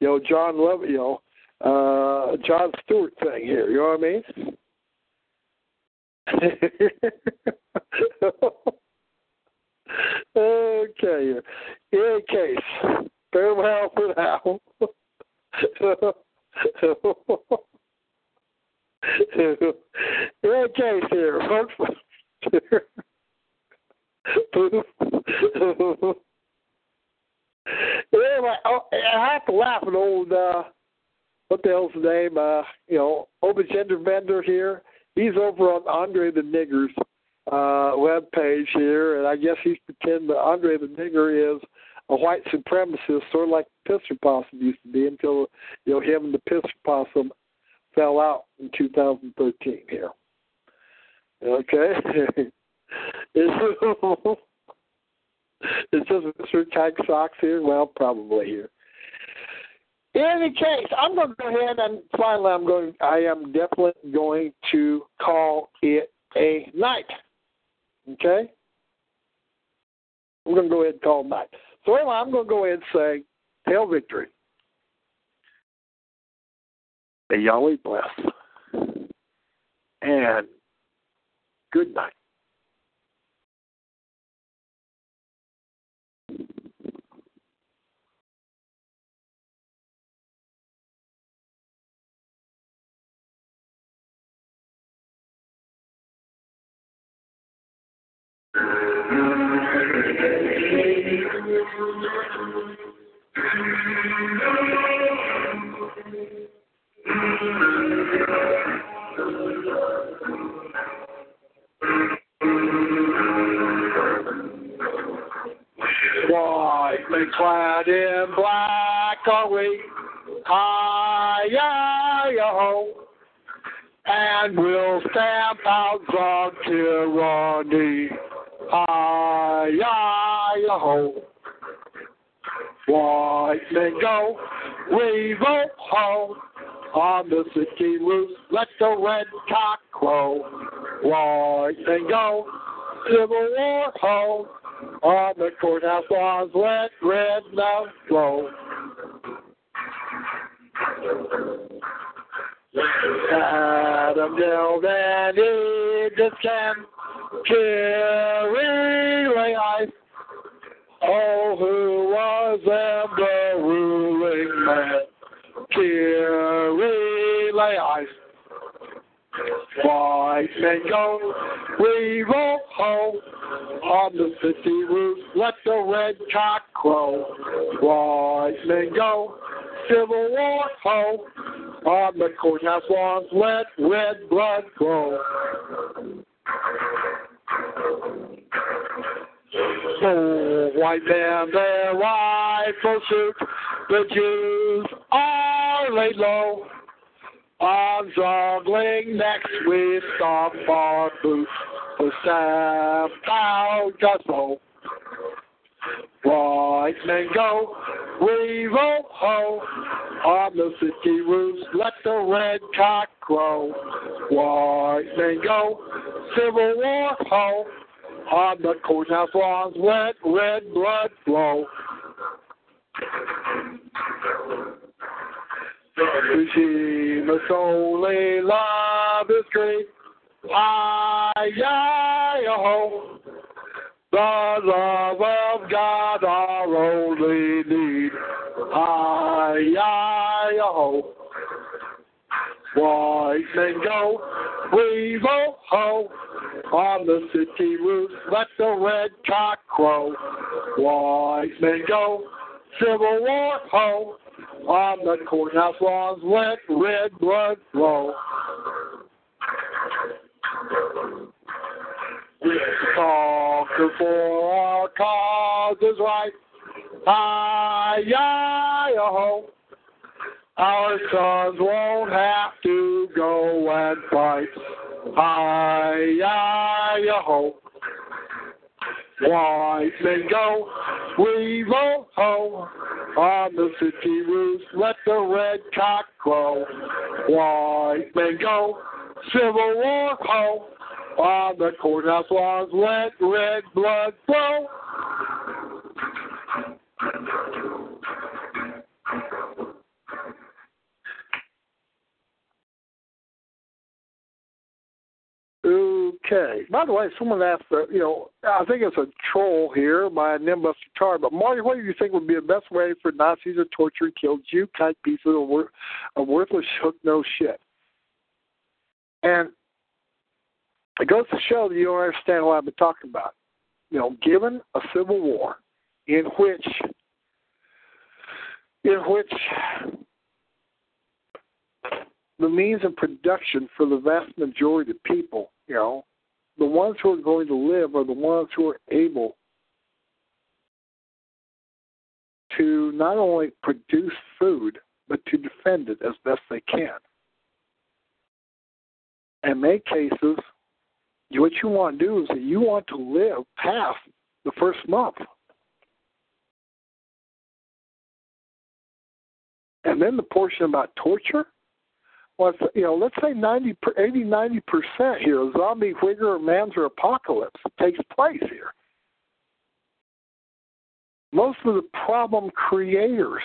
you know, John Love, you know, uh, Jon Stewart thing here. You know what I mean? okay. In case, farewell for now. In case, here, anyway, oh, I have to laugh at old uh, what the hell's his name? Uh, you know, open gender vendor here. He's over on Andre the Nigger's uh, web page here, and I guess he's pretending that Andre the Nigger is a white supremacist, sort of like Pisser Possum used to be, until you know him and the Pisser Possum fell out in 2013 here. Okay. it's just Mr. Tag Socks here. Well, probably here. In any case, I'm going to go ahead and finally, I'm going. I am definitely going to call it a night. Okay. We're going to go ahead and call it night. So anyway, I'm going to go ahead and say, "Hail victory." May Yahweh bless, and good night. White clad in black are we, hi-yi-ho, and we'll stamp out the tyranny, hi-yi-ho. White men go, we vote home, on the city roofs, let the red cock crow. White men go, Civil War home, on the courthouse lawns, let red love flow. Adam Dale and Edith can carry lay ice. Oh, who was the ruling man? Carry ice. White men go, we roll home on the city roof, let the red cock crow. White men go, Civil War ho, on the courthouse lawns, let red blood flow. Oh, white man, their rifle shoot, the Jews are laid low. On juggling next we stomp our boots to stamp out gospel. White men go, we roll ho, on the city roofs let the red cock crow. White men go, Civil War ho, on the courthouse lawns let red blood flow. The holy love is great. Hi-yi-ho. The love of God our only need. Hi-yi-ho. White men go, we vote ho. On the city roofs, let the red cock crow. White men go, Civil War ho. On the courthouse lawns, let red blood flow. Talk for our cause is right. Hi-yi-ho. Our sons won't have to go and fight. Hi-yi-ho. White men go, we vote ho. On the city roofs, let the red cock crow. White men go, Civil War ho. On the courthouse lawns, let red blood flow. Okay. By the way, someone asked, uh, you know, I think it's a troll here by Nimbus Tar, but Marty, what do you think would be the best way for Nazis to torture and kill Jew kind pieces of, wor- of worthless hook no shit? And it goes to show that you don't understand what I've been talking about. You know, given a civil war in which in which the means of production for the vast majority of people, you know, the ones who are going to live are the ones who are able to not only produce food, but to defend it as best they can. In many cases, what you want to do is that you want to live past the first month. And then the portion about torture, well, you know, let's say 90, 80, 90 percent here, zombie Whigger or Manzer apocalypse takes place here. Most of the problem creators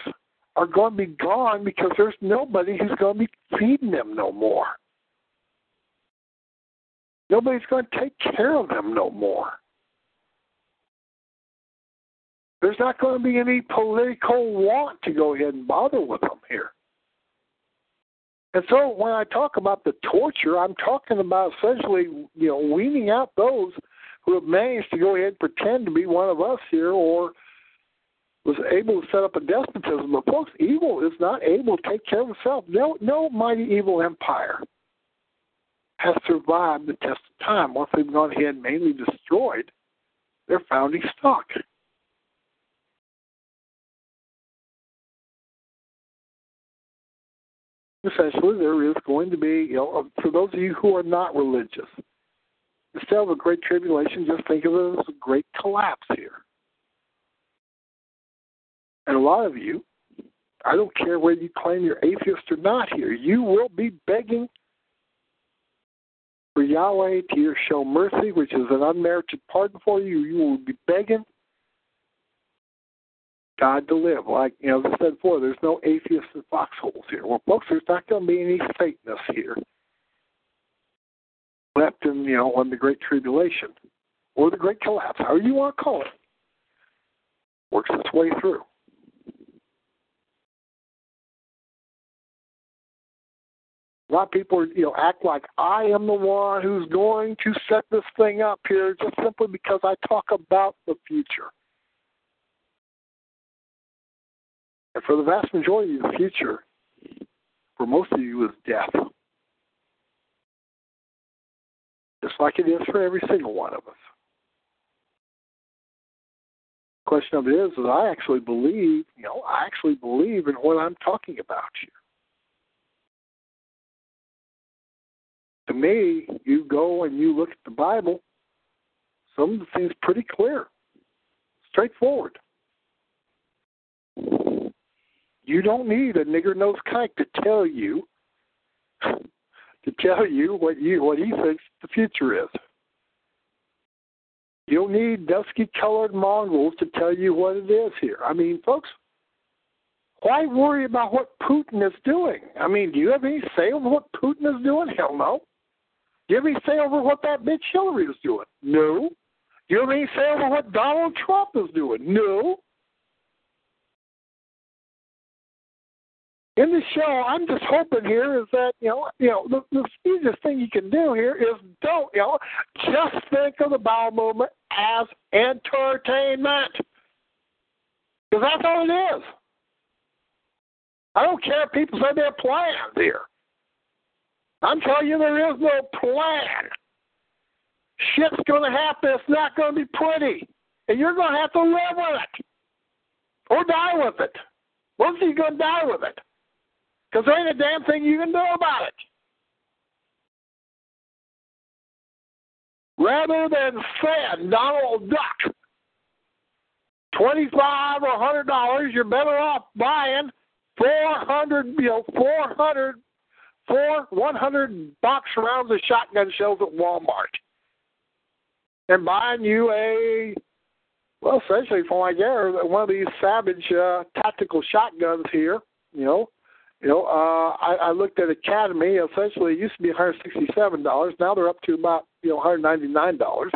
are going to be gone because there's nobody who's going to be feeding them no more. Nobody's going to take care of them no more. There's not going to be any political want to go ahead and bother with them here. And so when I talk about the torture, I'm talking about essentially, you know, weaning out those who have managed to go ahead and pretend to be one of us here or was able to set up a despotism. But folks, evil is not able to take care of itself. No no mighty evil empire has survived the test of time once they've gone ahead and mainly destroyed their founding stock. Essentially there is going to be, you know, um, for those of you who are not religious, instead of a great tribulation, just think of it as a great collapse here. And a lot of you, I don't care whether you claim you're atheist or not here, you will be begging for Yahweh to show mercy, which is an unmerited pardon for you. You will be begging God to live. Like, you know, I said before, there's no atheists in foxholes here. Well, folks, there's not going to be any Satanists here left in, you know, on the Great Tribulation or the Great Collapse, however you want to call it, works its way through. A lot of people, you know, act like I am the one who's going to set this thing up here just simply because I talk about the future. And for the vast majority of the future, for most of you, is death. Just like it is for every single one of us. Question of it is, is I actually believe, you know, I actually believe in what I'm talking about here. To me, you go and you look at the Bible, some of the things pretty clear, straightforward. You don't need a nigger nose kike to tell you to tell you what you what he thinks the future is. You don't need dusky colored mongrels to tell you what it is here. I mean, folks, why worry about what Putin is doing? I mean, do you have any say over what Putin is doing? Hell no. Do you have any say over what that bitch Hillary is doing? No. Do you have any say over what Donald Trump is doing? No. In the show, I'm just hoping here is that you know, you know, the, the easiest thing you can do here is don't, you know, just think of the bowel movement as entertainment, because that's all it is. I don't care if people say they're plans here. I'm telling you, there is no plan. Shit's going to happen. It's not going to be pretty, and you're going to have to live with it or die with it. Most of you going to die with it. Because there ain't a damn thing you can do about it. Rather than send Donald Duck twenty-five or hundred dollars, you're better off buying four hundred, you know, four hundred, four one hundred box rounds of shotgun shells at Walmart, and buying you a, well, essentially from like there, one of these Savage uh, tactical shotguns here, you know, you know, uh, I, I looked at Academy. Essentially, it used to be $167. Now they're up to about you know, hundred ninety nine dollars.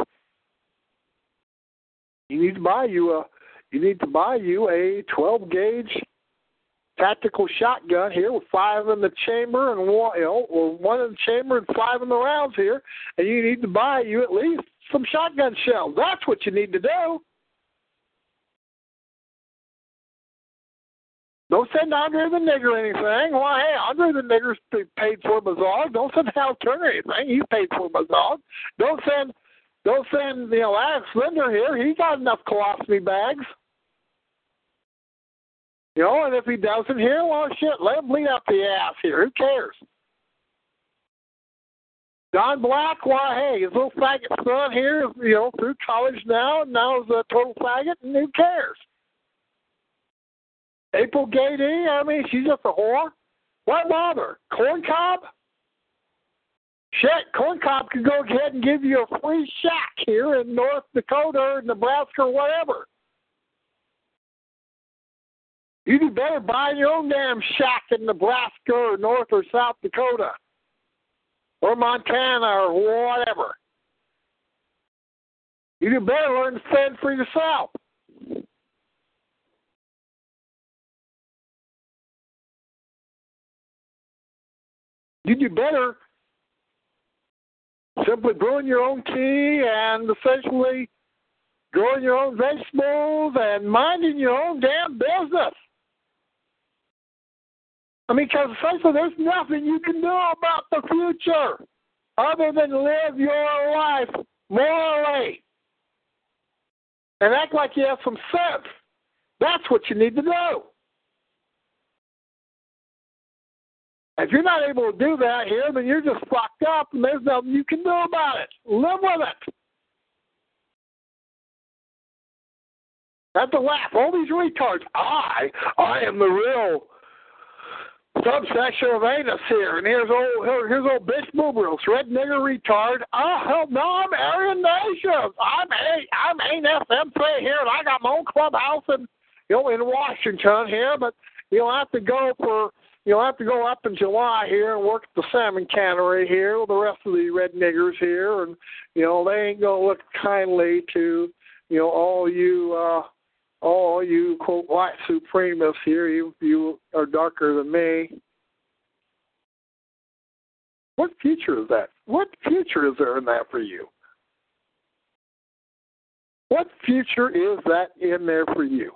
You need to buy you a you need to buy you a twelve gauge tactical shotgun here with five in the chamber and one you know, or one in the chamber and five in the rounds here, and you need to buy you at least some shotgun shells. That's what you need to do. Don't send Andre the Nigger anything. Why, hey, Andre the Nigger's paid for Mazog. Don't send Hal Turner anything. He's paid for Mazog. Don't send, don't send, you know, Alex Linder here. He got enough colostomy bags. You know, and if he doesn't here, well, shit, let him bleed out the ass here. Who cares? Don Black, why, hey, his little faggot son here, you know, through college now, and now is a total faggot, and who cares? April Gaede, I mean, she's just a whore. Why bother? Corn Cob? Shit, Corn Cob could go ahead and give you a free shack here in North Dakota or Nebraska or whatever. You'd be better buying your own damn shack in Nebraska or North or South Dakota or Montana or whatever. You'd better learn to fend for yourself. You do better simply brewing your own tea and essentially growing your own vegetables and minding your own damn business. I mean, because essentially there's nothing you can do about the future other than live your life morally and act like you have some sense. That's what you need to do. If you're not able to do that here, then you're just fucked up and there's nothing you can do about it. Live with it. Have to laugh. All these retards. I, I am the real subsection of anus here, and here's old here's old bitch boobrils, red nigger retard. Oh hell no, I'm Aryan Nation. I'm a I'm an FMC here, and I got my own clubhouse in you know in Washington here, but you'll have to go for You'll have to go up in July here and work at the salmon cannery here with the rest of the red niggers here, and you know they ain't gonna look kindly to you know all you uh all you quote white supremacists here. You you are darker than me. What future is that? What future is there in that for you? What future is that in there for you?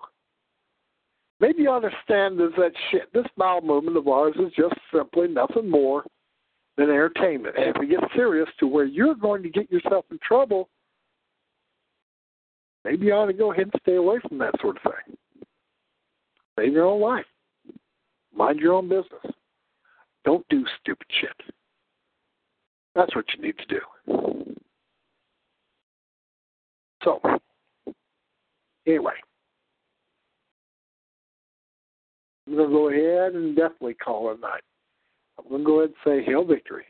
Maybe you understand is that shit. This bowel movement of ours is just simply nothing more than entertainment. And if we get serious to where you're going to get yourself in trouble, maybe you ought to go ahead and stay away from that sort of thing. Save your own life. Mind your own business. Don't do stupid shit. That's what you need to do. So, anyway. I'm going to go ahead and definitely call it night. I'm going to go ahead and say Hail Victory.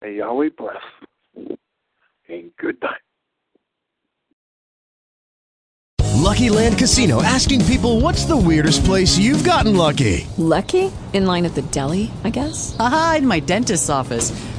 May Yahweh bless. And good night. Lucky Land Casino asking people what's the weirdest place you've gotten lucky? Lucky? In line at the deli, I guess? Aha, in my dentist's office.